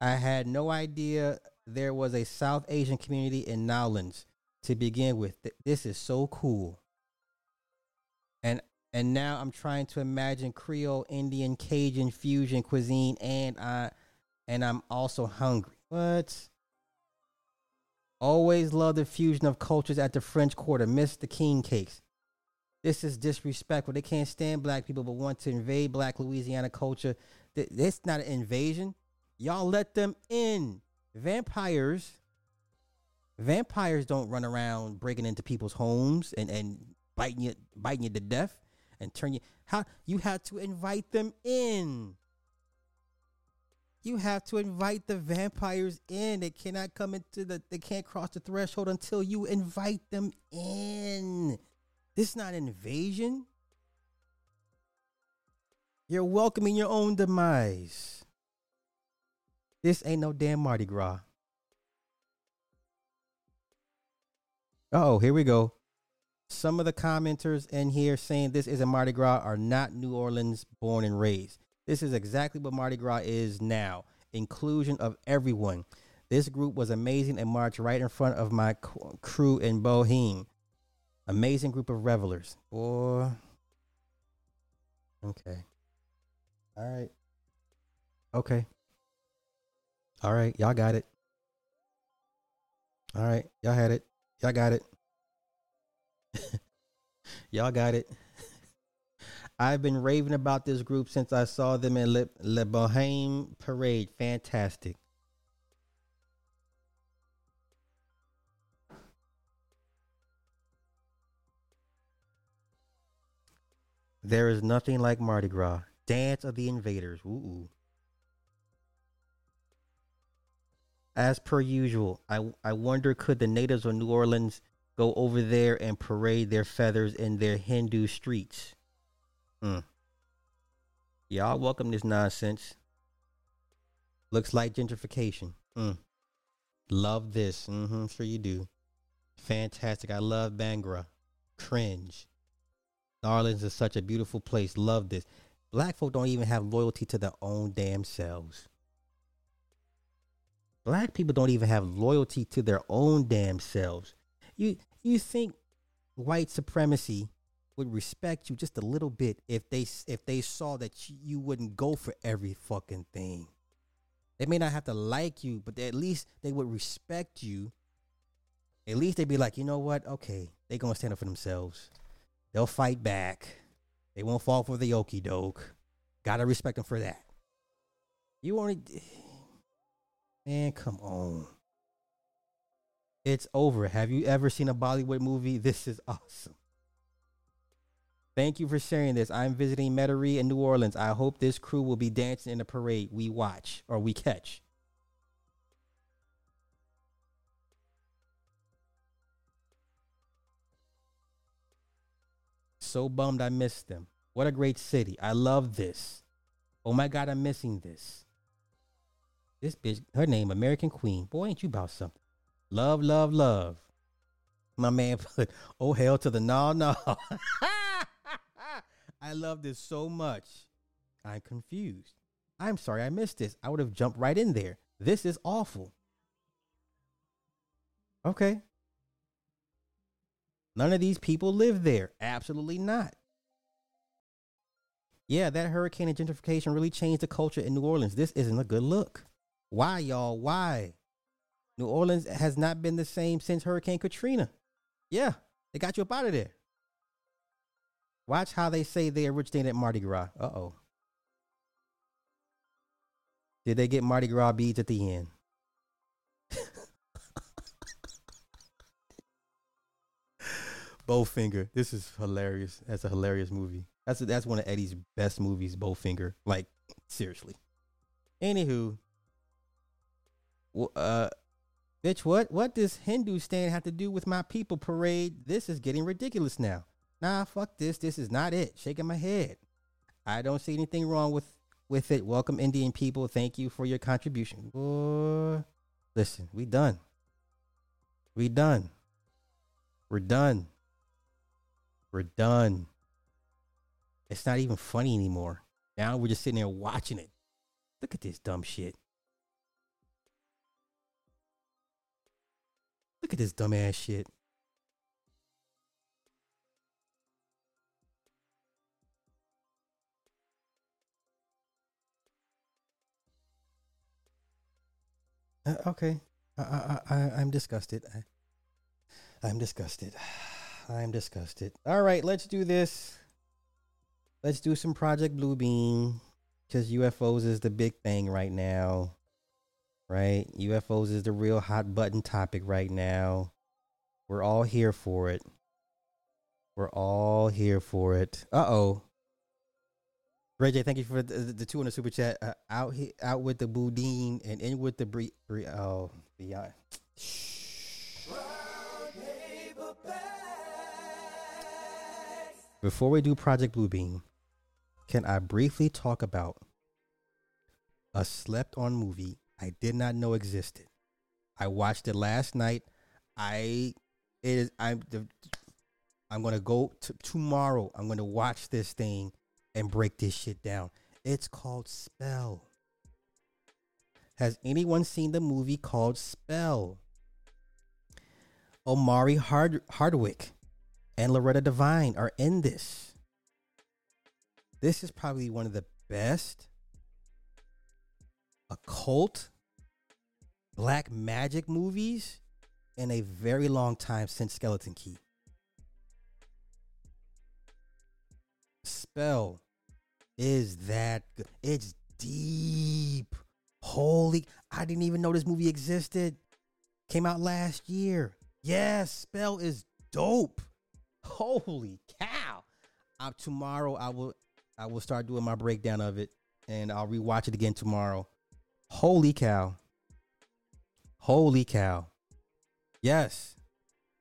[SPEAKER 2] I had no idea there was a South Asian community in Nowlands to begin with. Th- This is so cool, and and now I'm trying to imagine Creole, Indian, Cajun fusion cuisine, and I and I'm also hungry. What? Always love the fusion of cultures at the French Quarter. Miss the king cakes. This is disrespectful. They can't stand black people, but want to invade black Louisiana culture. Th- This not an invasion. Y'all let them in. Vampires. Vampires don't run around breaking into people's homes and, and biting you biting you to death and turn you how you have to invite them in. You have to invite the vampires in. They cannot come into the they can't cross the threshold until you invite them in. This is not an invasion. You're welcoming your own demise. This ain't no damn Mardi Gras. Oh, here we go. Some of the commenters in here saying this isn't Mardi Gras are not New Orleans born and raised. This is exactly what Mardi Gras is now inclusion of everyone. This group was amazing and marched right in front of my crew in Boheme. Amazing group of revelers. Boy. Okay. All right. Okay. All right. Y'all got it. All right. Y'all had it. Y'all got it. Y'all got it. I've been raving about this group since I saw them in Le, Le Bohème Parade. Fantastic. There is nothing like Mardi Gras. Dance of the Invaders. Ooh. As per usual, I I wonder could the natives of New Orleans go over there and parade their feathers in their Hindu streets? Hmm. Y'all welcome this nonsense. Looks like gentrification. Mm. Love this. Mm-hmm. Sure you do. Fantastic. I love Bhangra. Cringe. New Orleans is such a beautiful place. Love this. Black folk don't even have loyalty to their own damn selves. Black people don't even have loyalty to their own damn selves. You you think white supremacy would respect you just a little bit if they if they saw that you, wouldn't go for every fucking thing. They may not have to like you, but at least they would respect you. At least they'd be like, you know what? Okay, they gonna stand up for themselves. They'll fight back. They won't fall for the okey doke. Gotta respect them for that. You only, man, come on. It's over. Have you ever seen a Bollywood movie? This is awesome. Thank you for sharing this. I'm visiting Metairie in New Orleans. I hope this crew will be dancing in the parade we watch or we catch. So bummed I missed them. What a great city. I love this. Oh my God, I'm missing this. This bitch, her name, American Queen. Boy, ain't you about something. Love, love, love. My man put, oh hell to the no, no. I love this so much. I'm confused. I'm sorry I missed this. I would have jumped right in there. This is awful. Okay. None of these people live there. Absolutely not. Yeah, that hurricane and gentrification really changed the culture in New Orleans. This isn't a good look. Why, y'all? Why? New Orleans has not been the same since Hurricane Katrina. Yeah, they got you up out of there. Watch how they say they originated at Mardi Gras. Uh oh. Did they get Mardi Gras beads at the end? Bowfinger. This is hilarious. That's a hilarious movie. That's a, that's one of Eddie's best movies. Bowfinger. Like seriously. Anywho, w- uh, bitch, what what does Hindustan have to do with my people parade? This is getting ridiculous now. Nah, fuck this. This is not it. Shaking my head. I don't see anything wrong with with it. Welcome Indian people. Thank you for your contribution. Listen, we done. We done. We're done. We're done. It's not even funny anymore. Now we're just sitting there watching it. Look at this dumb shit. Look at this dumbass shit. Uh, okay, I, I, I, I'm disgusted. I, I'm disgusted. I'm disgusted. All right, let's do this. Let's do some Project Blue Bluebeam because UFOs is the big thing right now. Right? UFOs is the real hot button topic right now. We're all here for it. We're all here for it. Uh oh. Ray J, thank you for the, the two in the super chat. Uh, out here, out with the boudin and in with the bre- bre- oh beyond. Before we do Project Bluebeam, can I briefly talk about a slept on movie I did not know existed? I watched it last night. I it is I'm the I'm gonna go to tomorrow. I'm gonna watch this thing and break this shit down. It's called Spell. Has anyone seen the movie called Spell? Omari Hard- Hardwick and Loretta Devine are in this. This is probably one of the best occult black magic movies in a very long time since Skeleton Key. Spell is that good. It's deep. Holy, I didn't even know this movie existed. Came out last year. Yes, Spell is dope. Holy cow. Uh, tomorrow I will I will start doing my breakdown of it and I'll rewatch it again tomorrow. Holy cow. Holy cow. Yes.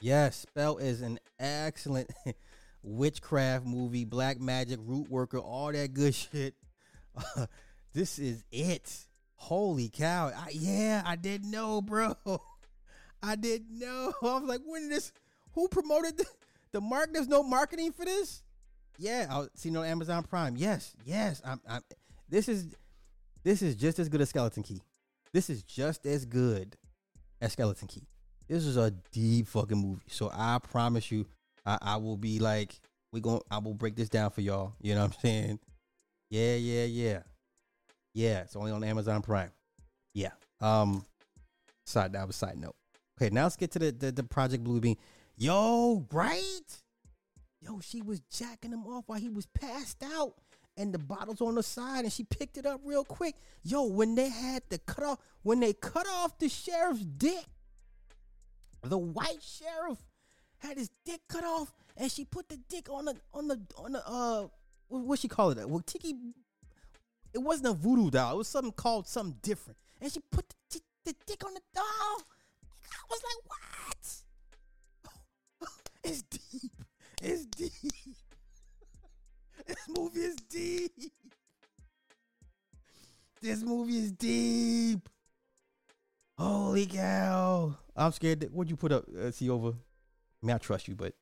[SPEAKER 2] Yes, Spell is an excellent witchcraft movie, black magic, root worker, all that good shit. this is it. Holy cow. I, yeah, I didn't know, bro. I didn't know. I was like, when this who promoted the, the mark? There's no marketing for this? Yeah, I'll see no Amazon Prime. Yes, yes. I'm, I'm this is this is just as good as Skeleton Key. This is just as good as Skeleton Key. This is a deep fucking movie. So I promise you, I, I will be like, we going I will break this down for y'all. You know what I'm saying? Yeah, yeah, yeah. Yeah, it's only on Amazon Prime. Yeah. Um side that was side note. Okay, now let's get to the the, the Project Bluebeam. Yo, right? Yo, she was jacking him off while he was passed out. And the bottle's on the side, and she picked it up real quick. Yo, when they had the cut off, when they cut off the sheriff's dick, the white sheriff had his dick cut off, and she put the dick on the on the on the uh what, what she call it? That? Well, Tiki, it wasn't a voodoo doll. It was something called something different, and she put the, the dick on the doll. I was like, what? It's deep. It's deep. This movie is deep. This movie is deep. Holy cow. I'm scared what'd you put up, uh, see over? I mean, I trust you, but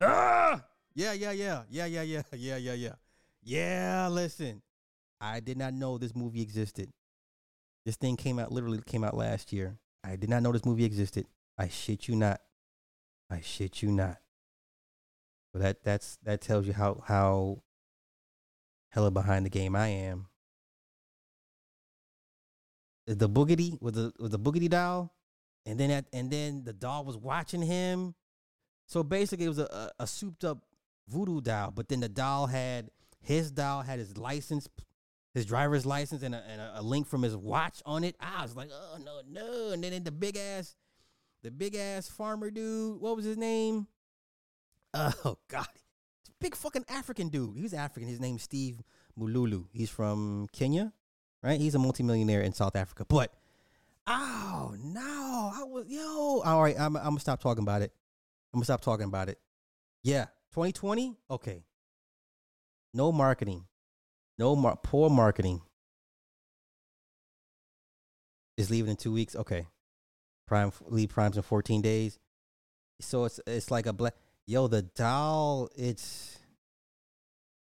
[SPEAKER 2] ah! Yeah, yeah, yeah. Yeah, yeah, yeah. Yeah, yeah, yeah. Yeah, listen. I did not know this movie existed. This thing came out literally came out last year. I did not know this movie existed. I shit you not. I shit you not. So that that's that tells you how how hella behind the game I am. The boogity with the with the boogity doll, and then at, and then the doll was watching him. So basically, it was a, a, a souped up voodoo doll. But then the doll had his doll had his license, his driver's license, and a, and a, a link from his watch on it. I was like, oh no no! And then the big ass, the big ass farmer dude, what was his name? Oh God, big fucking African dude. He's African. His name's Steve Mululu. He's from Kenya, right? He's a multimillionaire in South Africa. But oh no, I was yo. All right, I'm, I'm gonna stop talking about it. I'm gonna stop talking about it. Yeah, 2020. Okay. No marketing. No mar- poor marketing. Is leaving in two weeks. Okay. Prime leave primes in 14 days. So it's it's like a black yo the doll it's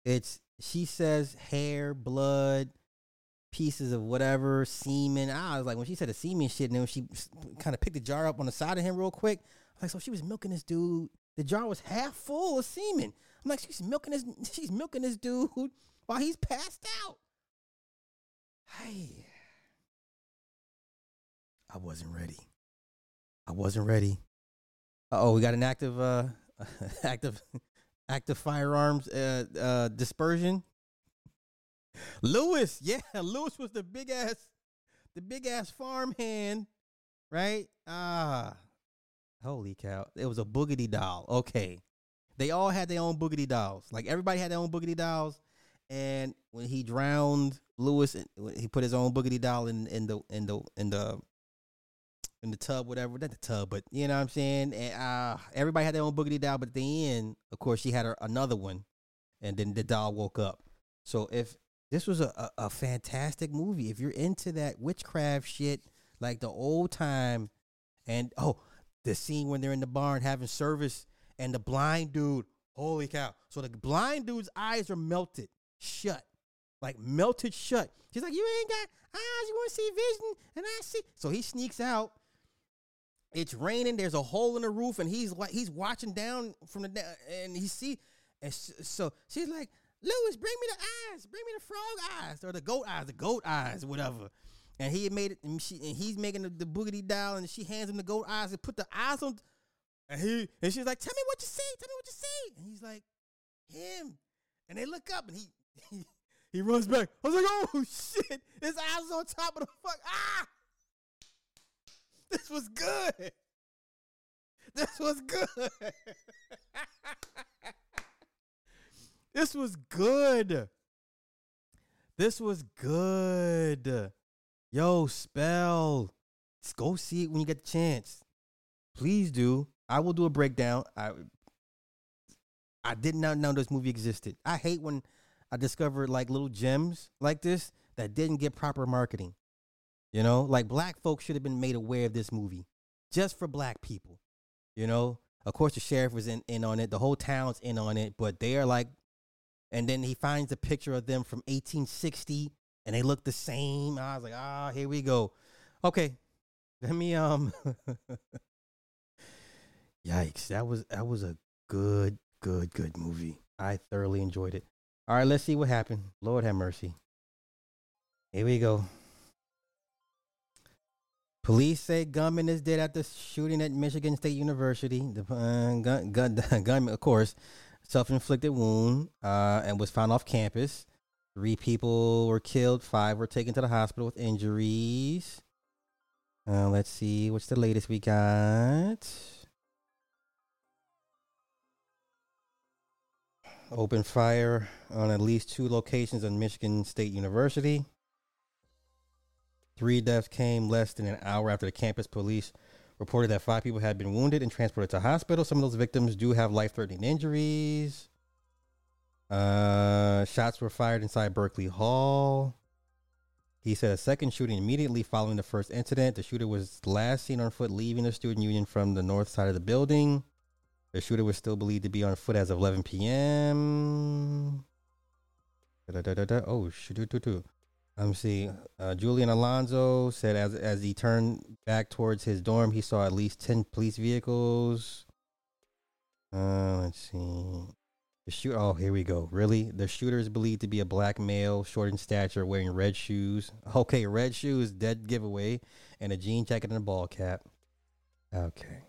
[SPEAKER 2] it's she says hair blood pieces of whatever semen i was like when she said the semen shit and then she kind of picked the jar up on the side of him real quick like so she was milking this dude. The jar was half full of semen. I'm like she's milking this she's milking this dude while he's passed out. Hey. I wasn't ready. I wasn't ready. Oh we got an active uh active active firearms uh, uh, dispersion. Lewis, yeah, Lewis was the big ass, the big ass farm hand, right? Ah, holy cow! It was a boogity doll. Okay, they all had their own boogity dolls. Like everybody had their own boogity dolls. And when he drowned Lewis, he put his own boogity doll in in the in the in the in the tub, whatever. Not the tub, but you know what I'm saying. And uh, everybody had their own boogity doll, but at the end, of course, she had her, another one, and then the doll woke up. So if this was a, a, a fantastic movie, if you're into that witchcraft shit, like the old time, and oh, the scene when they're in the barn having service, and the blind dude, holy cow! So the blind dude's eyes are melted shut, like melted shut. She's like, you ain't got eyes, you want to see vision, and I see. So he sneaks out it's raining. There's a hole in the roof, and he's like he's watching down from the and he see, and so she's like, Lewis, bring me the eyes, bring me the frog eyes or the goat eyes, the goat eyes, whatever. And he made it, and, she, and he's making the, the boogity doll, and she hands him the gold eyes and put the eyes on. And he and she's like, "Tell me what you see. Tell me what you see." And he's like, "Him." And they look up and he he, he runs back. I was like, oh shit! His eyes on top of the fuck. Ah! This was good. This was good. this was good. This was good. Yo, spell. Just go see it when you get the chance. Please do. I will do a breakdown. I I did not know this movie existed. I hate when I discover like little gems like this that didn't get proper marketing. You know, like black folks should have been made aware of this movie just for black people. You know, of course, the sheriff was in, in on it, the whole town's in on it, but they are like, and then he finds a picture of them from 1860 and they look the same. I was like, ah, here we go. Okay, let me, um, yikes, that was, that was a good, good, good movie. I thoroughly enjoyed it. All right, let's see what happened. Lord have mercy. Here we go. Police say gunman is dead after shooting at Michigan State University. The uh, gun, gun, gunman, of course, self-inflicted wound uh, and was found off campus. Three people were killed. Five were taken to the hospital with injuries. Uh, let's see, what's the latest we got? Open fire on at least two locations on Michigan State University. Three deaths came less than an hour after the campus police reported that five people had been wounded and transported to hospital. Some of those victims do have life threatening injuries. Uh, shots were fired inside Berkey Hall. He said a second shooting immediately following the first incident. The shooter was last seen on foot leaving the student union from the north side of the building. The shooter was still believed to be on foot as of 11 p.m. Da-da-da-da-da. Oh, shoot, let me see. Uh, Julian Alonso said as as he turned back towards his dorm, he saw at least ten police vehicles. Uh, let's see. The shoot. Oh, here we go. Really, the shooter is believed to be a black male, short in stature, wearing red shoes. Okay, red shoes, dead giveaway, and a jean jacket and a ball cap. Okay.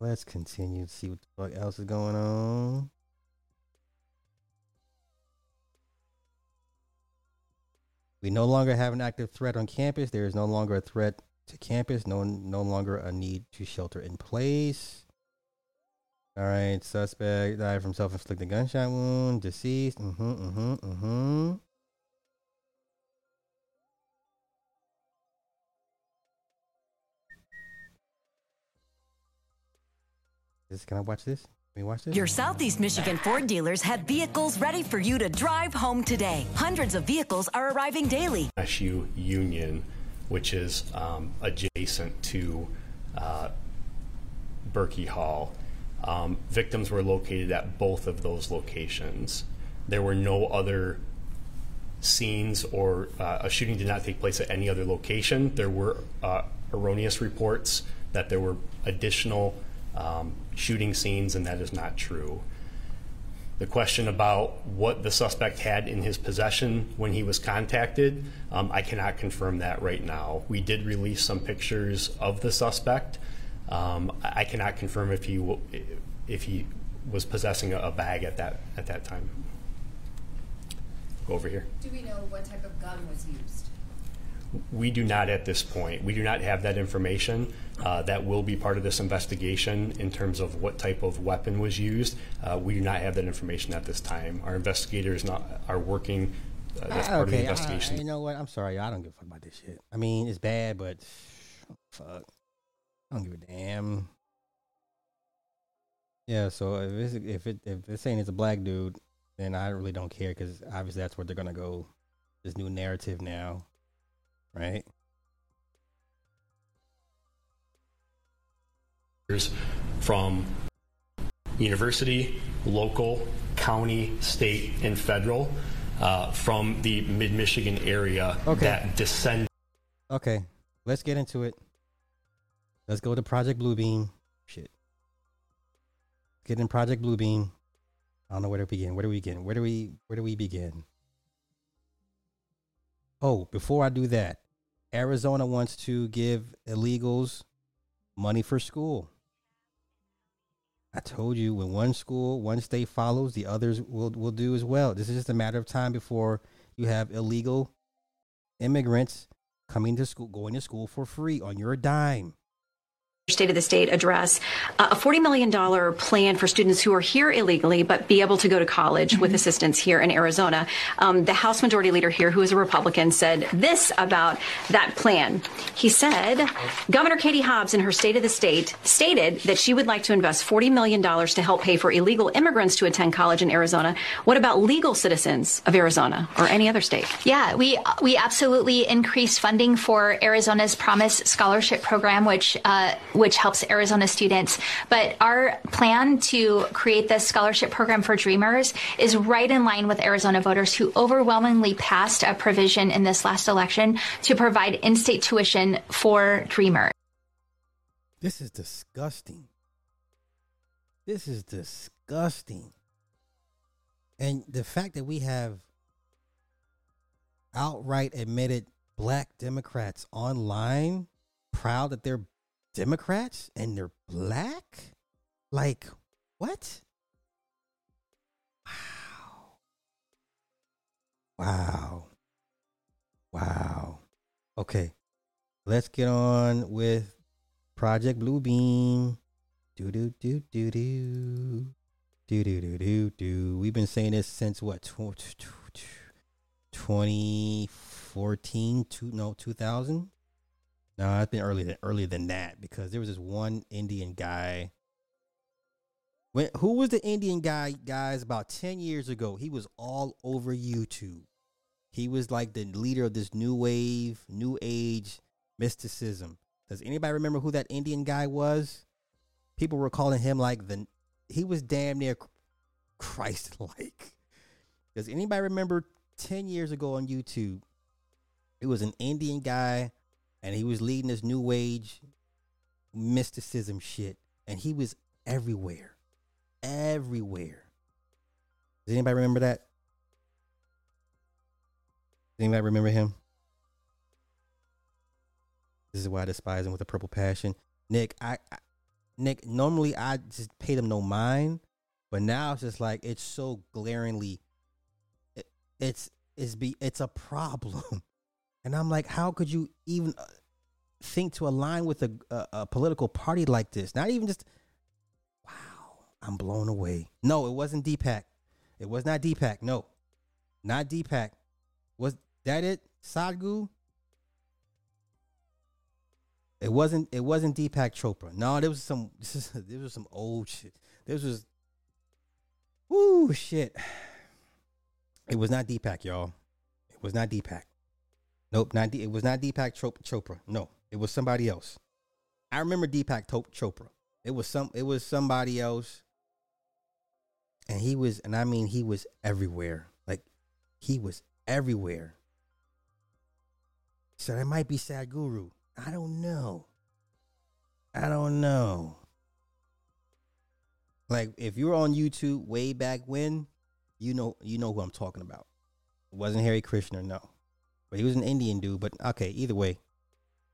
[SPEAKER 2] Let's continue to see what the fuck else is going on. We no longer have an active threat on campus. There is no longer a threat to campus. No, no longer a need to shelter in place. All right, suspect died from self-inflicted gunshot wound. Deceased. Mm-hmm. Mm-hmm. Mm-hmm. This can I watch this? Can we watch this?
[SPEAKER 15] Your Southeast Michigan Ford dealers have vehicles ready for you to drive home today. Hundreds of vehicles are arriving daily.
[SPEAKER 16] SU Union, which is um, adjacent to uh, Berkey Hall. Um, victims were located at both of those locations. There were no other scenes or uh, a shooting did not take place at any other location. There were uh, erroneous reports that there were additional um, shooting scenes, and that is not true. The question about what the suspect had in his possession when he was contacted, um, I cannot confirm that right now. We did release some pictures of the suspect. Um, I I cannot confirm if he w- if he was possessing a, a bag at that at that time. Go over here.
[SPEAKER 17] Do we know what type of gun was used?
[SPEAKER 16] We do not at this point. We do not have that information. Uh, that will be part of this investigation in terms of what type of weapon was used. Uh, we do not have that information at this time. Our investigators not, are working. Uh, that's part of the
[SPEAKER 2] okay, I-
[SPEAKER 16] investigation.
[SPEAKER 2] you know what? I'm sorry. I don't give a fuck about this shit. I mean, it's bad, but fuck. I don't give a damn. Yeah, so if it's, if it if it's saying it's a black dude, then I really don't care because obviously that's where they're gonna go. This new narrative now, right?
[SPEAKER 16] from university, local, county, state, and federal uh, from the mid Michigan area
[SPEAKER 2] Okay.
[SPEAKER 16] that descend.
[SPEAKER 2] Okay, let's get into it. Let's go to Project Bluebeam. Shit. Get in Project Bluebeam. I don't know where to begin. Where do we begin? Where do we where do we begin? Oh, before I do that, Arizona wants to give illegals money for school. I told you when one school, one state follows, the others will will do as well. This is just a matter of time before you have illegal immigrants coming to school, going to school for free on your dime.
[SPEAKER 18] State of the State address uh, a $40 million plan for students who are here illegally but be able to go to college with assistance here in Arizona. Um, the House Majority Leader here, who is a Republican, said this about that plan. He said Governor Katie Hobbs, in her State of the State, stated that she would like to invest $40 million to help pay for illegal immigrants to attend college in Arizona. What about legal citizens of Arizona or any other state?
[SPEAKER 19] Yeah, we we absolutely increased funding for Arizona's Promise Scholarship Program, which uh, which helps Arizona students. But our plan to create this scholarship program for Dreamers is right in line with Arizona voters who overwhelmingly passed a provision in this last election to provide in-state tuition for Dreamers.
[SPEAKER 2] This is disgusting. This is disgusting. And the fact that we have outright admitted black Democrats online proud that they're Democrats and they're black? Like, what? Wow. Wow. Wow. Okay. Let's get on with Project Bluebeam. Do do do do do. Do do do do do. We've been saying this since what? tw- tw- tw- 2014, two, no, 2000? No, it's been earlier than earlier than that because there was this one Indian guy. When who was the Indian guy, guys? About ten years ago, he was all over YouTube. He was like the leader of this new wave, new age mysticism. Does anybody remember who that Indian guy was? People were calling him like the. He was damn near Christ like. Does anybody remember ten years ago on YouTube? It was an Indian guy and he was leading this new age mysticism shit, and he was everywhere, everywhere. Does anybody remember that? Does anybody remember him? This is why I despise him with a purple passion. Nick, I, I Nick, normally I just pay them no mind, but now it's just like it's so glaringly it, it's it's be it's a problem. And I'm like, how could you even uh, think to align with a, a, a political party like this? Not even just, wow, I'm blown away. No, it wasn't Deepak. It was not Deepak. No, not Deepak. Was that it? Sadhguru? It wasn't. It wasn't Deepak Chopra. No, there was some. This is. There was some old shit. This was. Woo shit. It was not Deepak, y'all. It was not Deepak. Nope, not D- it was not Deepak Chopra. No, it was somebody else. I remember Deepak Chopra. It was some. It was somebody else, and he was, and I mean, he was everywhere. Like he was everywhere. So that might be Sadhguru. I don't know. I don't know. Like if you were on YouTube way back when, you know, you know who I'm talking about. It wasn't Hare Krishna, no. But he was an Indian dude. But okay, either way,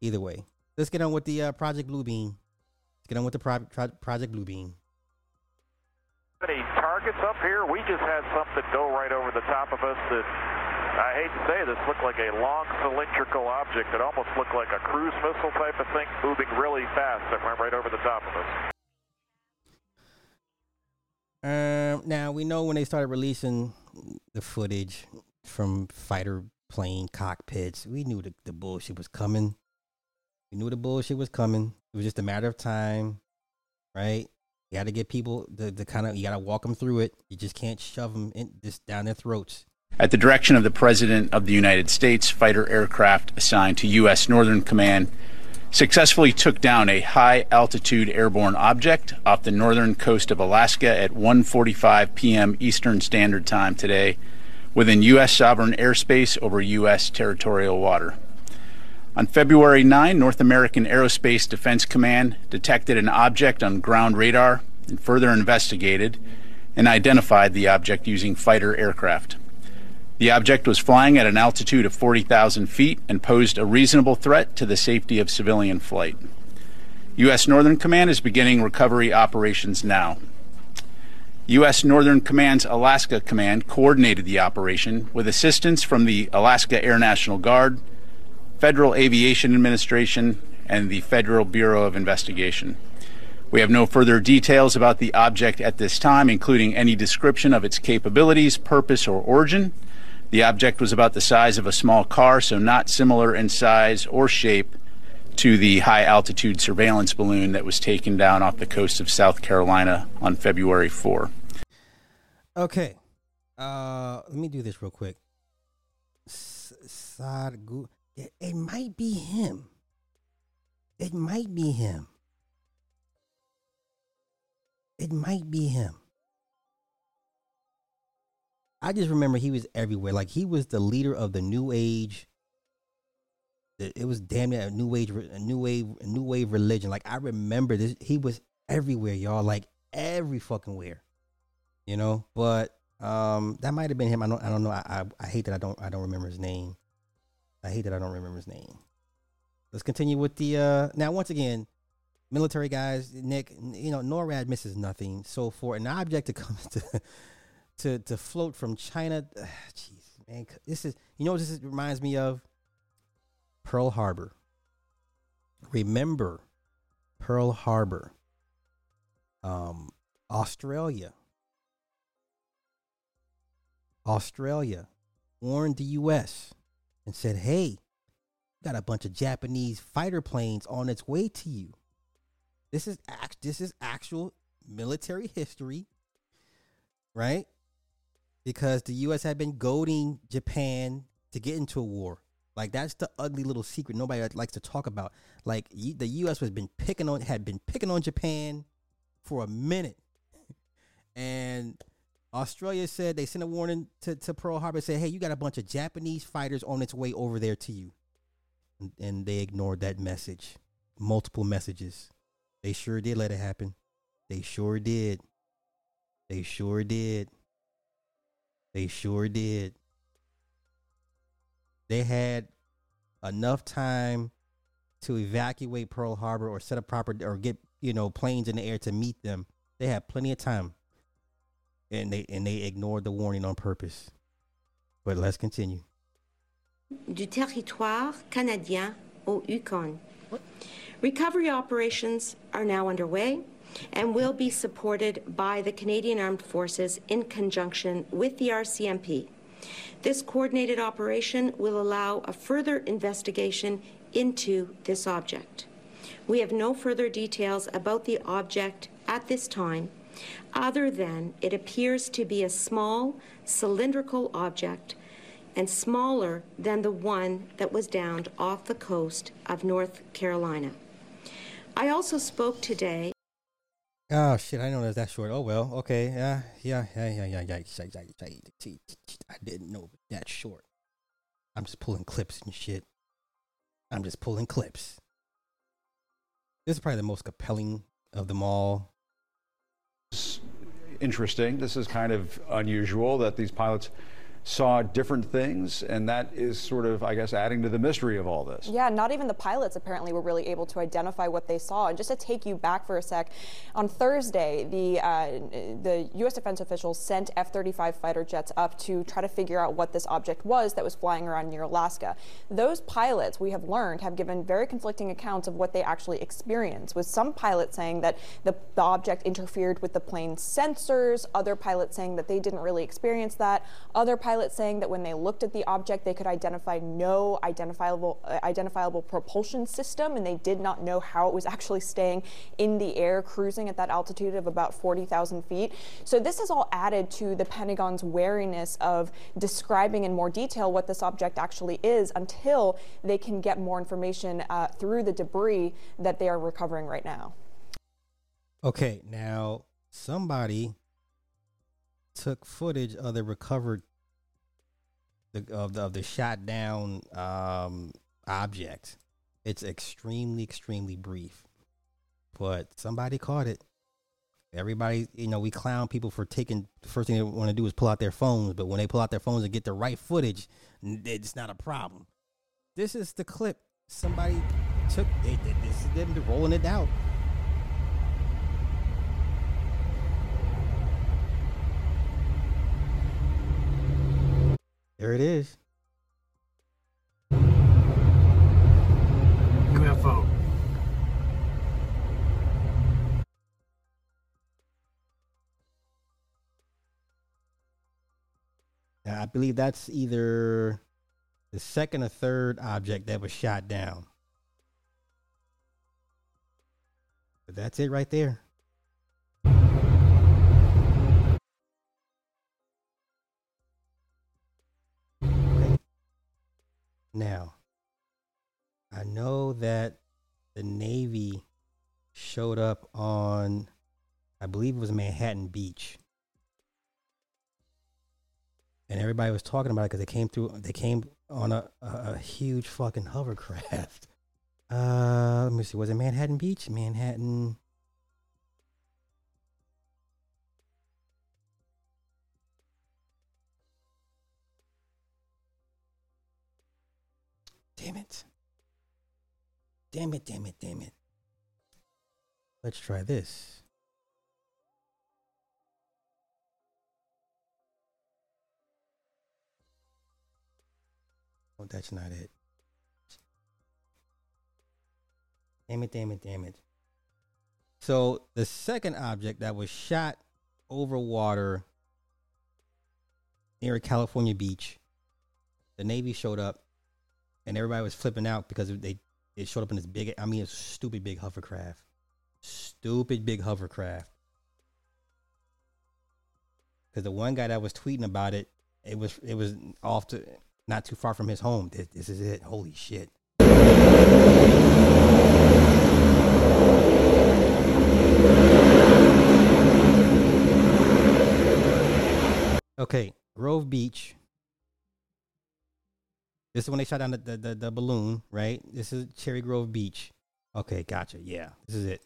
[SPEAKER 2] either way, let's get on with the uh, Project Bluebeam. Let's get on with the pro- pro- Project Bluebeam.
[SPEAKER 20] Any targets up here? We just had something go right over the top of us that I hate to say this looked like a long cylindrical object that almost looked like a cruise missile type of thing moving really fast that went right over the top of us.
[SPEAKER 2] Um, now we know when they started releasing the footage from fighter plane cockpits, we knew the, the bullshit was coming. We knew the bullshit was coming. It was just a matter of time, right? You got to get people the, the kind of you got to walk them through it. You just can't shove them in just down their throats.
[SPEAKER 21] At the direction of the President of the United States, fighter aircraft assigned to U.S. Northern Command successfully took down a high altitude airborne object off the northern coast of Alaska at 1:45 p.m. Eastern Standard Time today within U.S. sovereign airspace over U.S. territorial water. On February 9, North American Aerospace Defense Command detected an object on ground radar and further investigated and identified the object using fighter aircraft. The object was flying at an altitude of 40,000 feet and posed a reasonable threat to the safety of civilian flight. U.S. Northern Command is beginning recovery operations now. U.S. Northern Command's Alaska Command coordinated the operation with assistance from the Alaska Air National Guard, Federal Aviation Administration, and the Federal Bureau of Investigation. We have no further details about the object at this time, including any description of its capabilities, purpose, or origin. The object was about the size of a small car, so not similar in size or shape to the high altitude surveillance balloon that was taken down off the coast of South Carolina on February 4.
[SPEAKER 2] Okay. Uh, let me do this real quick. Sadgu. It might be him. It might be him. It might be him. I just remember he was everywhere. Like he was the leader of the new age. It was damn near a new age, a new wave, a new wave religion. Like I remember this. He was everywhere, y'all. Like every fucking where, you know. But um, that might have been him. I don't. I don't know. I, I I hate that I don't. I don't remember his name. I hate that I don't remember his name. Let's continue with the uh now once again, military guys, Nick, you know, NORAD misses nothing. So for an object to come to to to float from China, jeez, man, this is you know this is, reminds me of? Pearl Harbor. Remember Pearl Harbor. Um Australia. Australia warned the US and said, "Hey, got a bunch of Japanese fighter planes on its way to you. This is act this is actual military history, right? Because the US had been goading Japan to get into a war. Like that's the ugly little secret nobody likes to talk about. Like the US has been picking on had been picking on Japan for a minute. And Australia said they sent a warning to, to Pearl Harbor said, "Hey, you got a bunch of Japanese fighters on its way over there to you." And, and they ignored that message. Multiple messages. They sure did let it happen. They sure did. They sure did. They sure did. They had enough time to evacuate Pearl Harbor or set up proper or get, you know, planes in the air to meet them. They had plenty of time. And they and they ignored the warning on purpose. But let's continue.
[SPEAKER 22] du territoire canadien au Yukon. Recovery operations are now underway and will be supported by the Canadian Armed Forces in conjunction with the RCMP. This coordinated operation will allow a further investigation into this object. We have no further details about the object at this time, other than it appears to be a small cylindrical object and smaller than the one that was downed off the coast of North Carolina. I also spoke today.
[SPEAKER 2] Oh shit! I know that's that short. Oh well, okay. Yeah, yeah, yeah, yeah, yeah, yeah. I didn't know that short. I'm just pulling clips and shit. I'm just pulling clips. This is probably the most compelling of them all.
[SPEAKER 23] interesting. This is kind of unusual that these pilots saw different things, and that is sort of, I guess, adding to the mystery of all this.
[SPEAKER 24] Yeah, not even the pilots apparently were really able to identify what they saw. And just to take you back for a sec, on Thursday, the uh, the U.S. defense officials sent F-35 fighter jets up to try to figure out what this object was that was flying around near Alaska. Those pilots, we have learned, have given very conflicting accounts of what they actually experienced. With some pilots saying that the, the object interfered with the plane's sensors, other pilots saying that they didn't really experience that, other pilots saying that when they looked at the object, they could identify no identifiable uh, identifiable propulsion system, and they did not know how it was actually staying in the air, cruising at that altitude of about 40,000 feet. So this has all added to the Pentagon's wariness of describing in more detail what this object actually is until they can get more information uh, through the debris that they are recovering right now.
[SPEAKER 2] Okay, now somebody took footage of the recovered the, of the of the shot down um, object. It's extremely extremely brief, but somebody caught it. Everybody, you know, we clown people for taking the first thing they want to do is pull out their phones, but when they pull out their phones and get the right footage, it's not a problem. This is the clip somebody took. They, they, this is them rolling it out. There it is.
[SPEAKER 9] UFO.
[SPEAKER 2] Now, I believe that's either the second or third object that was shot down. But that's it right there. Now, I know that the Navy showed up on, I believe it was Manhattan Beach. And everybody was talking about it because they came through, they came on a, a, a huge fucking hovercraft. Uh, let me see. Was it Manhattan Beach? Manhattan. Damn it. Damn it, damn it, damn it. Let's try this. Oh, that's not it. Damn it, damn it, damn it. So the second object that was shot over water near a California beach, the Navy showed up and everybody was flipping out because they it showed up in this big I mean it's stupid big hovercraft. Stupid big hovercraft. Cause the one guy that was tweeting about it, it was it was off to not too far from his home. This, this is it. Holy shit. Okay, Grove Beach. This is when they shot down the, the, the, the balloon, right? This is Cherry Grove Beach. Okay, gotcha. Yeah, this is it.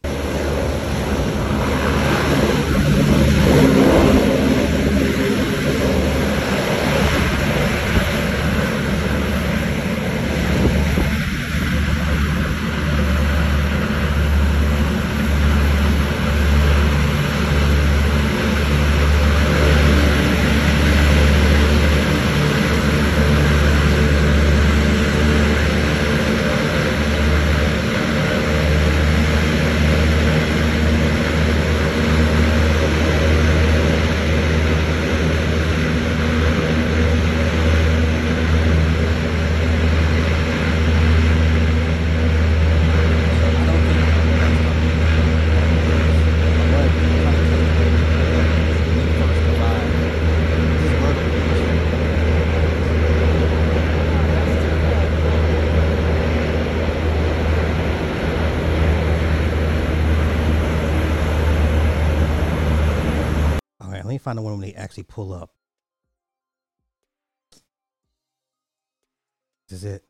[SPEAKER 2] All right, let me find the one when they actually pull up. This is it.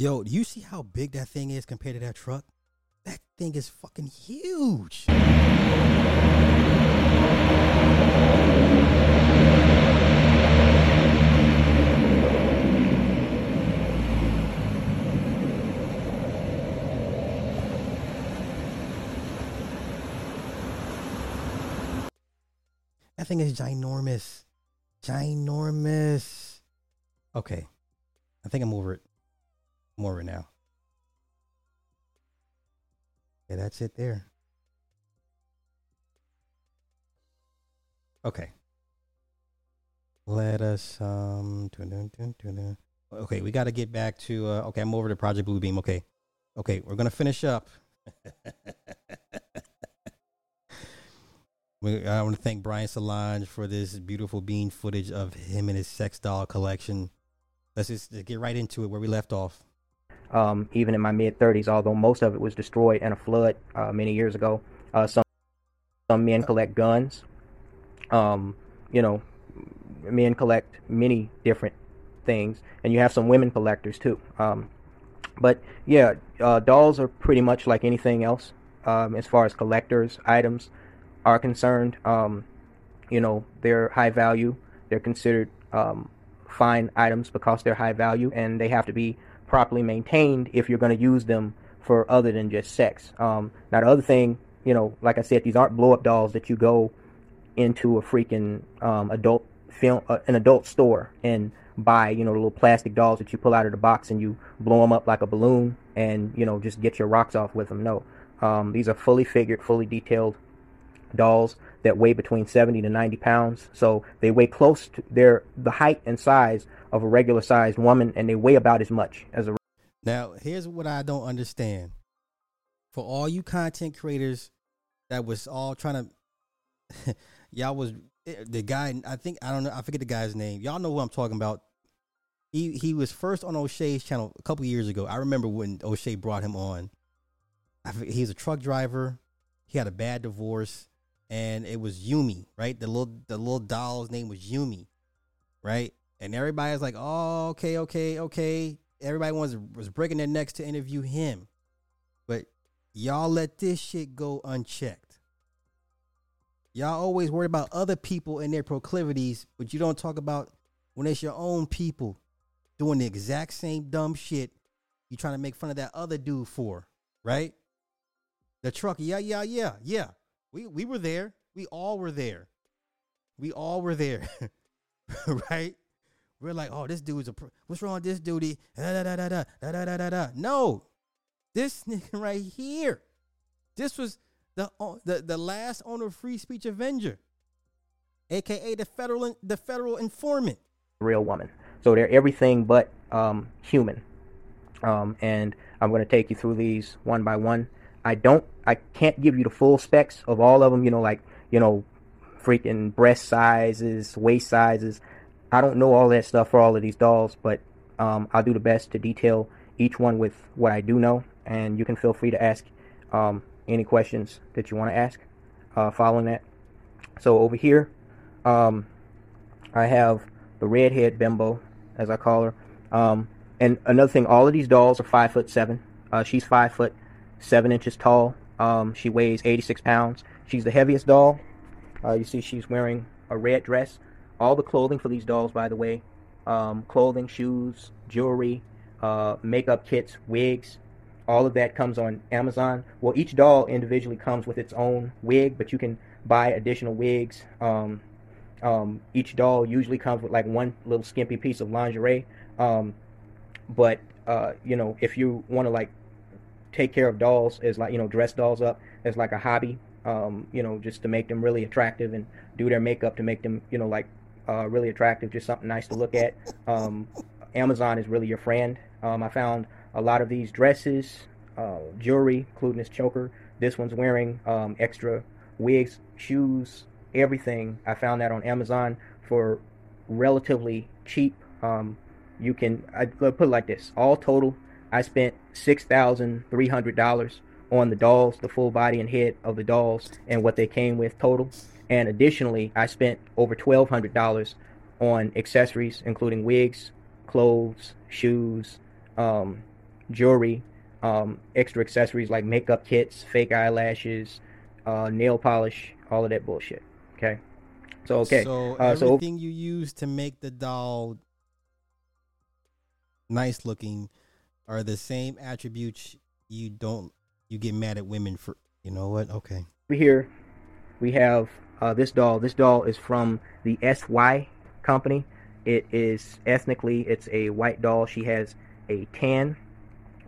[SPEAKER 2] Yo, do you see how big that thing is compared to that truck? That thing is fucking huge. That thing is ginormous. Ginormous. Okay. I think I'm over it. I'm over it now. Yeah, that's it there. Okay. Let us um. Okay, we got to get back to. Uh, okay, I'm over to Project Bluebeam. Okay, okay, we're gonna finish up. We, I want to thank Brian Solange for this beautiful bean footage of him and his sex doll collection. Let's just get right into it where we left off.
[SPEAKER 25] Um, even in my mid 30s, although most of it was destroyed in a flood uh, many years ago. Uh, some some men collect guns. Um, you know, men collect many different things, and you have some women collectors too. Um, but yeah, uh, dolls are pretty much like anything else um, as far as collectors' items are concerned. Um, you know, they're high value. They're considered um, fine items because they're high value, and they have to be properly maintained if you're going to use them for other than just sex. Um, now, the other thing, you know, like I said, these aren't blow up dolls that you go into a freaking um, adult film, uh, an adult store and buy, you know, the little plastic dolls that you pull out of the box and you blow them up like a balloon and, you know, just get your rocks off with them. No. Um, these are fully figured, fully detailed dolls that weigh between 70 to 90 pounds. So they weigh close to their the height and size of a regular sized woman and they weigh about as much as a
[SPEAKER 2] Now, here's what I don't understand. For all you content creators that was all trying to, y'all was eh, the guy. I think I don't know. I forget the guy's name. Y'all know who I'm talking about. He he was first on O'Shea's channel a couple years ago. I remember when O'Shea brought him on. He's a truck driver. He had a bad divorce, and it was Yumi, right? The little the little doll's name was Yumi, right? And everybody's like, "Oh, okay, okay, okay." Everybody was was breaking their necks to interview him, but y'all let this shit go unchecked. Y'all always worry about other people and their proclivities, but you don't talk about when it's your own people doing the exact same dumb shit You're trying to make fun of that other dude for, right? The truck, yeah, yeah, yeah, yeah. We we were there. We all were there. We all were there, right? We're like, oh, this dude's a. Pro- What's wrong with this dude? Da, da, da, da, da, da, da, da, da. No, this nigga right here. This was the the the last owner of Free Speech Avenger, aka the federal the federal informant.
[SPEAKER 25] real woman. So they're everything but um, human. Um, and I'm going to take you through these one by one. I don't, I can't give you the full specs of all of them. You know, like you know, freaking breast sizes, waist sizes. I don't know all that stuff for all of these dolls, but um, I'll do the best to detail each one with what I do know. And you can feel free to ask um, any questions that you want to ask uh, following that. So over here, um, I have the redhead bimbo, as I call her. Um, and another thing, all of these dolls are five foot seven. Uh, she's five foot seven inches tall. Um, she weighs 86 pounds. She's the heaviest doll. Uh, you see, she's wearing a red dress. All the clothing for these dolls, by the way, um, clothing, shoes, jewelry, uh, makeup kits, wigs, all of that comes on Amazon. Well, each doll individually comes with its own wig, but you can buy additional wigs. Um, um, each doll usually comes with like one little skimpy piece of lingerie. Um, but uh, you know, if you want to like take care of dolls as like you know dress dolls up as like a hobby, um, you know, just to make them really attractive and do their makeup to make them you know like uh, really attractive, just something nice to look at. Um, Amazon is really your friend. Um, I found a lot of these dresses, uh, jewelry, including this choker. This one's wearing um, extra wigs, shoes, everything. I found that on Amazon for relatively cheap. Um, you can I put it like this: all total, I spent six thousand three hundred dollars on the dolls, the full body and head of the dolls, and what they came with total. And additionally, I spent over twelve hundred dollars on accessories, including wigs, clothes, shoes, um, jewelry, um, extra accessories like makeup kits, fake eyelashes, uh, nail polish, all of that bullshit. Okay. So okay.
[SPEAKER 2] So
[SPEAKER 25] uh, so
[SPEAKER 2] everything you use to make the doll nice looking are the same attributes you don't you get mad at women for. You know what? Okay.
[SPEAKER 25] here we have uh, this doll. This doll is from the SY company. It is ethnically, it's a white doll. She has a tan.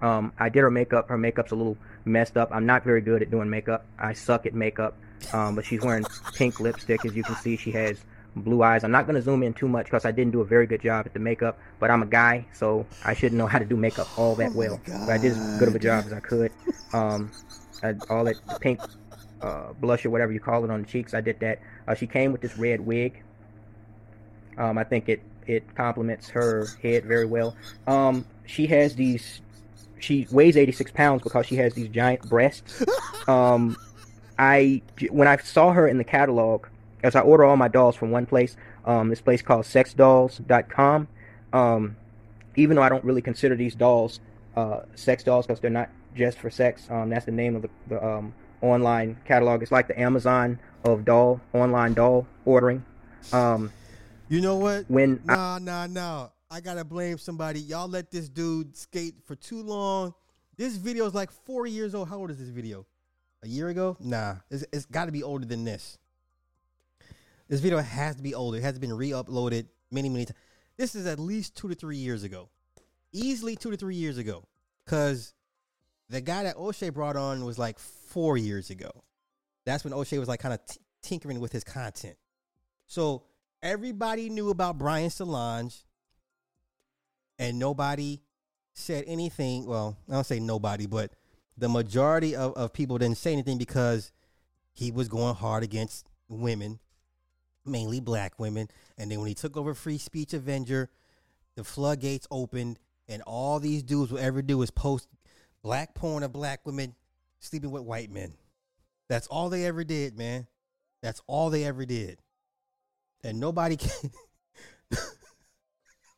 [SPEAKER 25] Um, I did her makeup. Her makeup's a little messed up. I'm not very good at doing makeup. I suck at makeup. Um, but she's wearing pink lipstick, as you can see. She has blue eyes. I'm not going to zoom in too much because I didn't do a very good job at the makeup, but I'm a guy, so I shouldn't know how to do makeup all that well. But I did as good of a job as I could. Um, I, all that pink uh, blush or whatever you call it on the cheeks, I did that. Uh, she came with this red wig. Um, I think it it complements her head very well. Um, she has these. She weighs 86 pounds because she has these giant breasts. Um, I when I saw her in the catalog, as I order all my dolls from one place, um, this place called SexDolls.com. Um, even though I don't really consider these dolls uh, sex dolls because they're not just for sex. Um, that's the name of the, the um, online catalog. It's like the Amazon of doll online doll ordering. Um,
[SPEAKER 2] You know what?
[SPEAKER 25] When
[SPEAKER 2] nah, nah, nah. I gotta blame somebody. Y'all let this dude skate for too long. This video is like four years old. How old is this video? A year ago? Nah, it's, it's got to be older than this. This video has to be older. It has been re-uploaded many, many times. This is at least two to three years ago, easily two to three years ago. Cause the guy that O'Shea brought on was like four years ago. That's when O'Shea was like kind of t- tinkering with his content. So everybody knew about Brian Solange, and nobody said anything. Well, I don't say nobody, but the majority of, of people didn't say anything because he was going hard against women, mainly black women. And then when he took over Free Speech Avenger, the floodgates opened, and all these dudes will ever do is post black porn of black women sleeping with white men. That's all they ever did, man. That's all they ever did. And nobody can.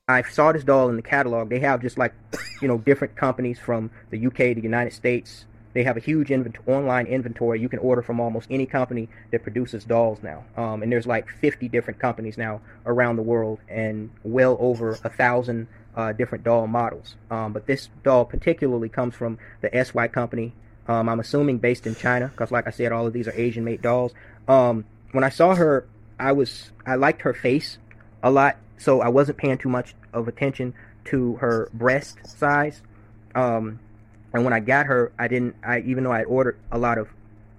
[SPEAKER 25] I saw this doll in the catalog. They have just like, you know, different companies from the UK, the United States. They have a huge invent- online inventory. You can order from almost any company that produces dolls now. Um, and there's like 50 different companies now around the world and well over a thousand uh, different doll models. Um, but this doll particularly comes from the SY company. Um, I'm assuming based in China because, like I said, all of these are Asian-made dolls. Um, when I saw her, I was I liked her face a lot, so I wasn't paying too much of attention to her breast size. Um, and when I got her, I didn't. I even though I ordered a lot of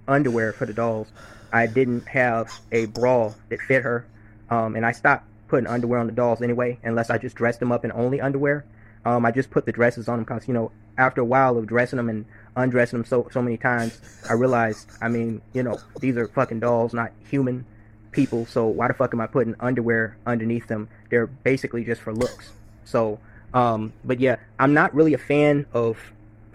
[SPEAKER 25] underwear for the dolls, I didn't have a bra that fit her. Um, and I stopped putting underwear on the dolls anyway, unless I just dressed them up in only underwear. Um, I just put the dresses on them because you know after a while of dressing them and undressing them so so many times, I realized I mean you know these are fucking dolls, not human people. So why the fuck am I putting underwear underneath them? They're basically just for looks. So, um, but yeah, I'm not really a fan of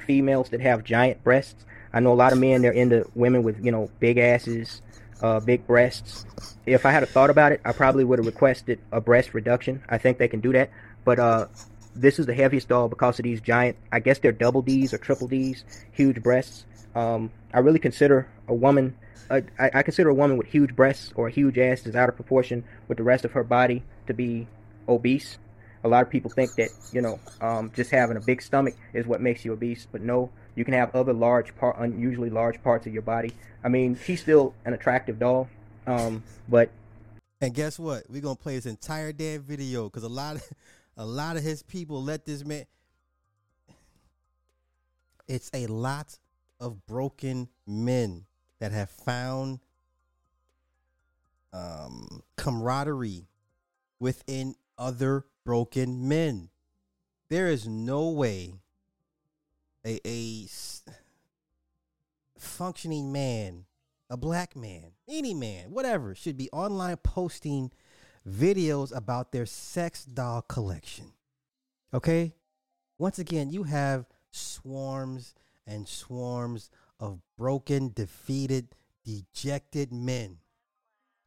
[SPEAKER 25] females that have giant breasts. I know a lot of men they're into women with you know big asses, uh, big breasts. If I had a thought about it, I probably would have requested a breast reduction. I think they can do that, but uh, this is the heaviest doll because of these giant. I guess they're double D's or triple D's, huge breasts. Um, I really consider a woman. Uh, I, I consider a woman with huge breasts or a huge ass is out of proportion with the rest of her body to be obese. A lot of people think that you know um, just having a big stomach is what makes you obese, but no, you can have other large part, unusually large parts of your body. I mean, she's still an attractive doll, um, but
[SPEAKER 2] And guess what? We're gonna play this entire damn video because a lot of a lot of his people let this man. It's a lot of broken men that have found um, camaraderie within other broken men. There is no way a, a functioning man, a black man, any man, whatever, should be online posting videos about their sex doll collection. Okay? Once again, you have swarms and swarms of broken, defeated, dejected men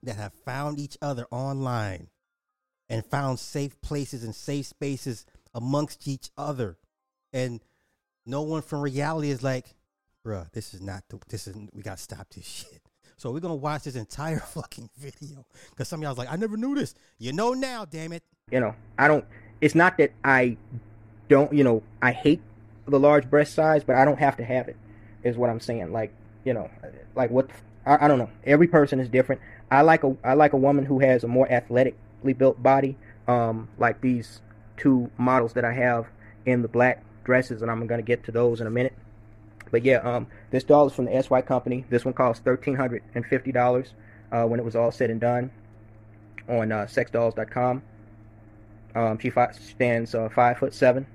[SPEAKER 2] that have found each other online and found safe places and safe spaces amongst each other. And no one from reality is like, bruh, this is not the, this is, we got to stop this shit. So we're to watch this entire fucking video. Because some of y'all's like, I never knew this. You know now, damn it.
[SPEAKER 25] you know, I don't. It's not that I don't, you know, I hate the large breast size, but I don't have to have it. Is what I'm saying. Like, you know, like what? I, I don't know. Every person is different. I like a I like a woman who has a more athletically built body. Um, like these two models that I have in the black dresses, and I'm gonna get to those in a minute. But yeah, um, this doll is from the SY company. This one cost thirteen hundred and fifty dollars uh, when it was all said and done on uh, sexdolls.com. Um, she fi- stands uh, five foot seven.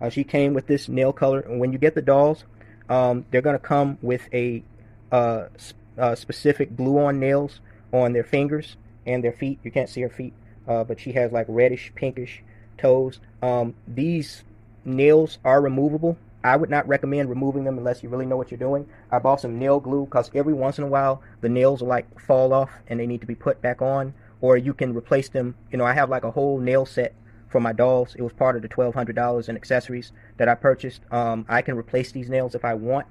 [SPEAKER 25] Uh, she came with this nail color, and when you get the dolls, um, they're gonna come with a uh, sp- uh, specific glue-on nails on their fingers and their feet. You can't see her feet, uh, but she has like reddish, pinkish toes. Um, these nails are removable. I would not recommend removing them unless you really know what you're doing. I bought some nail glue because every once in a while the nails will like fall off and they need to be put back on, or you can replace them. You know, I have like a whole nail set for my dolls. It was part of the twelve hundred dollars in accessories that I purchased. Um, I can replace these nails if I want.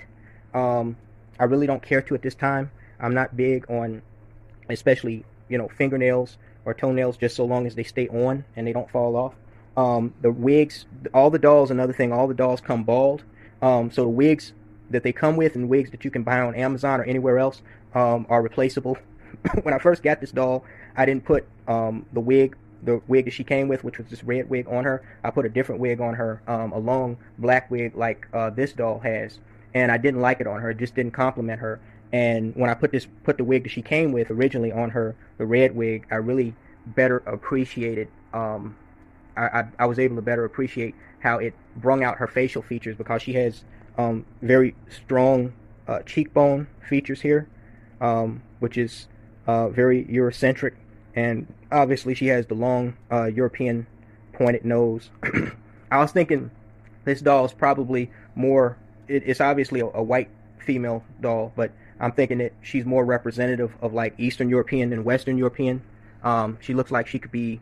[SPEAKER 25] Um, I really don't care to at this time. I'm not big on, especially you know, fingernails or toenails, just so long as they stay on and they don't fall off. Um, the wigs, all the dolls, another thing, all the dolls come bald. Um, so the wigs that they come with and wigs that you can buy on Amazon or anywhere else um, are replaceable. when I first got this doll, I didn't put um, the wig, the wig that she came with, which was this red wig on her. I put a different wig on her, um, a long black wig like uh, this doll has, and I didn't like it on her. It just didn't compliment her. And when I put this, put the wig that she came with originally on her, the red wig, I really better appreciated. Um, I, I, I was able to better appreciate how it brung out her facial features because she has um, very strong uh, cheekbone features here, um, which is uh, very Eurocentric, and obviously she has the long uh, European pointed nose. I was thinking this doll is probably more. It, it's obviously a, a white female doll, but I'm thinking that she's more representative of like Eastern European than Western European. Um, she looks like she could be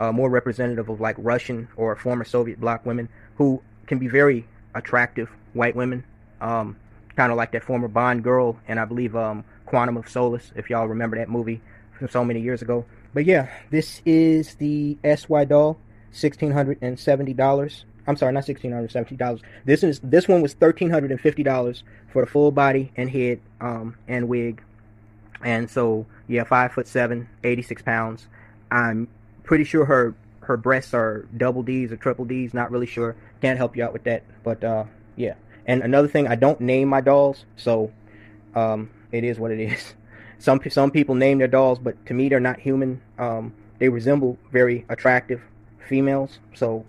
[SPEAKER 25] uh, more representative of like Russian or former Soviet bloc women who can be very attractive white women, um, kind of like that former Bond girl and I believe um, Quantum of Solace, if y'all remember that movie from so many years ago. But yeah, this is the SY doll, sixteen hundred and seventy dollars. I'm sorry, not sixteen hundred seventy dollars. This is this one was thirteen hundred and fifty dollars for the full body and head um, and wig. And so yeah, five foot seven, 86 pounds. I'm pretty sure her her breasts are double D's or triple D's. Not really sure. Can't help you out with that. But uh, yeah. And another thing, I don't name my dolls, so um, it is what it is. Some some people name their dolls, but to me they're not human. Um, they resemble very attractive females, so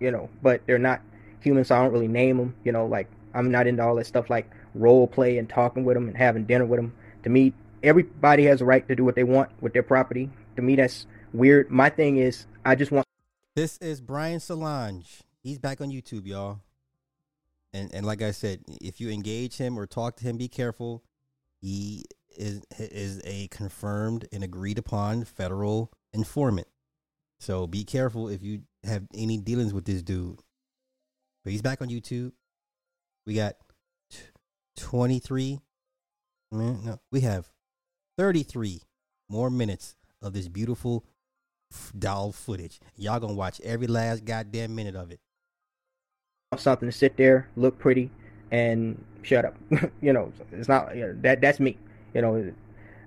[SPEAKER 25] you know, but they're not human, so I don't really name them. You know, like I'm not into all that stuff like role play and talking with them and having dinner with them. To me, everybody has a right to do what they want with their property. To me, that's weird. My thing is, I just want.
[SPEAKER 2] This is Brian Solange. He's back on YouTube, y'all. And and like I said, if you engage him or talk to him, be careful. He is is a confirmed and agreed upon federal informant. So be careful if you have any dealings with this dude. But he's back on YouTube. We got t- 23 mm, no, we have 33 more minutes of this beautiful doll footage. Y'all gonna watch every last goddamn minute of it.
[SPEAKER 25] something to sit there, look pretty, and shut up. you know, it's not you know, that. That's me. You know,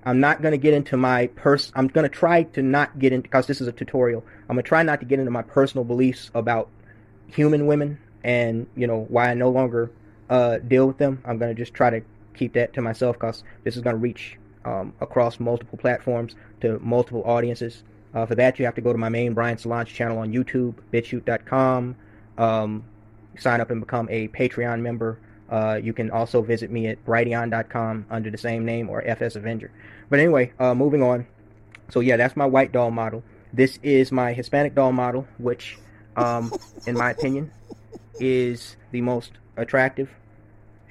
[SPEAKER 25] I'm not gonna get into my pers. I'm gonna try to not get into because this is a tutorial. I'm gonna try not to get into my personal beliefs about human women and you know why I no longer uh, deal with them. I'm gonna just try to keep that to myself because this is gonna reach um, across multiple platforms to multiple audiences. Uh, for that, you have to go to my main Brian Solange channel on YouTube, BitChute.com. Um, sign up and become a Patreon member. Uh, you can also visit me at Brighteon.com under the same name or FS Avenger. But anyway, uh, moving on. So yeah, that's my white doll model. This is my Hispanic doll model, which, um, in my opinion, is the most attractive.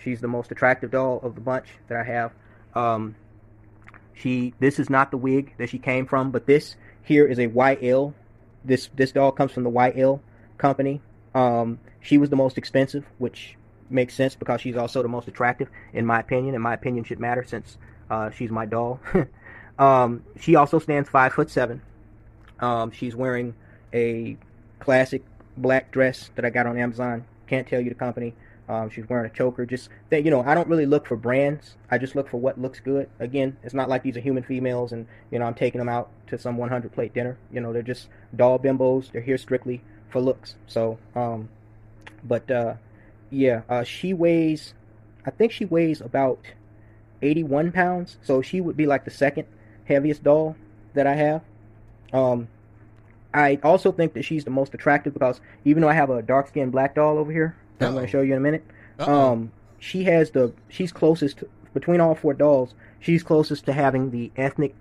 [SPEAKER 25] She's the most attractive doll of the bunch that I have. Um, she this is not the wig that she came from, but this here is a YL. This this doll comes from the YL company. Um, she was the most expensive, which makes sense because she's also the most attractive, in my opinion. And my opinion should matter since uh, she's my doll. um, she also stands five foot seven. Um, she's wearing a classic black dress that I got on Amazon. Can't tell you the company. Um, she's wearing a choker. Just that you know, I don't really look for brands. I just look for what looks good. Again, it's not like these are human females, and you know, I'm taking them out to some 100 plate dinner. You know, they're just doll bimbos. They're here strictly for looks. So, um, but uh, yeah, uh, she weighs. I think she weighs about 81 pounds, so she would be like the second heaviest doll that I have. Um, I also think that she's the most attractive because even though I have a dark skinned black doll over here, that I'm going to show you in a minute, um, she has the she's closest to, between all four dolls. She's closest to having the ethnic,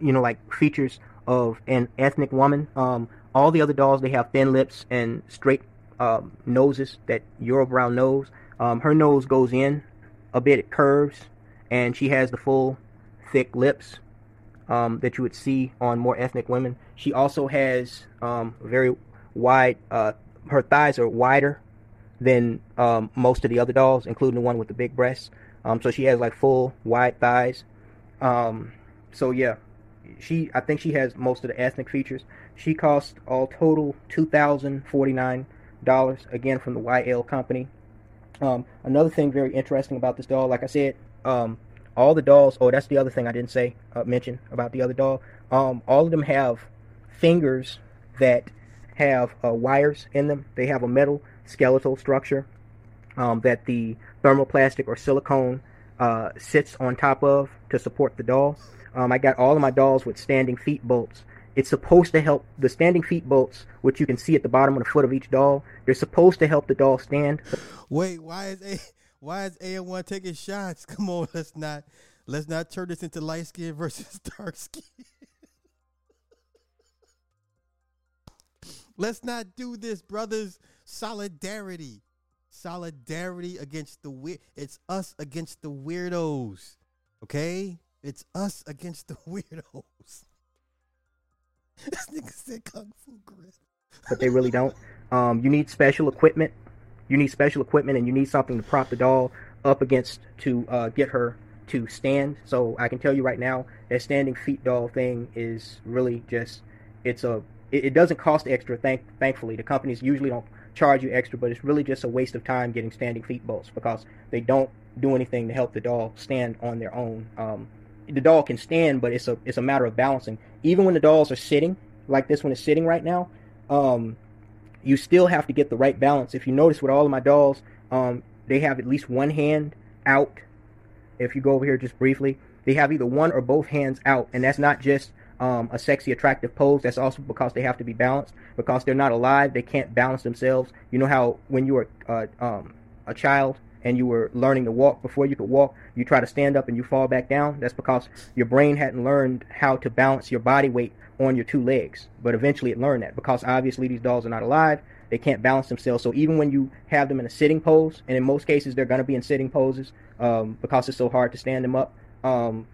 [SPEAKER 25] you know, like features of an ethnic woman. Um, all the other dolls they have thin lips and straight um, noses that Eurobrow nose. Um, her nose goes in a bit, it curves, and she has the full thick lips um, that you would see on more ethnic women. She also has um, very wide. Uh, her thighs are wider than um, most of the other dolls, including the one with the big breasts. Um, so she has like full wide thighs. Um, so yeah, she I think she has most of the ethnic features. She cost all total two thousand forty nine dollars again from the YL company. Um, another thing very interesting about this doll, like I said, um, all the dolls. Oh, that's the other thing I didn't say uh, mention about the other doll. Um, all of them have fingers that have uh, wires in them. They have a metal skeletal structure um, that the thermoplastic or silicone uh, sits on top of to support the doll. Um, I got all of my dolls with standing feet bolts. It's supposed to help the standing feet bolts, which you can see at the bottom of the foot of each doll. They're supposed to help the doll stand.
[SPEAKER 2] Wait, why is a why is A one taking shots? Come on, let's not let's not turn this into light skin versus dark skin. let's not do this, brothers. Solidarity, solidarity against the weird. It's us against the weirdos. Okay, it's us against the weirdos. this nigga said kung fu grip.
[SPEAKER 25] but they really don't. Um, you need special equipment. You need special equipment, and you need something to prop the doll up against to uh, get her to stand. So I can tell you right now, that standing feet doll thing is really just it's a it, it doesn't cost extra. Thank thankfully, the companies usually don't charge you extra, but it's really just a waste of time getting standing feet bolts because they don't do anything to help the doll stand on their own. Um, the doll can stand, but it's a it's a matter of balancing. Even when the dolls are sitting, like this one is sitting right now, um, you still have to get the right balance. If you notice with all of my dolls, um, they have at least one hand out. If you go over here just briefly, they have either one or both hands out, and that's not just um, a sexy, attractive pose. That's also because they have to be balanced. Because they're not alive, they can't balance themselves. You know how when you were uh, um, a child and you were learning to walk before you could walk, you try to stand up and you fall back down. That's because your brain hadn't learned how to balance your body weight on your two legs. But eventually it learned that because obviously these dolls are not alive. They can't balance themselves. So even when you have them in a sitting pose, and in most cases they're going to be in sitting poses um, because it's so hard to stand them up, um,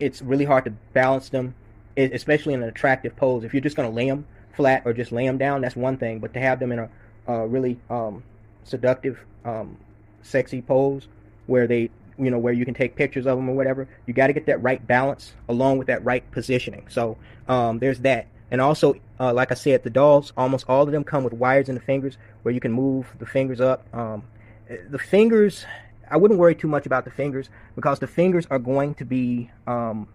[SPEAKER 25] it's really hard to balance them, especially in an attractive pose. If you're just going to lay them flat or just lay them down, that's one thing. But to have them in a, a really um, seductive, um, sexy pose where they, you know, where you can take pictures of them or whatever, you got to get that right balance along with that right positioning. So um, there's that. And also, uh, like I said, the dolls, almost all of them come with wires in the fingers where you can move the fingers up. Um, the fingers, I wouldn't worry too much about the fingers because the fingers are going to be, um,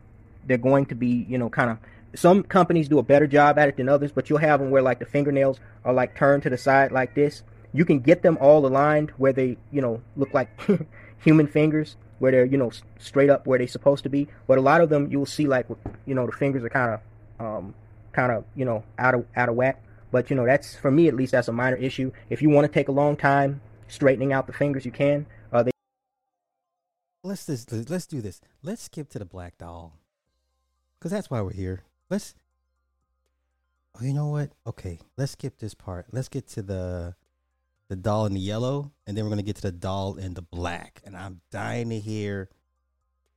[SPEAKER 25] they're going to be, you know, kind of. Some companies do a better job at it than others, but you'll have them where like the fingernails are like turned to the side like this. You can get them all aligned where they, you know, look like human fingers, where they're, you know, straight up where they're supposed to be. But a lot of them you'll see like, you know, the fingers are kind of, um, kind of, you know, out of out of whack. But you know, that's for me at least that's a minor issue. If you want to take a long time straightening out the fingers, you can. Uh, they
[SPEAKER 2] Let's just let's do this. Let's skip to the black doll, because that's why we're here. Let's. Oh, you know what? Okay, let's skip this part. Let's get to the the doll in the yellow, and then we're gonna get to the doll in the black. And I'm dying to hear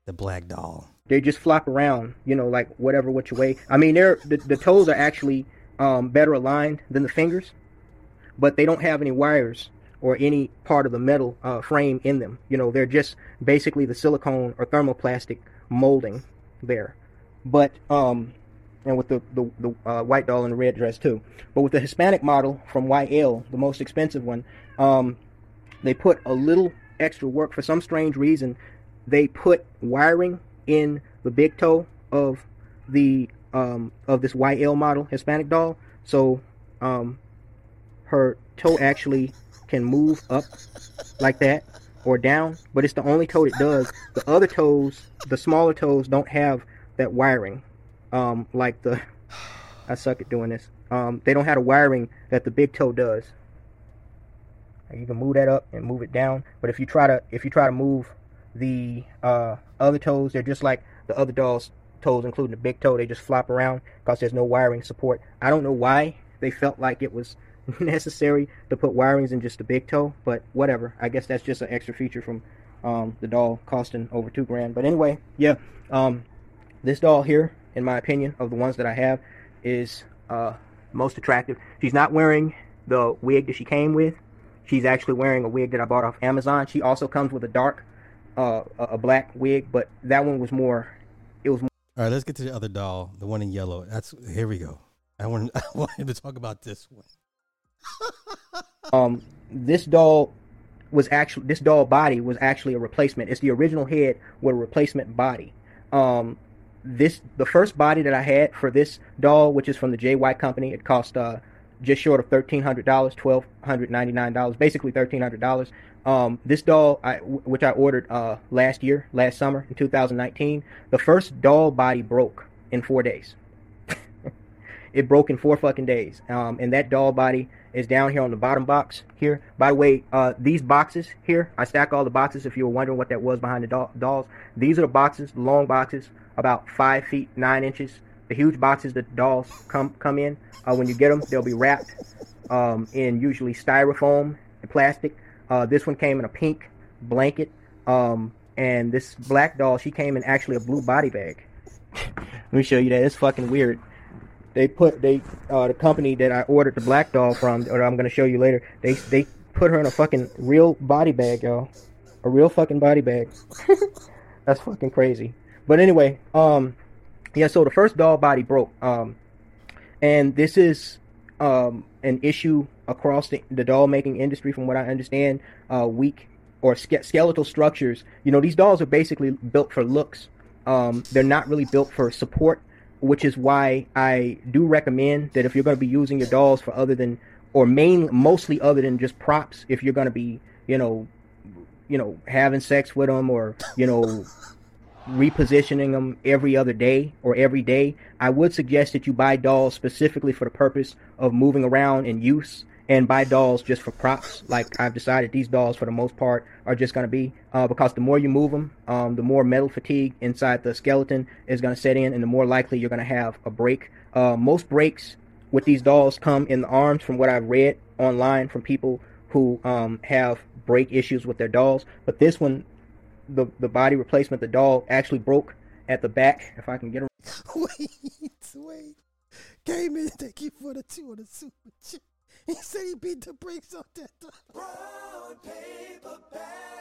[SPEAKER 2] the black doll.
[SPEAKER 25] they just flop around, you know, like whatever which way. I mean, they're the, the toes are actually um, better aligned than the fingers, but they don't have any wires or any part of the metal uh, frame in them. You know, they're just basically the silicone or thermoplastic molding there. But um, and with the the, the uh, white doll in the red dress too. But with the Hispanic model from YL, the most expensive one, um, they put a little extra work for some strange reason. They put wiring in the big toe of the um, of this YL model Hispanic doll, so um, her toe actually can move up like that, or down, but it's the only toe it does. The other toes, the smaller toes, don't have that wiring. Um, like the, I suck at doing this. Um, they don't have the wiring that the big toe does. You can move that up and move it down, but if you try to if you try to move the uh, other toes, they're just like the other doll's toes, including the big toe. They just flop around because there's no wiring support. I don't know why they felt like it was necessary to put wirings in just the big toe, but whatever. I guess that's just an extra feature from um, the doll costing over two grand. But anyway, yeah, um, this doll here, in my opinion, of the ones that I have, is uh, most attractive. She's not wearing the wig that she came with. She's actually wearing a wig that I bought off Amazon. She also comes with a dark, uh, a black wig, but that one was more. It was. More
[SPEAKER 2] All right, let's get to the other doll, the one in yellow. That's here we go. I want I wanted to talk about this one.
[SPEAKER 25] um, this doll was actually this doll body was actually a replacement. It's the original head with a replacement body. Um, this the first body that I had for this doll, which is from the JY Company. It cost uh, just short of thirteen hundred dollars, twelve hundred ninety nine dollars, basically thirteen hundred dollars. Um, this doll, I, which I ordered uh, last year, last summer in 2019, the first doll body broke in four days. it broke in four fucking days, um, and that doll body is down here on the bottom box here. By the way, uh, these boxes here, I stack all the boxes. If you were wondering what that was behind the doll- dolls, these are the boxes, long boxes, about five feet nine inches. The huge boxes that the dolls come come in. Uh, when you get them, they'll be wrapped um, in usually styrofoam and plastic. Uh, this one came in a pink blanket, um, and this black doll she came in actually a blue body bag. Let me show you that. It's fucking weird. They put they uh, the company that I ordered the black doll from, or I'm gonna show you later. They they put her in a fucking real body bag, y'all. A real fucking body bag. That's fucking crazy. But anyway, um, yeah. So the first doll body broke, um, and this is um an issue across the, the doll making industry, from what I understand. Uh, weak or ske- skeletal structures. You know, these dolls are basically built for looks. Um, they're not really built for support, which is why I do recommend that if you're going to be using your dolls for other than or main mostly other than just props, if you're going to be, you know, you know, having sex with them or you know repositioning them every other day or every day, I would suggest that you buy dolls specifically for the purpose of moving around in use and buy dolls just for props. Like I've decided these dolls for the most part are just going to be uh, because the more you move them, um, the more metal fatigue inside the skeleton is going to set in and the more likely you're going to have a break. Uh, most breaks with these dolls come in the arms from what I've read online from people who um, have break issues with their dolls. But this one, the the body replacement, the doll actually broke at the back. If I can get her.
[SPEAKER 2] wait, wait. Came in, thank you for the two on the super chat. He said he beat the brakes off that. Brown paper bag.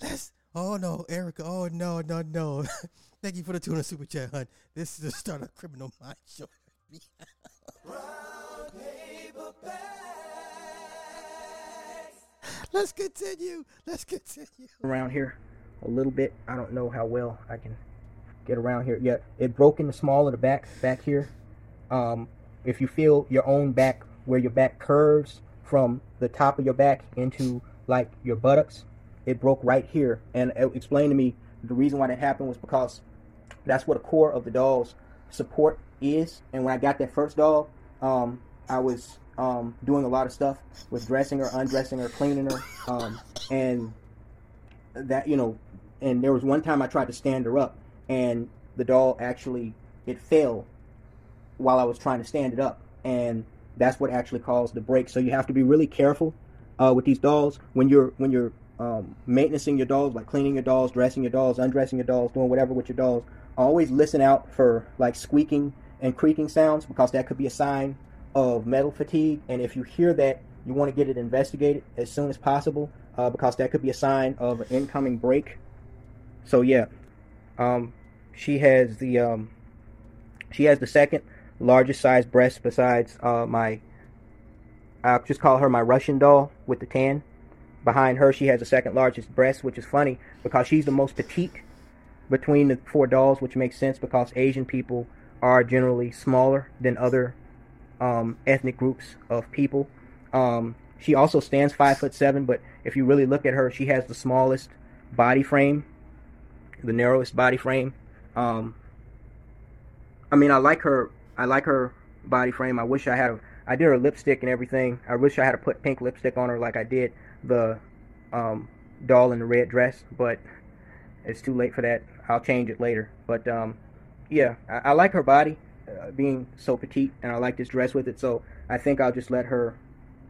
[SPEAKER 2] Let's. Oh no, Erica. Oh no, no, no. Thank you for the two on the super chat, hun. This is the start of criminal mind show. Let's continue. Let's continue.
[SPEAKER 25] around here a little bit. I don't know how well I can get around here. Yeah, it broke in the small of the back back here. Um, if you feel your own back where your back curves from the top of your back into like your buttocks, it broke right here. And it explained to me the reason why that happened was because that's what the core of the doll's support is. And when I got that first doll, um, I was um, doing a lot of stuff with dressing her, undressing her, cleaning her, um, and that you know. And there was one time I tried to stand her up, and the doll actually it fell while I was trying to stand it up, and that's what actually caused the break. So you have to be really careful uh, with these dolls when you're when you're um, maintaining your dolls, like cleaning your dolls, dressing your dolls, undressing your dolls, doing whatever with your dolls. Always listen out for like squeaking and creaking sounds because that could be a sign of metal fatigue. And if you hear that, you want to get it investigated as soon as possible uh, because that could be a sign of an incoming break. So yeah, um, she has the um, she has the second largest size breast besides uh, my I'll just call her my Russian doll with the tan. Behind her, she has the second largest breast, which is funny because she's the most petite between the four dolls, which makes sense because Asian people are generally smaller than other um, ethnic groups of people. Um, she also stands five foot seven, but if you really look at her, she has the smallest body frame, the narrowest body frame. Um, I mean, I like her. I like her body frame. I wish I had. A, I did her lipstick and everything. I wish I had to put pink lipstick on her like I did the um, doll in the red dress, but it's too late for that. I'll change it later. But um, yeah, I, I, like her body uh, being so petite, and I like this dress with it. So I think I'll just let her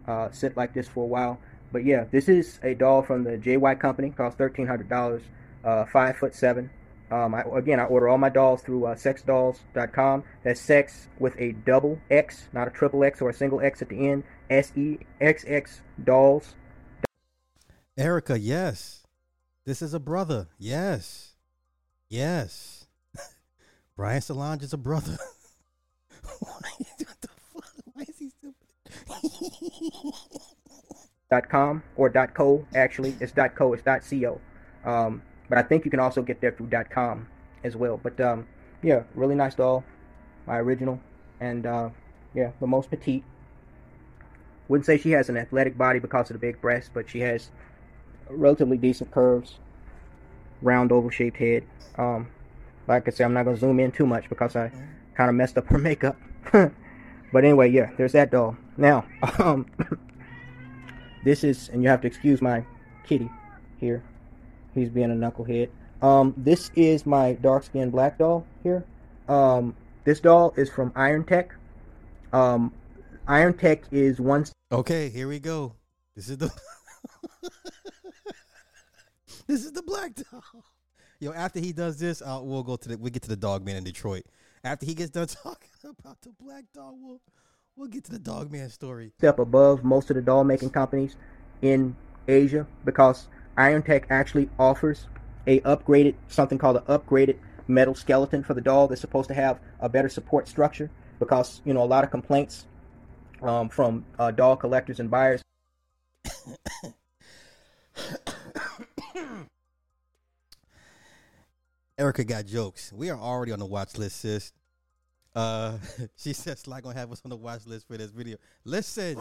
[SPEAKER 25] uh, sit like this for a while. But yeah, this is a doll from the JY Company. Cost thirteen hundred dollars. Uh, five foot seven. Um, I, again, I order all my dolls through uh, sexxdolls.com. That's sex with a double X, not a triple X or a single X at the end. S E X X dolls.
[SPEAKER 2] Erica, yes. This is a brother. Yes. Yes. Brian Solange is a brother.
[SPEAKER 25] Why is he stupid? dot com or dot co actually it's dot co it's dot co um, but I think you can also get there through dot .com as well. But um, yeah, really nice doll, my original, and uh, yeah, the most petite. Wouldn't say she has an athletic body because of the big breast, but she has relatively decent curves, round oval shaped head. Um, like I said, I'm not gonna zoom in too much because I kind of messed up her makeup. but anyway, yeah, there's that doll. Now, um, this is, and you have to excuse my kitty here. He's being a knucklehead. Um, this is my dark skinned black doll here. Um, this doll is from Iron Tech. Um, Iron Tech is one.
[SPEAKER 2] Okay, here we go. This is the. this is the black doll. Yo, after he does this, uh, we'll go to the we get to the dog man in Detroit. After he gets done talking about the black dog, we'll we'll get to the dog man story.
[SPEAKER 25] Step above most of the doll making companies in Asia because Iron Tech actually offers a upgraded something called an upgraded metal skeleton for the doll that's supposed to have a better support structure because you know a lot of complaints um, from uh, doll collectors and buyers.
[SPEAKER 2] Erica got jokes. We are already on the watch list, sis. Uh, she says like gonna have us on the watch list for this video. Listen.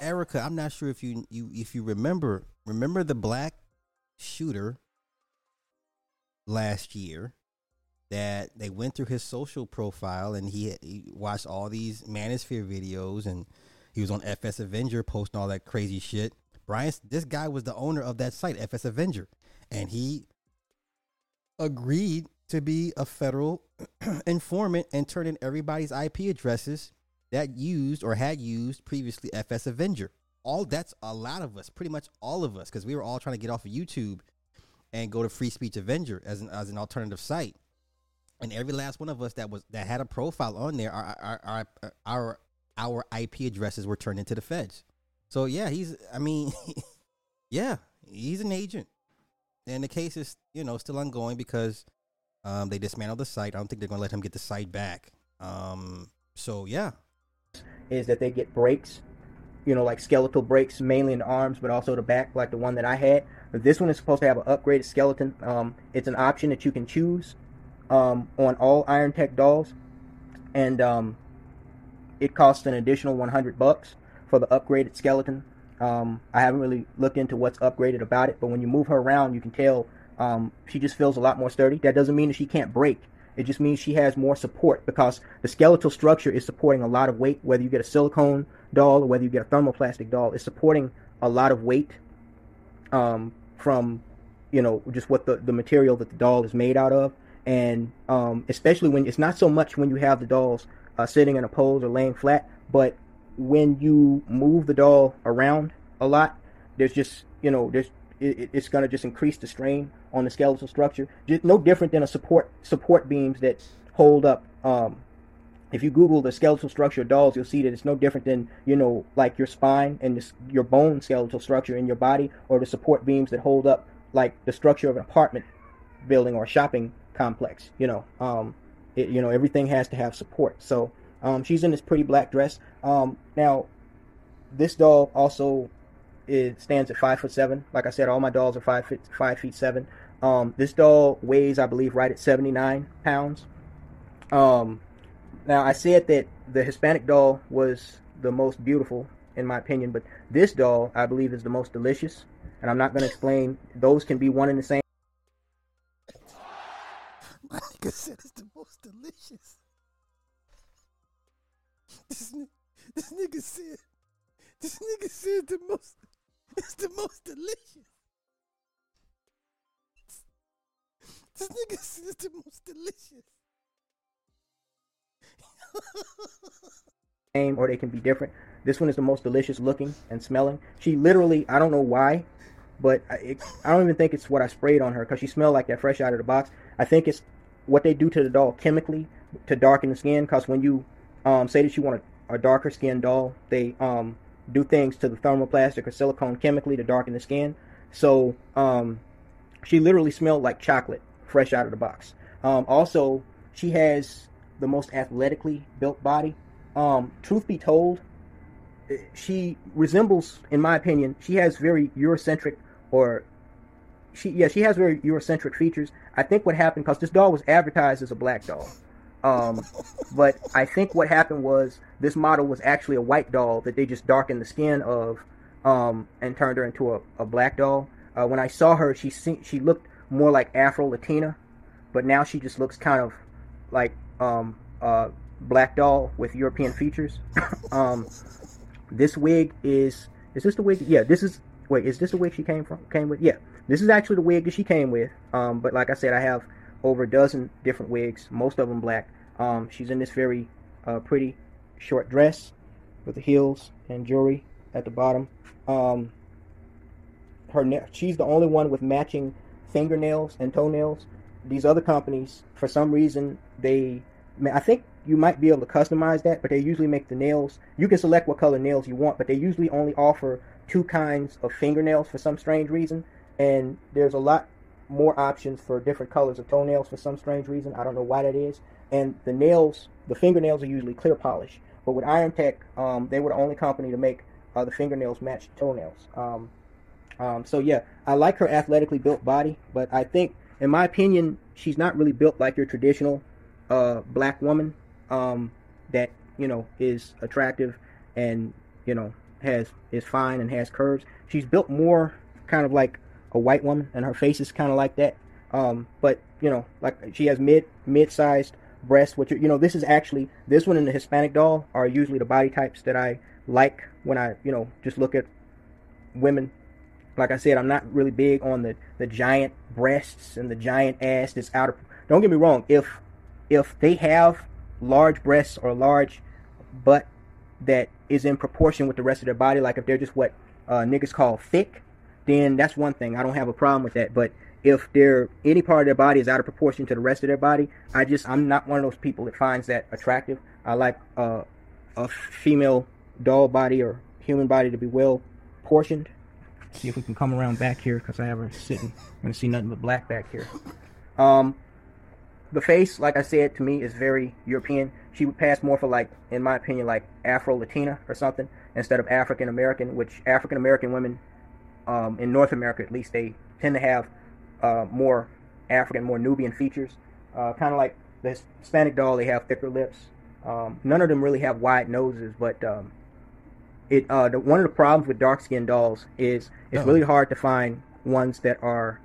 [SPEAKER 2] Erica, I'm not sure if you you if you remember remember the black shooter last year that they went through his social profile and he, he watched all these Manosphere videos and he was on FS Avenger posting all that crazy shit. Brian, this guy was the owner of that site, FS Avenger, and he agreed to be a federal informant and turn in everybody's IP addresses that used or had used previously FS Avenger. All that's a lot of us, pretty much all of us, because we were all trying to get off of YouTube and go to Free Speech Avenger as an as an alternative site. And every last one of us that was that had a profile on there, our our our our, our IP addresses were turned into the feds. So yeah, he's I mean, yeah, he's an agent. And the case is, you know, still ongoing because um, they dismantled the site. I don't think they're going to let him get the site back. Um, so yeah,
[SPEAKER 25] is that they get breaks, you know, like skeletal breaks, mainly in the arms, but also the back, like the one that I had. This one is supposed to have an upgraded skeleton. Um, it's an option that you can choose um, on all Iron Tech dolls, and um, it costs an additional 100 bucks for the upgraded skeleton. Um, I haven't really looked into what's upgraded about it, but when you move her around, you can tell um, she just feels a lot more sturdy. That doesn't mean that she can't break. It just means she has more support because the skeletal structure is supporting a lot of weight, whether you get a silicone doll or whether you get a thermoplastic doll. It's supporting a lot of weight um, from, you know, just what the, the material that the doll is made out of. And um, especially when it's not so much when you have the dolls uh, sitting in a pose or laying flat, but when you move the doll around a lot, there's just, you know, there's it, it's going to just increase the strain on the skeletal structure. Just no different than a support support beams that hold up. Um, if you Google the skeletal structure of dolls, you'll see that it's no different than you know, like your spine and this, your bone skeletal structure in your body, or the support beams that hold up like the structure of an apartment building or shopping complex. You know, um, it, you know everything has to have support. So um, she's in this pretty black dress. Um, now, this doll also it stands at five foot seven. Like I said, all my dolls are five feet five feet seven. Um, this doll weighs, I believe, right at seventy nine pounds. Um, now I said that the Hispanic doll was the most beautiful in my opinion, but this doll I believe is the most delicious, and I'm not going to explain. Those can be one and the same.
[SPEAKER 2] My nigga said it's the most delicious. This, ni- this nigga said, this nigga said the most, it's the most delicious. This nigga said it's the most delicious.
[SPEAKER 25] same or they can be different. This one is the most delicious looking and smelling. She literally, I don't know why, but I, it, I don't even think it's what I sprayed on her because she smelled like that fresh out of the box. I think it's what they do to the doll chemically to darken the skin because when you um, say that you want a, a darker skin doll, they um, do things to the thermoplastic or silicone chemically to darken the skin. So um, she literally smelled like chocolate fresh out of the box. Um, also, she has the most athletically built body. Um, truth be told, she resembles, in my opinion, she has very Eurocentric or she yeah she has very Eurocentric features. I think what happened because this doll was advertised as a black doll, um, but I think what happened was this model was actually a white doll that they just darkened the skin of um, and turned her into a, a black doll. Uh, when I saw her, she se- she looked more like Afro Latina, but now she just looks kind of like um, black doll with European features. um, this wig is is this the wig? Yeah, this is wait, is this the wig she came from? Came with? Yeah, this is actually the wig that she came with. Um, but like I said, I have over a dozen different wigs, most of them black. Um, she's in this very uh, pretty short dress with the heels and jewelry at the bottom. Um, her she's the only one with matching fingernails and toenails. These other companies, for some reason, they I think you might be able to customize that, but they usually make the nails. You can select what color nails you want, but they usually only offer two kinds of fingernails for some strange reason. And there's a lot more options for different colors of toenails for some strange reason. I don't know why that is. And the nails, the fingernails are usually clear polish. But with Iron Tech, um, they were the only company to make uh, the fingernails match toenails. Um, um, so yeah, I like her athletically built body, but I think, in my opinion, she's not really built like your traditional uh, black woman um, that you know is attractive and you know has is fine and has curves. She's built more kind of like a white woman, and her face is kind of like that. Um, but you know, like she has mid mid sized breasts, which you know this is actually this one and the Hispanic doll are usually the body types that I like when I you know just look at women. Like I said, I'm not really big on the the giant breasts and the giant ass that's out of. Don't get me wrong. If if they have large breasts or large butt that is in proportion with the rest of their body, like if they're just what uh, niggas call thick, then that's one thing. I don't have a problem with that. But if they're any part of their body is out of proportion to the rest of their body, I just I'm not one of those people that finds that attractive. I like uh, a female doll body or human body to be well portioned. See if we can come around back here because I have her sitting. I'm gonna see nothing but black back here. Um, the face, like I said, to me is very European. She would pass more for like, in my opinion, like Afro Latina or something instead of African American. Which African American women, um, in North America at least, they tend to have uh, more African, more Nubian features. Uh, kind of like the Hispanic doll, they have thicker lips. Um, none of them really have wide noses, but um, it uh, the, one of the problems with dark skinned dolls is it's
[SPEAKER 2] Uh-oh.
[SPEAKER 25] really hard to find ones that are.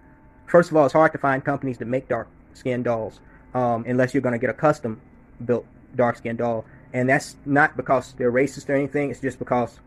[SPEAKER 25] First of all, it's hard to find companies that make dark skinned dolls um, unless you're going to get a custom built dark skinned doll, and that's not because they're racist or anything. It's just because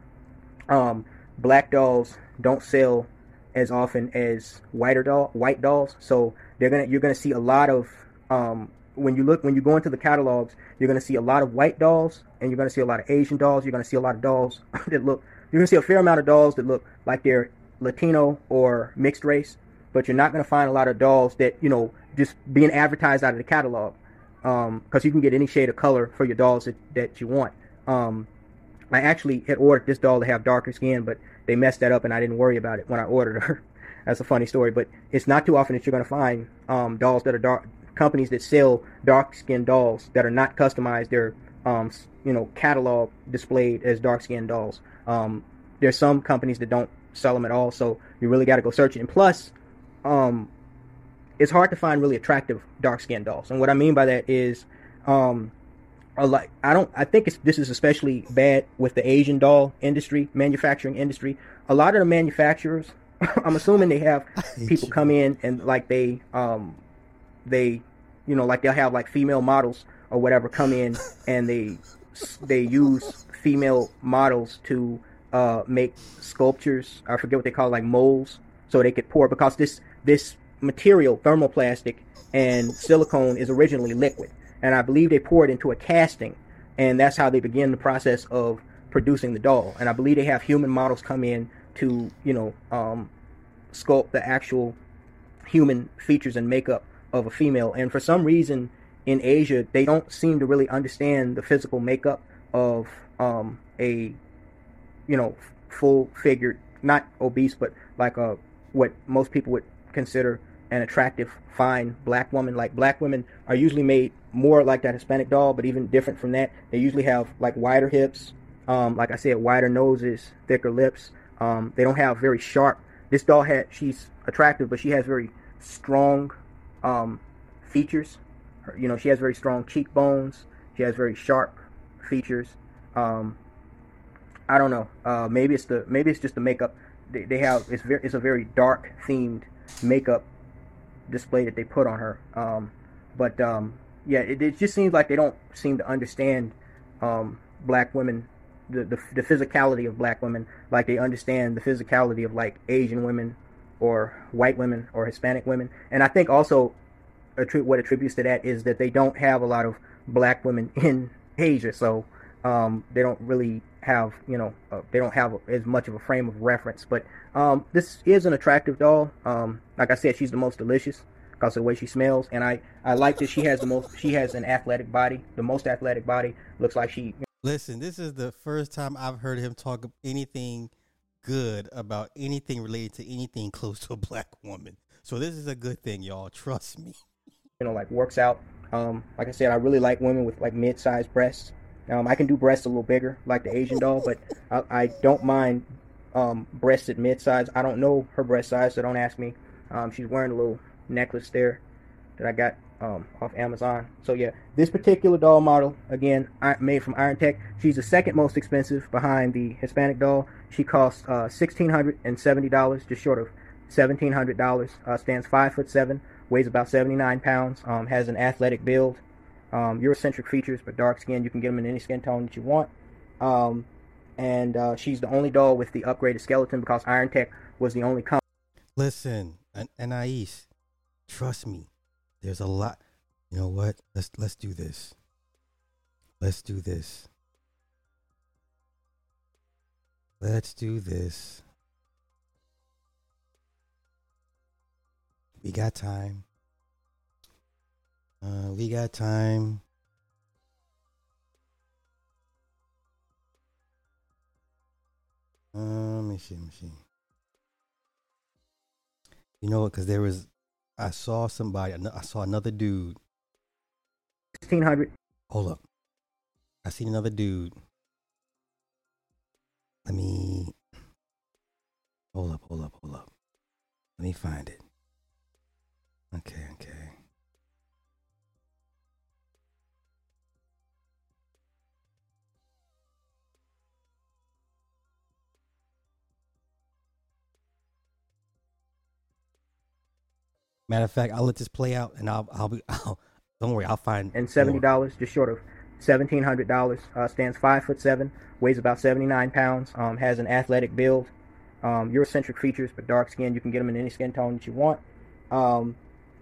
[SPEAKER 25] um, black dolls don't sell as often as whiter doll white dolls. So they're gonna you're gonna see a lot of um, when you look when you go into the catalogs, you're gonna see a lot of white dolls and you're gonna see a lot of Asian dolls. You're gonna see a lot of dolls that look you're gonna see a fair amount of dolls that look like they're Latino or mixed race, but you're not gonna find a lot of dolls that you know just being advertised out of the catalog because um, you can get any shade of color for your dolls that, that you want. Um, I actually had ordered this doll to have darker skin, but they messed that up and I didn't worry about it when I ordered her. That's a funny story, but it's not too often that you're going to find um, dolls that are dark, companies that sell dark skinned dolls that are not customized. They're, um, you know, catalog displayed as dark skinned dolls. Um, there's some companies that don't sell them at all, so you really got to go searching. And plus, um, it's hard to find really attractive dark skinned dolls. And what I mean by that is, um, a lot. I don't. I think it's, this is especially bad with the Asian doll industry, manufacturing industry. A lot of the manufacturers, I'm assuming they have people come in and like they, um, they, you know, like they'll have like female models or whatever come in and they, they use female models to uh, make sculptures. I forget what they call it, like molds, so they could pour because this this material, thermoplastic and silicone, is originally liquid and I believe they pour it into a casting, and that's how they begin the process of producing the doll. And I believe they have human models come in to, you know, um, sculpt the actual human features and makeup of a female. And for some reason in Asia, they don't seem to really understand the physical makeup of um, a, you know, full figured, not obese, but like a what most people would consider an attractive, fine black woman. Like black women are usually made more like that Hispanic doll, but even different from that. They usually have like wider hips, um, like I said, wider noses, thicker lips. Um, they don't have very sharp. This doll had she's attractive, but she has very strong um, features. Her, you know, she has very strong cheekbones. She has very sharp features. Um, I don't know. Uh, maybe it's the maybe it's just the makeup. They, they have it's very it's a very dark themed makeup display that they put on her. Um, but um, yeah, it, it, just seems like they don't seem to understand um, black women, the, the, the physicality of black women, like they understand the physicality of like Asian women or white women or Hispanic women. And I think also what attributes to that is that they don't have a lot of black women in Asia, so um, they don't really have you know uh, they don't have as much of a frame of reference. But um, this is an attractive doll. Um, like I said, she's the most delicious because of the way she smells, and I I like that she has the most she has an athletic body, the most athletic body. Looks like she.
[SPEAKER 2] Listen, this is the first time I've heard him talk anything good about anything related to anything close to a black woman. So this is a good thing, y'all. Trust me.
[SPEAKER 25] You know, like works out. Um, like I said, I really like women with like mid-sized breasts. Um, I can do breasts a little bigger, like the Asian doll, but I, I don't mind um, breasts at mid-size. I don't know her breast size, so don't ask me. Um, she's wearing a little necklace there that I got um, off Amazon. So yeah, this particular doll model, again, made from Iron Tech. She's the second most expensive behind the Hispanic doll. She costs uh, sixteen hundred and seventy dollars, just short of seventeen hundred dollars. Uh, stands five foot seven, weighs about seventy nine pounds. Um, has an athletic build. Um, Eurocentric features, but dark skin. You can get them in any skin tone that you want. Um, and uh, she's the only doll with the upgraded skeleton because Iron Tech was the only company.
[SPEAKER 2] Listen, Anais, trust me. There's a lot. You know what? Let's let's do this. Let's do this. Let's do this. We got time. Uh, we got time. Uh, let me see. Let me see. You know what? Because there was, I saw somebody. I saw another dude.
[SPEAKER 25] Sixteen hundred.
[SPEAKER 2] Hold up. I seen another dude. Let me. Hold up. Hold up. Hold up. Let me find it. Okay. Okay. Matter of fact, I'll let this play out, and I'll I'll be I'll, don't worry, I'll find
[SPEAKER 25] and seventy dollars, just short of seventeen hundred dollars. Uh, stands five foot seven, weighs about seventy nine pounds. Um, has an athletic build, um, Eurocentric features, but dark skin. You can get them in any skin tone that you want. Um,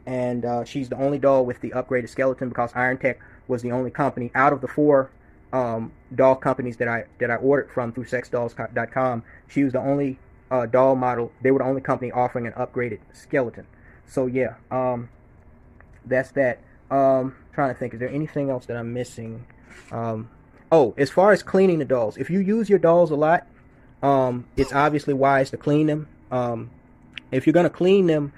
[SPEAKER 25] and uh, she's the only doll with the upgraded skeleton because Iron Tech was the only company out of the four um, doll companies that I that I ordered from through SexxDolls.com. She was the only uh, doll model. They were the only company offering an upgraded skeleton. So yeah, um, that's that. Um, trying to think, is there anything else that I'm missing? Um, oh, as far as cleaning the dolls, if you use your dolls a lot, um, it's obviously wise to clean them. Um, if you're gonna clean them,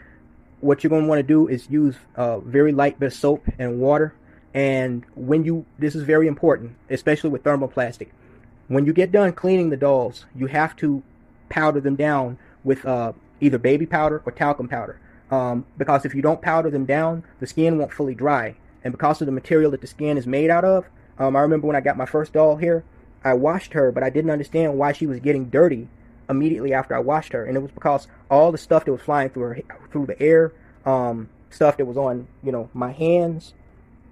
[SPEAKER 25] what you're gonna want to do is use a very light bit of soap and water. And when you, this is very important, especially with thermoplastic. When you get done cleaning the dolls, you have to powder them down with uh, either baby powder or talcum powder. Um, because if you don't powder them down, the skin won't fully dry. And because of the material that the skin is made out of, Um, I remember when I got my first doll here, I washed her, but I didn't understand why she was getting dirty immediately after I washed her, and it was because all the stuff that was flying through her through the air, um, stuff that was on you know my hands,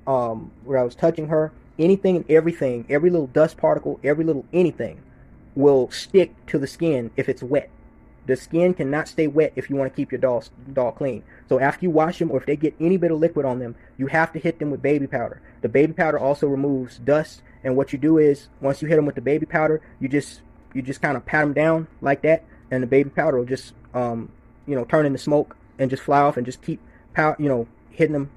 [SPEAKER 25] um, where I was touching her, anything and everything, every little dust particle, every little anything, will stick to the skin if it's wet. The skin cannot stay wet if you want to keep your doll doll clean. So after you wash them, or if they get any bit of liquid on them, you have to hit them with baby powder. The baby powder also removes dust, and what you do is once you hit them with the baby powder, you just you just kind of pat them down like that, and the baby powder will just um you know turn into smoke and just fly off, and just keep pow- you know hitting them,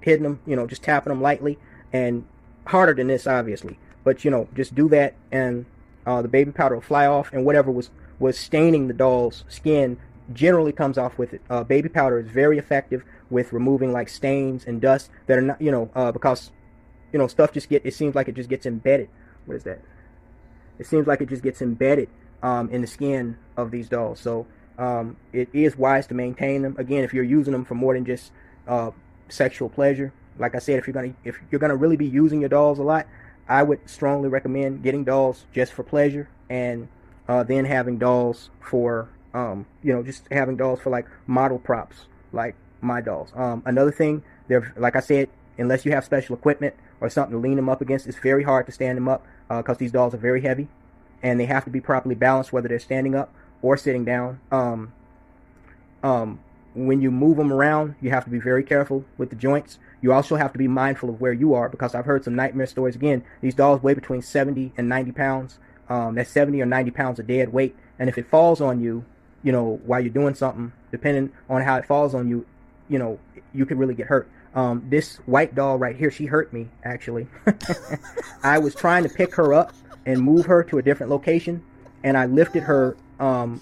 [SPEAKER 25] hitting them you know just tapping them lightly and harder than this obviously, but you know just do that and uh, the baby powder will fly off, and whatever was was staining the doll's skin generally comes off with it. Uh, baby powder is very effective with removing like stains and dust that are not, you know, uh, because you know stuff just get. It seems like it just gets embedded. What is that? It seems like it just gets embedded um, in the skin of these dolls. So um, it is wise to maintain them. Again, if you're using them for more than just uh, sexual pleasure, like I said, if you're gonna if you're gonna really be using your dolls a lot, I would strongly recommend getting dolls just for pleasure and uh, then having dolls for um, you know just having dolls for like model props like my dolls. Um, another thing, they're like I said, unless you have special equipment or something to lean them up against, it's very hard to stand them up because uh, these dolls are very heavy and they have to be properly balanced whether they're standing up or sitting down. Um, um, when you move them around, you have to be very careful with the joints. You also have to be mindful of where you are because I've heard some nightmare stories. Again, these dolls weigh between 70 and 90 pounds. Um, that's 70 or 90 pounds of dead weight. And if it falls on you, you know, while you're doing something, depending on how it falls on you, you know, you could really get hurt. Um, this white doll right here, she hurt me actually. I was trying to pick her up and move her to a different location, and I lifted her, um,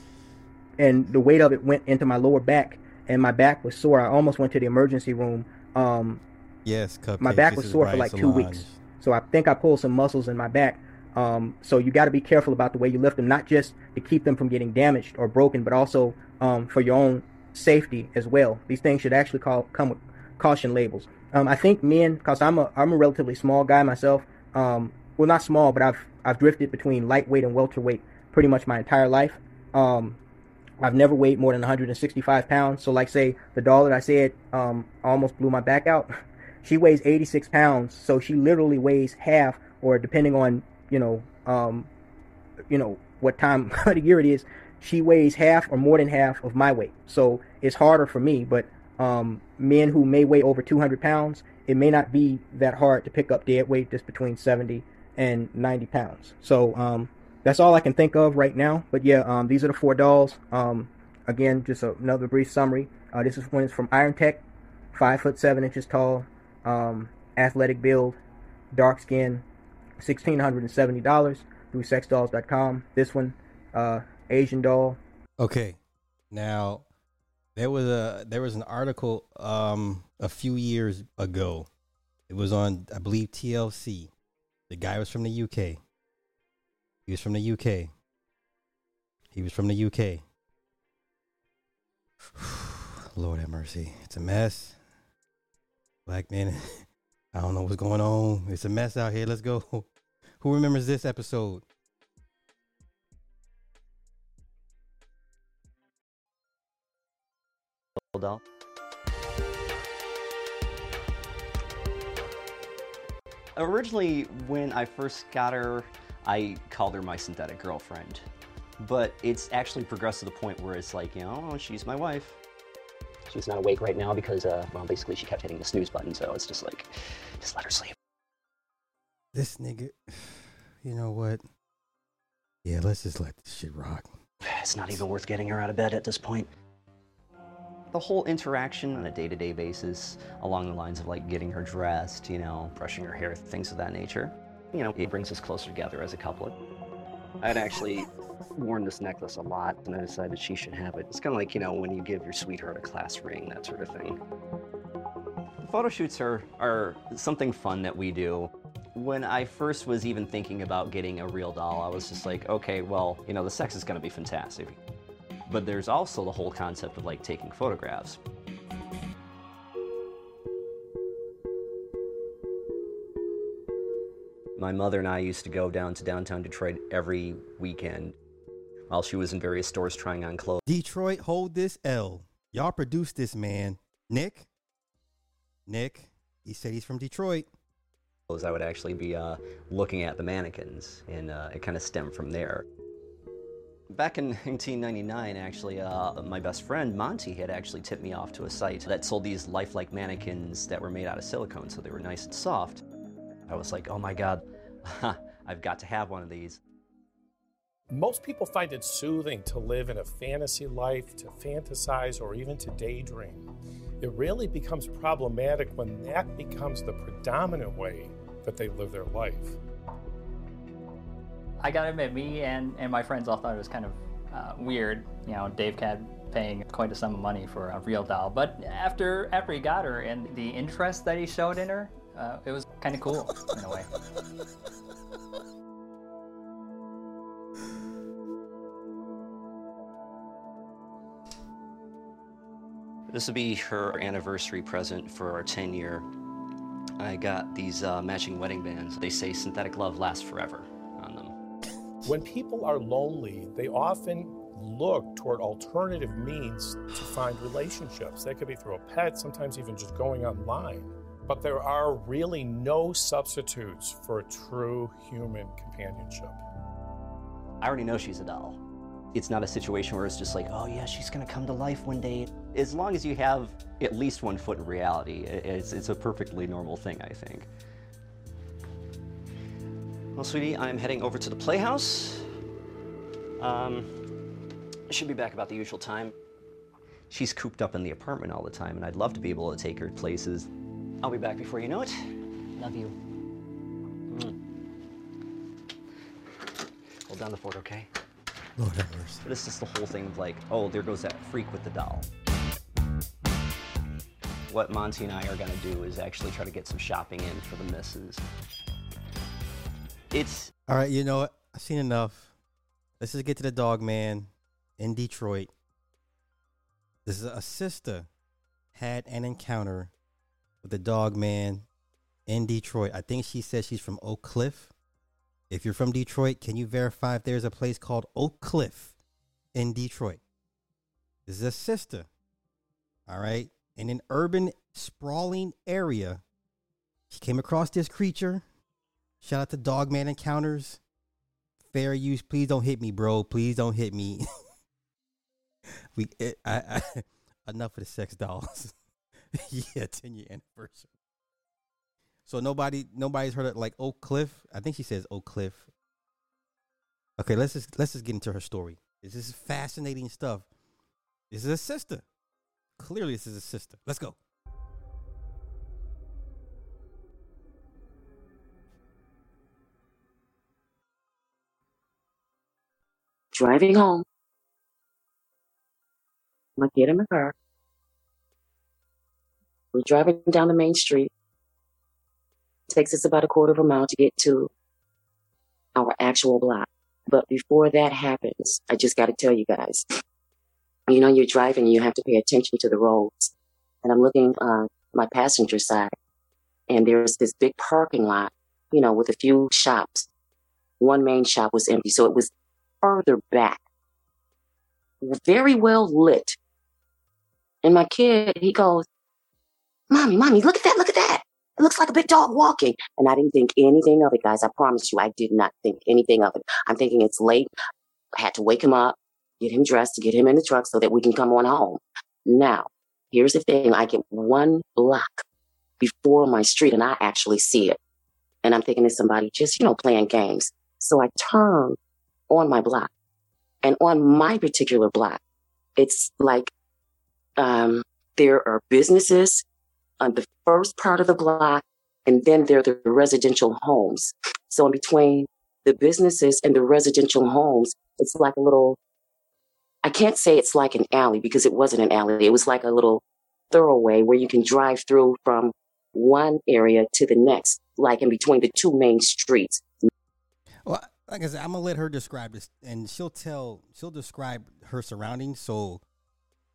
[SPEAKER 25] and the weight of it went into my lower back, and my back was sore. I almost went to the emergency room. Um,
[SPEAKER 2] yes, Cupcake.
[SPEAKER 25] my back was sore for like two weeks, so I think I pulled some muscles in my back. Um, so you got to be careful about the way you lift them, not just to keep them from getting damaged or broken, but also um, for your own safety as well. These things should actually call, come with caution labels. Um, I think men, because I'm a I'm a relatively small guy myself. Um, well, not small, but I've I've drifted between lightweight and welterweight pretty much my entire life. Um, I've never weighed more than 165 pounds. So, like, say the doll that I said um, almost blew my back out. She weighs 86 pounds, so she literally weighs half, or depending on you know, um, you know what time of the year it is, she weighs half or more than half of my weight. So it's harder for me. But um, men who may weigh over 200 pounds, it may not be that hard to pick up dead weight that's between 70 and 90 pounds. So um, that's all I can think of right now. But yeah, um, these are the four dolls. Um, again, just another brief summary. Uh, this is one is from Iron Tech, five foot seven inches tall, um, athletic build, dark skin, sixteen hundred and seventy dollars through sexxdolls.com. This one, uh, Asian doll.
[SPEAKER 2] Okay, now there was a there was an article um a few years ago. It was on I believe TLC. The guy was from the UK. He was from the UK. He was from the UK. Lord have mercy. It's a mess. Black man, I don't know what's going on. It's a mess out here. Let's go. Who remembers this episode?
[SPEAKER 26] Hold on. Originally, when I first got her, I called her my synthetic girlfriend. But it's actually progressed to the point where it's like, you know, she's my wife.
[SPEAKER 27] She's not awake right now because, uh, well, basically she kept hitting the snooze button, so it's just like, just let her sleep.
[SPEAKER 2] This nigga, you know what? Yeah, let's just let this shit rock.
[SPEAKER 27] It's not even worth getting her out of bed at this point.
[SPEAKER 26] The whole interaction on a day to day basis, along the lines of like getting her dressed, you know, brushing her hair, things of that nature, you know, it brings us closer together as a couple.
[SPEAKER 27] I'd actually worn this necklace a lot, and I decided she should have it. It's kind of like, you know, when you give your sweetheart a class ring, that sort of thing.
[SPEAKER 26] The Photo shoots are, are something fun that we do. When I first was even thinking about getting a real doll, I was just like, okay, well, you know, the sex is going to be fantastic. But there's also the whole concept of like taking photographs. My mother and I used to go down to downtown Detroit every weekend while she was in various stores trying on clothes.
[SPEAKER 2] Detroit, hold this L. Y'all produced this man. Nick? Nick, he said he's from Detroit.
[SPEAKER 26] I would actually be uh, looking at the mannequins, and uh, it kind of stemmed from there. Back in 1999, actually, uh, my best friend Monty had actually tipped me off to a site that sold these lifelike mannequins that were made out of silicone, so they were nice and soft. I was like, oh my god, I've got to have one of these.
[SPEAKER 28] Most people find it soothing to live in a fantasy life, to fantasize, or even to daydream. It really becomes problematic when that becomes the predominant way that they live their life.
[SPEAKER 29] I gotta admit, me and, and my friends all thought it was kind of uh, weird, you know, Davecat paying quite a sum of money for a real doll. But after after he got her and the interest that he showed in her, uh, it was kind of cool in a way.
[SPEAKER 26] This will be her anniversary present for our 10 year. I got these uh, matching wedding bands. They say synthetic love lasts forever on them.
[SPEAKER 28] When people are lonely, they often look toward alternative means to find relationships. That could be through a pet, sometimes even just going online. But there are really no substitutes for true human companionship.
[SPEAKER 26] I already know she's a doll. It's not a situation where it's just like, oh yeah, she's gonna come to life one day. As long as you have at least one foot in reality, it's, it's a perfectly normal thing, I think. Well, sweetie, I'm heading over to the playhouse. Um, I should be back about the usual time. She's cooped up in the apartment all the time, and I'd love to be able to take her places. I'll be back before you know it. Love you. Mm. Hold down the fort, okay?
[SPEAKER 2] Lord have mercy.
[SPEAKER 26] But it's just the whole thing of like, oh, there goes that freak with the doll. What Monty and I are gonna do is actually try to get some shopping in for the misses. It's
[SPEAKER 2] All right, you know what? I've seen enough. Let's just get to the dog man in Detroit. This is a sister had an encounter with the dog man in Detroit. I think she says she's from Oak Cliff. If you're from Detroit, can you verify if there's a place called Oak Cliff in Detroit? This is a sister. All right. In an urban, sprawling area, she came across this creature. Shout out to Dogman Encounters. Fair use. Please don't hit me, bro. Please don't hit me. we, it, I, I, enough of the sex dolls. yeah, 10 year anniversary. So nobody, nobody's heard of like Oak Cliff. I think she says Oak Cliff. Okay, let's just let's just get into her story. This is fascinating stuff. This is a sister. Clearly, this is a sister. Let's go.
[SPEAKER 30] driving home. Gonna get in my car. We're driving down the main street. It takes us about a quarter of a mile to get to our actual block. But before that happens, I just got to tell you guys, you know, you're driving, you have to pay attention to the roads. And I'm looking on my passenger side, and there's this big parking lot, you know, with a few shops. One main shop was empty, so it was further back, very well lit. And my kid, he goes, Mommy, Mommy, look at that, look at that. It looks like a big dog walking. And I didn't think anything of it, guys. I promise you, I did not think anything of it. I'm thinking it's late. I had to wake him up, get him dressed, to get him in the truck so that we can come on home. Now, here's the thing I get one block before my street and I actually see it. And I'm thinking it's somebody just, you know, playing games. So I turn on my block. And on my particular block, it's like um, there are businesses on the first part of the block, and then there are the residential homes. So in between the businesses and the residential homes, it's like a little, I can't say it's like an alley because it wasn't an alley. It was like a little thoroughway where you can drive through from one area to the next, like in between the two main streets.
[SPEAKER 2] Well, like I said, I'm gonna let her describe this, and she'll tell, she'll describe her surroundings. So,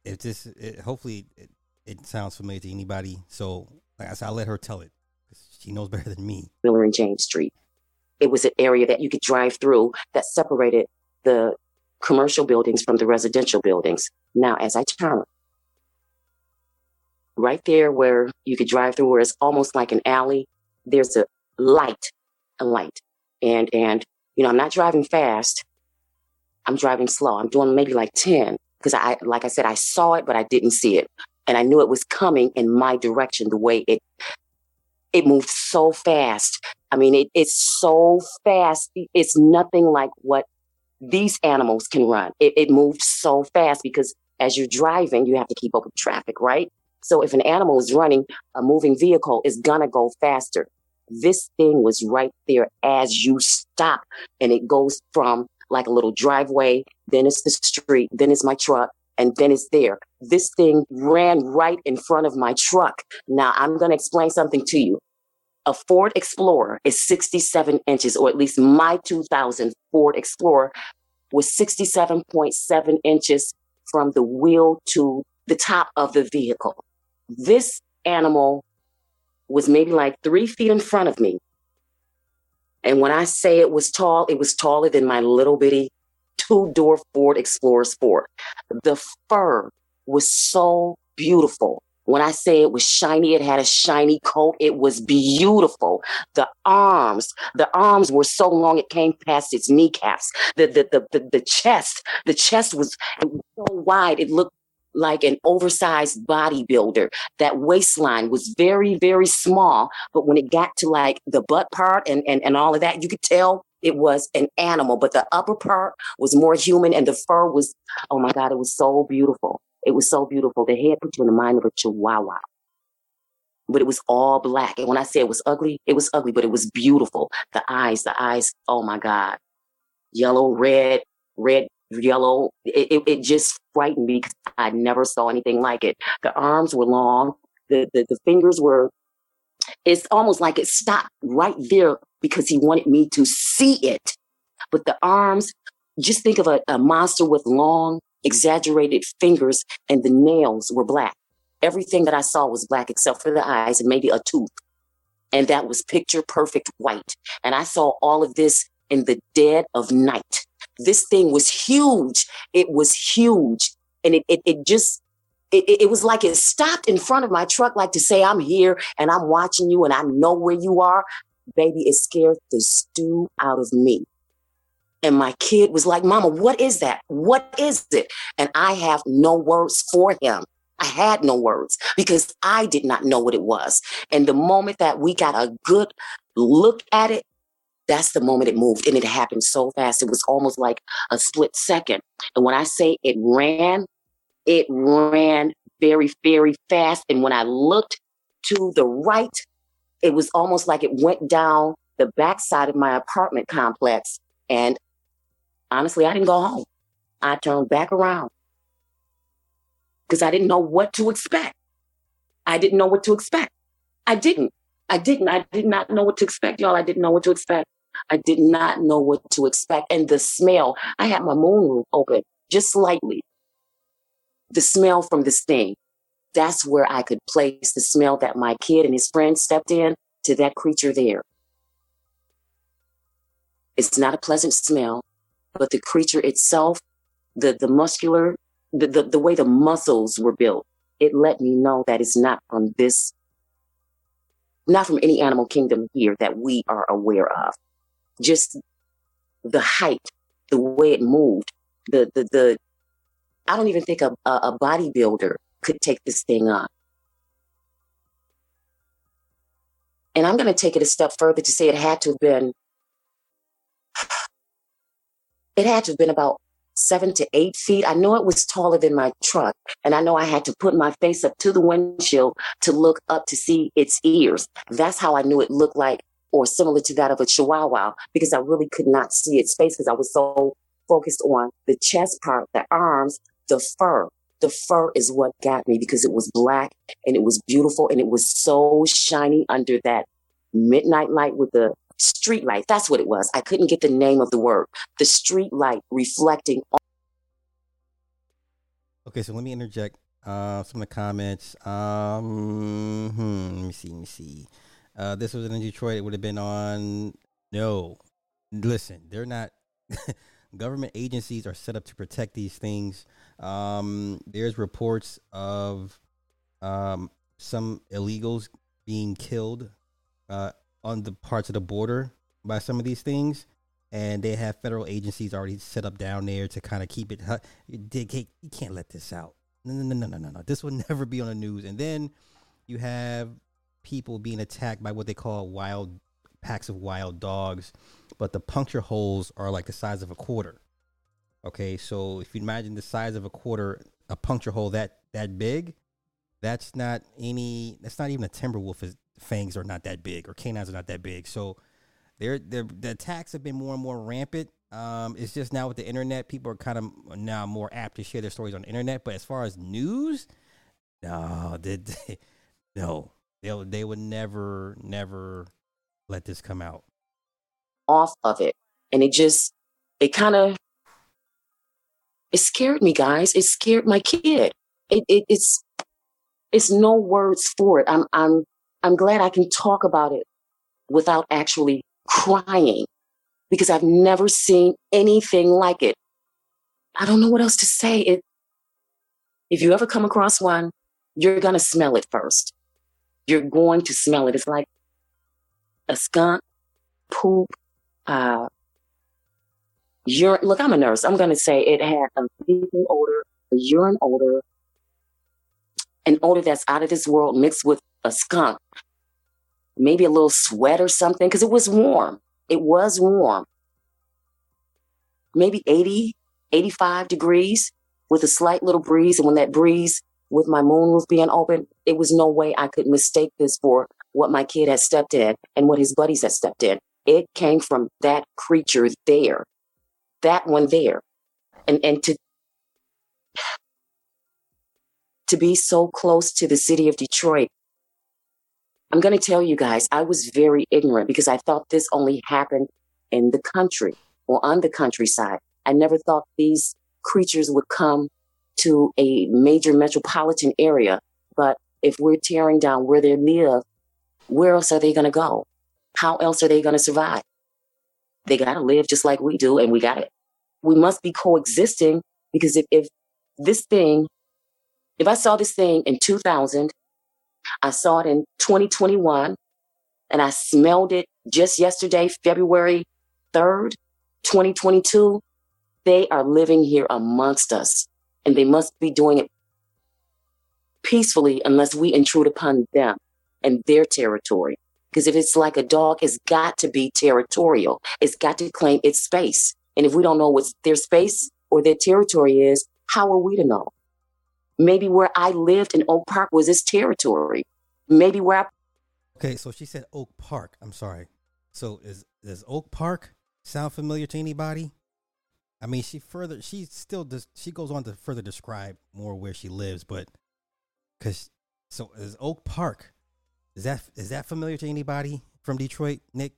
[SPEAKER 2] if this, it, hopefully, it, it sounds familiar to anybody. So, like I said, I'll let her tell it she knows better than me.
[SPEAKER 30] Miller and James Street. it was an area that you could drive through that separated the commercial buildings from the residential buildings. Now, as I turn, right there where you could drive through, where it's almost like an alley, there's a light, a light. And, and, you know, I'm not driving fast. I'm driving slow. I'm doing maybe like 10 because I, like I said, I saw it, but I didn't see it. And I knew it was coming in my direction the way it, it moved so fast. I mean, it, it's so fast. It's nothing like what these animals can run. It, it moved so fast because as you're driving, you have to keep up with traffic, right? So if an animal is running, a moving vehicle is gonna go faster. This thing was right there as you stop and it goes from like a little driveway, then it's the street, then it's my truck, and then it's there. This thing ran right in front of my truck. Now I'm going to explain something to you. A Ford Explorer is 67 inches, or at least my 2000 Ford Explorer was 67.7 inches from the wheel to the top of the vehicle. This animal was maybe like three feet in front of me. And when I say it was tall, it was taller than my little bitty two door Ford Explorer Sport. The fur was so beautiful. When I say it was shiny, it had a shiny coat. It was beautiful. The arms, the arms were so long it came past its kneecaps. The the the the, the chest, the chest was so wide it looked like an oversized bodybuilder. That waistline was very, very small. But when it got to like the butt part and, and, and all of that, you could tell it was an animal. But the upper part was more human and the fur was, oh my God, it was so beautiful. It was so beautiful. The head put you in the mind of a chihuahua. But it was all black. And when I say it was ugly, it was ugly, but it was beautiful. The eyes, the eyes, oh my God. Yellow, red, red, yellow. It, it, it just frightened me because I never saw anything like it. The arms were long. The, the, the fingers were, it's almost like it stopped right there because he wanted me to see it. But the arms, just think of a, a monster with long, exaggerated fingers and the nails were black. Everything that I saw was black except for the eyes and maybe a tooth. And that was picture perfect white. And I saw all of this in the dead of night. This thing was huge. It was huge. And it, it, it just, it, it was like it stopped in front of my truck, like to say, I'm here and I'm watching you and I know where you are. Baby, it scared the stew out of me. And my kid was like, Mama, what is that? What is it? And I have no words for him. I had no words because I did not know what it was. And the moment that we got a good look at it, that's the moment it moved. And it happened so fast. It was almost like a split second. And when I say it ran, it ran very, very fast. And when I looked to the right, it was almost like it went down the backside of my apartment complex. And honestly, I didn't go home. I turned back around because I didn't know what to expect. I didn't know what to expect. I didn't. I didn't. I did not know what to expect, y'all. I didn't know what to expect. I did not know what to expect. And the smell, I had my moonroof open just slightly. The smell from this thing, that's where I could place the smell that my kid and his friend stepped in to that creature there. It's not a pleasant smell, but the creature itself, the, the muscular, the, the, the way the muscles were built, it let me know that it's not from this, not from any animal kingdom here that we are aware of. Just the height, the way it moved, the, the, the, I don't even think a, a, a bodybuilder could take this thing on. And I'm going to take it a step further to say it had to have been, it had to have been about seven to eight feet. I know it was taller than my truck. And I know I had to put my face up to the windshield to look up to see its ears. That's how I knew it looked like or similar to that of a chihuahua because I really could not see its face because I was so focused on the chest part, the arms, the fur. The fur is what got me because it was black and it was beautiful and it was so shiny under that midnight light with the street light. That's what it was. I couldn't get the name of the word. The street light reflecting.
[SPEAKER 2] Okay, so let me interject uh, some of the comments. Um, hmm, let me see. Let me see. Uh, this was in Detroit. It would have been on. No, listen, they're not. government agencies are set up to protect these things. Um, there's reports of um, some illegals being killed uh, on the parts of the border by some of these things, and they have federal agencies already set up down there to kind of keep it. You can't let this out. No, no, no, no, no, no. This will never be on the news. And then you have people being attacked by what they call wild packs of wild dogs, but the puncture holes are like the size of a quarter. Okay, so if you imagine the size of a quarter, a puncture hole that that big, that's not any. That's not even a timber wolf. fangs are not that big, or canines are not that big. So, they're, they're the attacks have been more and more rampant. Um, it's just now with the internet, people are kind of now more apt to share their stories on the internet. But as far as news, no, did they, no, they they would never, never let this come out.
[SPEAKER 30] Off of it, and it just it kind of it scared me, guys. It scared my kid. It, it it's it's no words for it. I'm I'm I'm glad I can talk about it without actually crying because I've never seen anything like it. I don't know what else to say. It if you ever come across one, you're gonna smell it first. You're going to smell it. It's like a skunk, poop, uh, urine. Look, I'm a nurse. I'm going to say it had a fecal odor, a urine odor, an odor that's out of this world mixed with a skunk, maybe a little sweat or something, because it was warm. It was warm. Maybe 80, 85 degrees with a slight little breeze. And when that breeze with my moonroof being open, it was no way I could mistake this for what my kid had stepped in and what his buddies had stepped in. It came from that creature there, that one there. And, and to, to be so close to the city of Detroit, I'm going to tell you guys, I was very ignorant because I thought this only happened in the country or on the countryside. I never thought these creatures would come to a major metropolitan area. But if we're tearing down where they live, where else are they going to go? How else are they going to survive? They got to live just like we do, and we got it. We must be coexisting because if, if this thing, if I saw this thing in 2000, I saw it in 2021, and I smelled it just yesterday, February 3rd, 2022, they are living here amongst us and they must be doing it peacefully unless we intrude upon them and their territory. Because if it's like a dog, it's got to be territorial. It's got to claim its space. And if we don't know what their space or their territory is, how are we to know? Maybe where I lived in Oak Park was its territory. Maybe where I.
[SPEAKER 2] Okay, so she said Oak Park. I'm sorry. So is does Oak Park sound familiar to anybody? I mean, she further she still does she goes on to further describe more where she lives, but because so is Oak Park. Is that is that familiar to anybody from Detroit, Nick?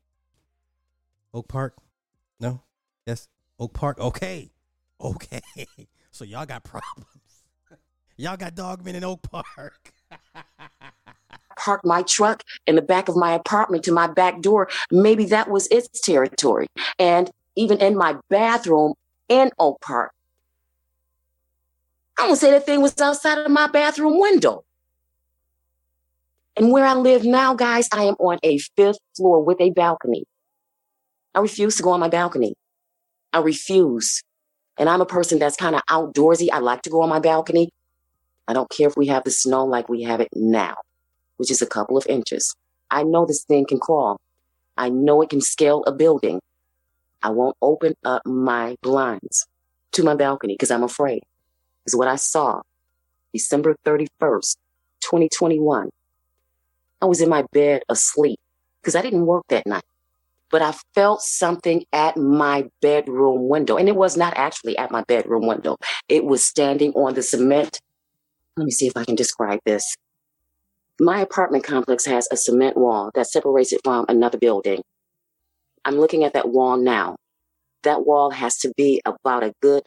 [SPEAKER 2] Oak Park? No? Yes. Oak Park? Okay. Okay. So y'all got problems. y'all got dogmen in Oak Park.
[SPEAKER 30] Park my truck in the back of my apartment to my back door. Maybe that was its territory. And even in my bathroom, in Oak Park. I don't say that thing was outside of my bathroom window. And where I live now, guys, I am on a fifth floor with a balcony. I refuse to go on my balcony. I refuse. And I'm a person that's kind of outdoorsy. I like to go on my balcony. I don't care if we have the snow like we have it now, which is a couple of inches. I know this thing can crawl. I know it can scale a building. I won't open up my blinds to my balcony because I'm afraid. Is what I saw December 31st, 2021. I was in my bed asleep because I didn't work that night. But I felt something at my bedroom window. And it was not actually at my bedroom window. It was standing on the cement. Let me see if I can describe this. My apartment complex has a cement wall that separates it from another building. I'm looking at that wall now. That wall has to be about a good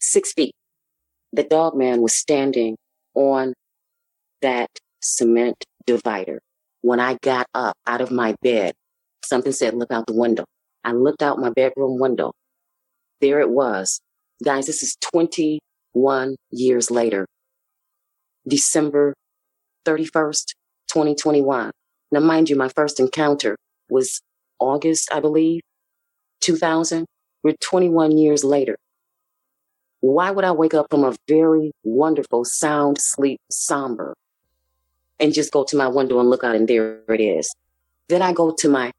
[SPEAKER 30] six feet. The dog man was standing on that cement divider. When I got up out of my bed, something said, look out the window. I looked out my bedroom window. There it was. Guys, this is 21 years later. December 31st, 2021. Now, mind you, my first encounter was August, I believe, 2000. We're 21 years later. Why would I wake up from a very wonderful sound sleep, somber, and just go to my window and look out and there it is? Then I go to my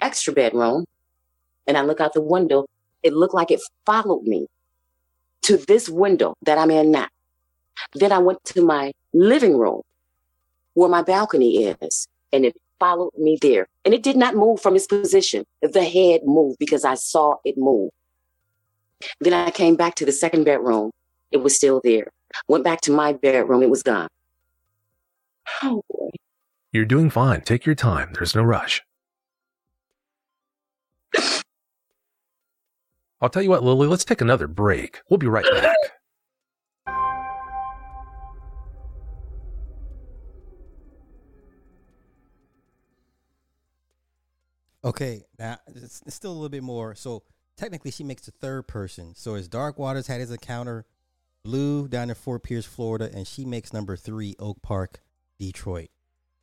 [SPEAKER 30] extra bedroom and I look out the window. It looked like it followed me to this window that I'm in now. Then I went to my living room where my balcony is and it followed me there. And it did not move from its position. The head moved because I saw it move. Then I came back to the second bedroom. It was still there. Went back to my bedroom. It was gone. Oh boy.
[SPEAKER 31] You're doing fine. Take your time. There's no rush. I'll tell you what, Lily, let's take another break. We'll be right back.
[SPEAKER 2] Okay, now it's, it's still a little bit more. So technically, she makes the third person. So as Dark Waters had his encounter, Blue down in Fort Pierce, Florida, and she makes number three, Oak Park, Detroit.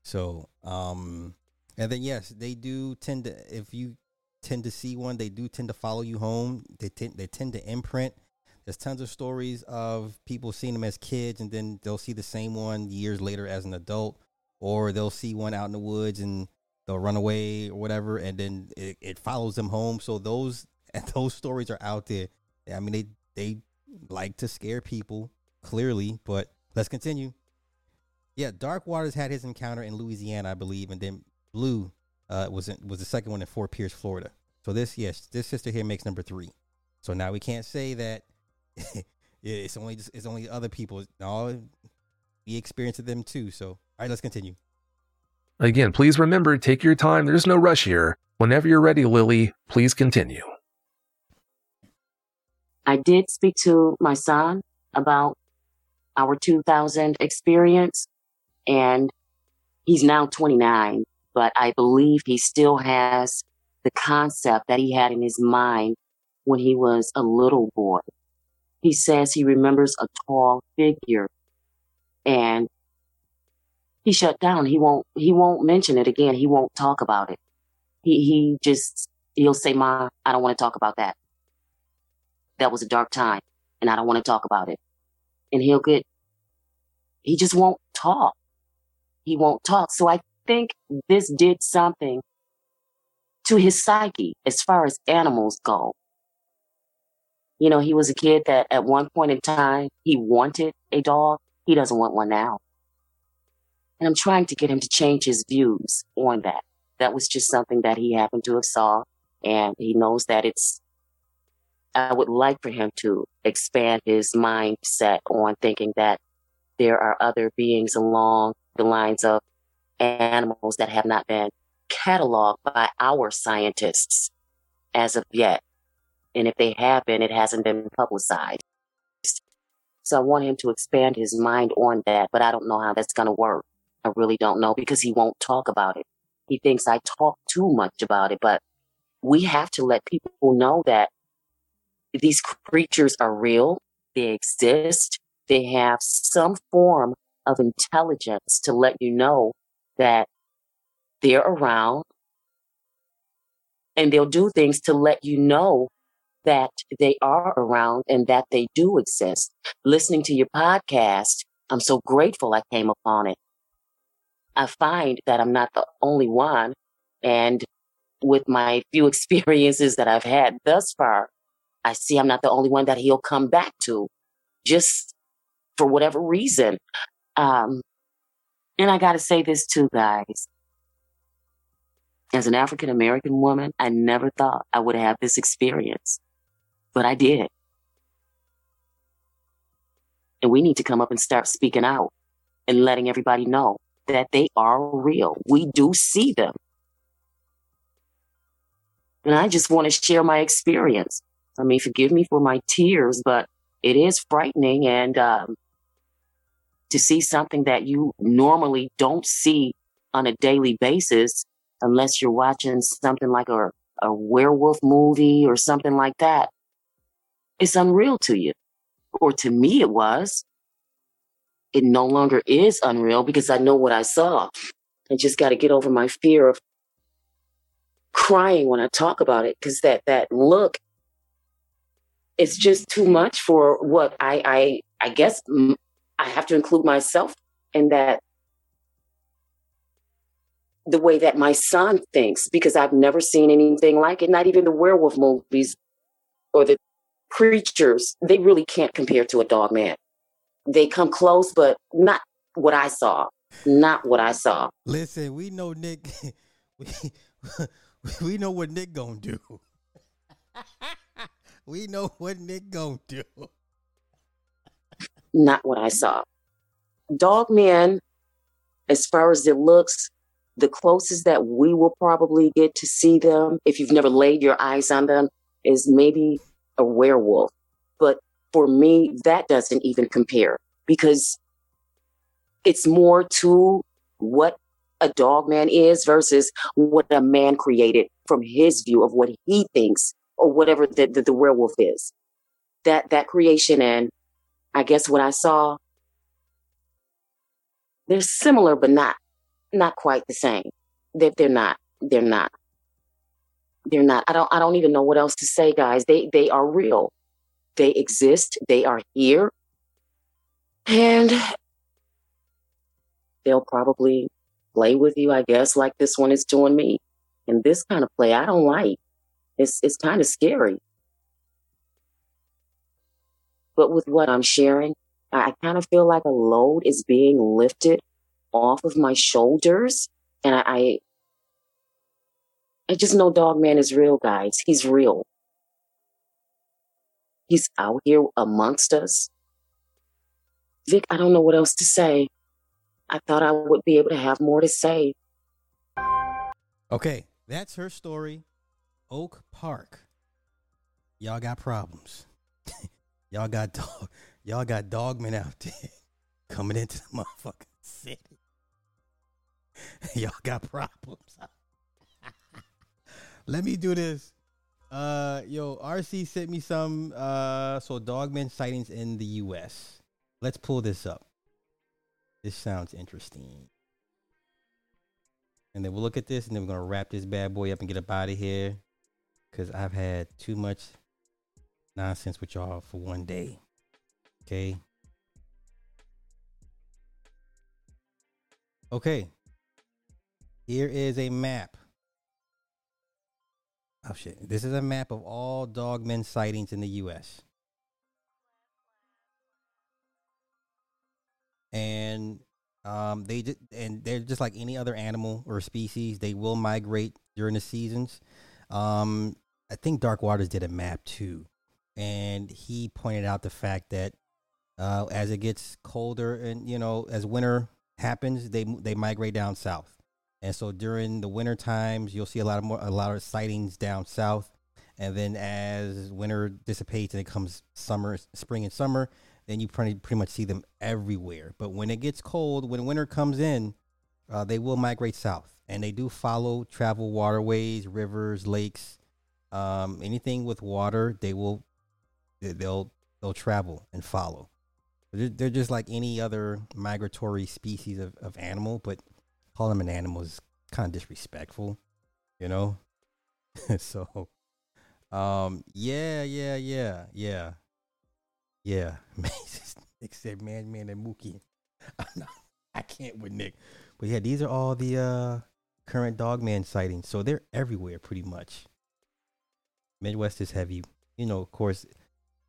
[SPEAKER 2] So, um, and then yes, they do tend to. If you tend to see one, they do tend to follow you home. They tend they tend to imprint. There's tons of stories of people seeing them as kids, and then they'll see the same one years later as an adult, or they'll see one out in the woods and they'll run away or whatever, and then it, it follows them home. So those and those stories are out there. I mean, they they like to scare people clearly, but let's continue. Yeah, Dark Waters had his encounter in Louisiana, I believe, and then Blue uh, was in, was the second one in Fort Pierce, Florida. So this, yes, this sister here makes number three. So now we can't say that it's only just, it's only other people. No, we experienced them too. So all right, let's continue.
[SPEAKER 31] Again, please remember, take your time. There's no rush here. Whenever you're ready, Lily, please continue.
[SPEAKER 30] I did speak to my son about our 2000 experience, and he's now 29, but I believe he still has the concept that he had in his mind when he was a little boy. He says he remembers a tall figure and he shut down. He won't he won't mention it again. He won't talk about it. He he just he'll say, Ma, I don't want to talk about that. That was a dark time and I don't want to talk about it. And he'll get he just won't talk. He won't talk. So I think this did something to his psyche as far as animals go. You know, he was a kid that at one point in time he wanted a dog. He doesn't want one now. And I'm trying to get him to change his views on that. That was just something that he happened to have saw and he knows that it's I would like for him to expand his mindset on thinking that there are other beings along the lines of animals that have not been cataloged by our scientists as of yet. And if they have been, it hasn't been publicized. So I want him to expand his mind on that, but I don't know how that's going to work. I really don't know because he won't talk about it. He thinks I talk too much about it, but we have to let people know that these creatures are real. They exist. They have some form of intelligence to let you know that they're around and they'll do things to let you know that they are around and that they do exist. Listening to your podcast, I'm so grateful I came upon it. I find that I'm not the only one. And with my few experiences that I've had thus far, I see I'm not the only one that he'll come back to just for whatever reason. Um, and I got to say this too, guys. As an African American woman, I never thought I would have this experience, but I did. And we need to come up and start speaking out and letting everybody know that they are real. We do see them. And I just want to share my experience. I mean, forgive me for my tears, but it is frightening. And um, to see something that you normally don't see on a daily basis, unless you're watching something like a, a werewolf movie or something like that, it's unreal to you. Or to me, it was. It no longer is unreal because I know what I saw. I just got to get over my fear of crying when I talk about it because that that look is just too much for what I I I guess I have to include myself in that the way that my son thinks because I've never seen anything like it. Not even the werewolf movies or the creatures. They really can't compare to a dog man. They come close, but not what I saw. Not what I saw.
[SPEAKER 2] Listen, we know Nick. we, we know what Nick gonna do. we know what Nick gonna do.
[SPEAKER 30] Not what I saw. Dog men, as far as it looks, the closest that we will probably get to see them, if you've never laid your eyes on them, is maybe a werewolf. But for me, that doesn't even compare because it's more to what a dog man is versus what a man created from his view of what he thinks or whatever the, the, the werewolf is. That that creation and I guess what I saw, they're similar but not not quite the same. They're, they're not. They're not. They're not. I don't. I don't even know what else to say, guys. They they are real. They exist. They are here, and they'll probably play with you. I guess like this one is doing me. And this kind of play, I don't like. It's it's kind of scary. But with what I'm sharing, I kind of feel like a load is being lifted off of my shoulders. And I, I, I just know Dog Man is real, guys. He's real. He's out here amongst us. Vic, I don't know what else to say. I thought I would be able to have more to say.
[SPEAKER 2] Okay, that's her story. Oak Park. Y'all got problems. y'all got dog. Y'all got dogmen out there coming into the motherfucking city. Y'all got problems. Let me do this. Uh, yo, RC sent me some. Uh, so dogman sightings in the U.S. Let's pull this up. This sounds interesting. And then we'll look at this, and then we're gonna wrap this bad boy up and get up out of here, cause I've had too much nonsense with y'all for one day. Okay. Okay. Here is a map. Oh shit. This is a map of all dogmen sightings in the US. And um they just and they're just like any other animal or species, they will migrate during the seasons. Um I think Dark Waters did a map too. And he pointed out the fact that uh, as it gets colder and you know as winter happens, they they migrate down south. And so during the winter times, you'll see a lot of more a lot of sightings down south. And then as winter dissipates and it comes summer, spring and summer, then you pretty pretty much see them everywhere. But when it gets cold, when winter comes in, uh, they will migrate south, and they do follow travel waterways, rivers, lakes, um, anything with water. They will they'll they'll travel and follow. They're, just like any other migratory species of, of animal, but calling them an animal is kind of disrespectful, you know? so, um, yeah, yeah, yeah, yeah, yeah. Nick said, "Man, man, and Mookie." I can't with Nick, but yeah, these are all the uh current dogman sightings. So they're everywhere, pretty much. Midwest is heavy, you know. Of course,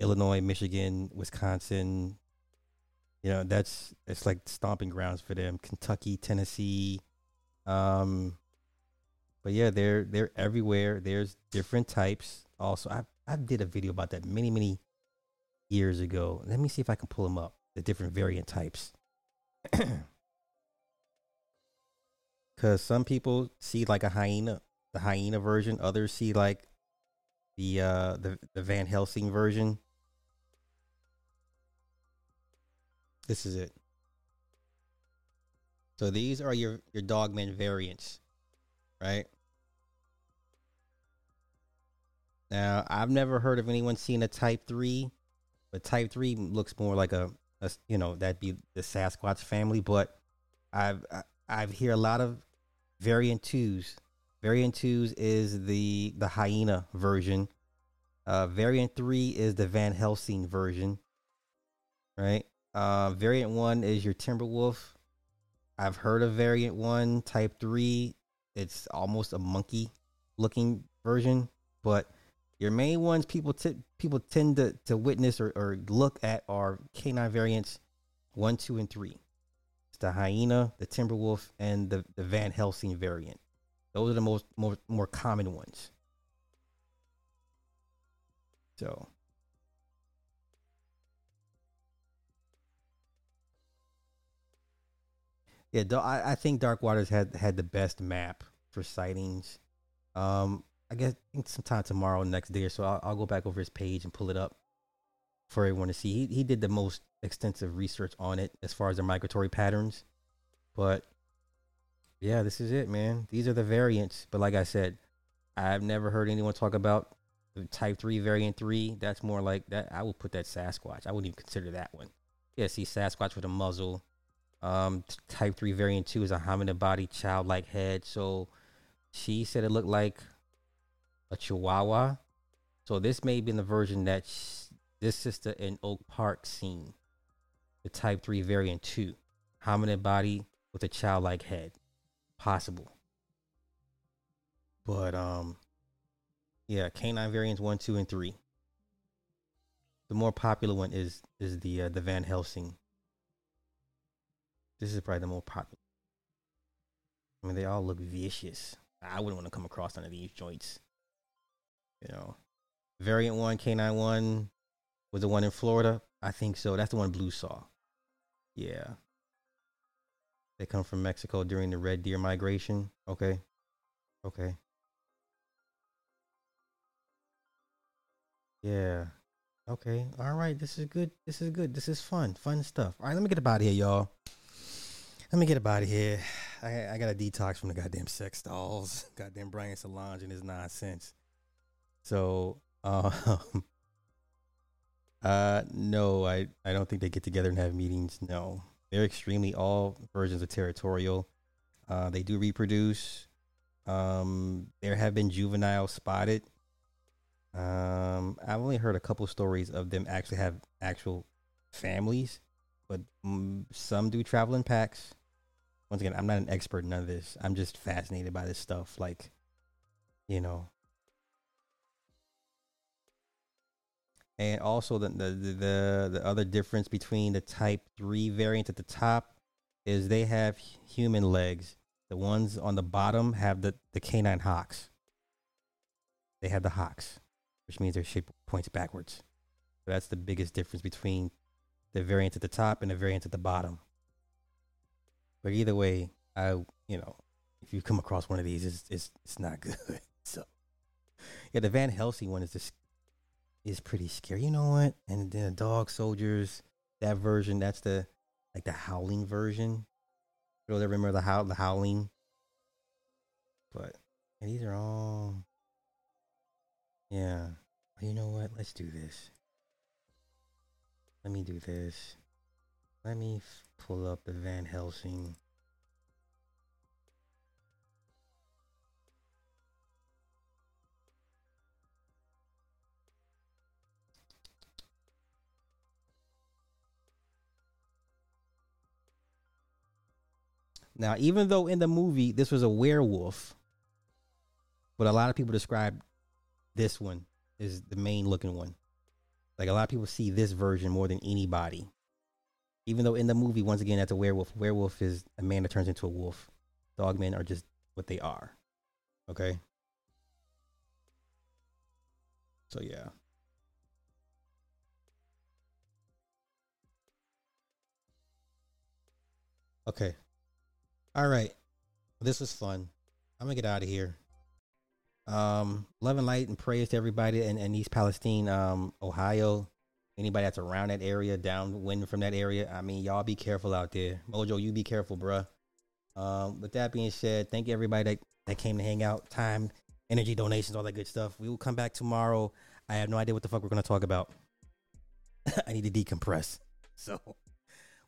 [SPEAKER 2] Illinois, Michigan, Wisconsin, you know, that's it's like stomping grounds for them. Kentucky, Tennessee, um, but yeah, they're they're everywhere. There's different types. Also, I I did a video about that many many years ago. Let me see if I can pull them up. The different variant types. Because some people see like a hyena, the hyena version. Others see like the uh the the Van Helsing version. This is it. So these are your your dogman variants, right? Now, I've never heard of anyone seeing a Type Three, but Type Three looks more like a, a you know, that'd be the Sasquatch family. But I've I, I've hear a lot of variant twos. Variant twos is the the hyena version. Uh, variant three is the Van Helsing version. Right. Uh, variant one is your Timberwolf. I've heard of variant one. Type three, it's almost a monkey looking version, but your main ones people t- people tend to, to witness or, or look at are canine variants one, two, and three. It's the hyena, the Timberwolf, and the, the Van Helsing variant. Those are the most more more common ones. So yeah, I, I think Dark Waters had had the best map for sightings. Um, I guess sometime tomorrow, next day or so, I'll, I'll go back over his page and pull it up for everyone to see. He he did the most extensive research on it as far as the migratory patterns, but yeah, this is it, man. These are the variants. But like I said, I've never heard anyone talk about the Type Three Variant Three. That's more like that. I would put that Sasquatch. I wouldn't even consider that one. Yeah, see Sasquatch with a muzzle. Um, Type Three Variant Two is a hominid body, childlike head. So she said it looked like a Chihuahua. So this may be in the version that sh- this sister in Oak Park seen. The Type Three Variant Two, hominid body with a childlike head, possible. But um, yeah, canine variants one, two, and three. The more popular one is is the uh, the Van Helsing. This is probably the more popular. I mean, they all look vicious. I wouldn't want to come across none of these joints. You know, variant one, canine one, was the one in Florida. I think so. That's the one Blue saw. Yeah. They come from Mexico during the red deer migration. Okay. Okay. Yeah. Okay. All right. This is good. This is good. This is fun. Fun stuff. All right. Let me get up out of here, y'all. Let me get up out of here. I, I got a detox from the goddamn sex dolls. Goddamn Brian Solange and his nonsense. So, um, uh, no, I, I don't think they get together and have meetings. No, they're extremely all versions of territorial. Uh, they do reproduce. Um, there have been juveniles spotted. Um, I've only heard a couple stories of them actually have actual families, but mm, some do travel in packs. Once again, I'm not an expert in none of this. I'm just fascinated by this stuff. Like, you know, and also the the the, the other difference between the Type Three variant at the top is they have human legs. The ones on the bottom have the the canine hocks. They have the hocks, which means their shape points backwards. So that's the biggest difference between the variant at the top and the variant at the bottom. But either way, I you know, if you come across one of these, it's it's, it's not good. so yeah, the Van Helsing one is just is pretty scary. You know what? And then the dog soldiers, that version, that's the like the howling version. You know, remember the howl the howling. But and these are all Yeah. Oh, you know what? Let's do this. Let me do this. Let me pull up the Van Helsing. Now, even though in the movie this was a werewolf, but a lot of people describe this one as the main looking one. Like a lot of people see this version more than anybody. Even though in the movie, once again, that's a werewolf. Werewolf is a man that turns into a wolf. Dogmen are just what they are. Okay. So yeah. Okay. All right. This was fun. I'm gonna get out of here. Um, love and light and praise to everybody in, in East Palestine, um, Ohio. Anybody that's around that area, downwind from that area. I mean, y'all be careful out there. Mojo, you be careful, bruh. Um, with that being said, thank you everybody that, that came to hang out. Time energy donations, all that good stuff. We will come back tomorrow. I have no idea what the fuck we're gonna talk about. I need to decompress. So,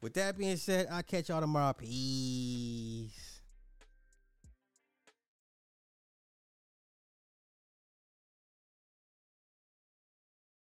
[SPEAKER 2] with that being said, I'll catch y'all tomorrow. Peace.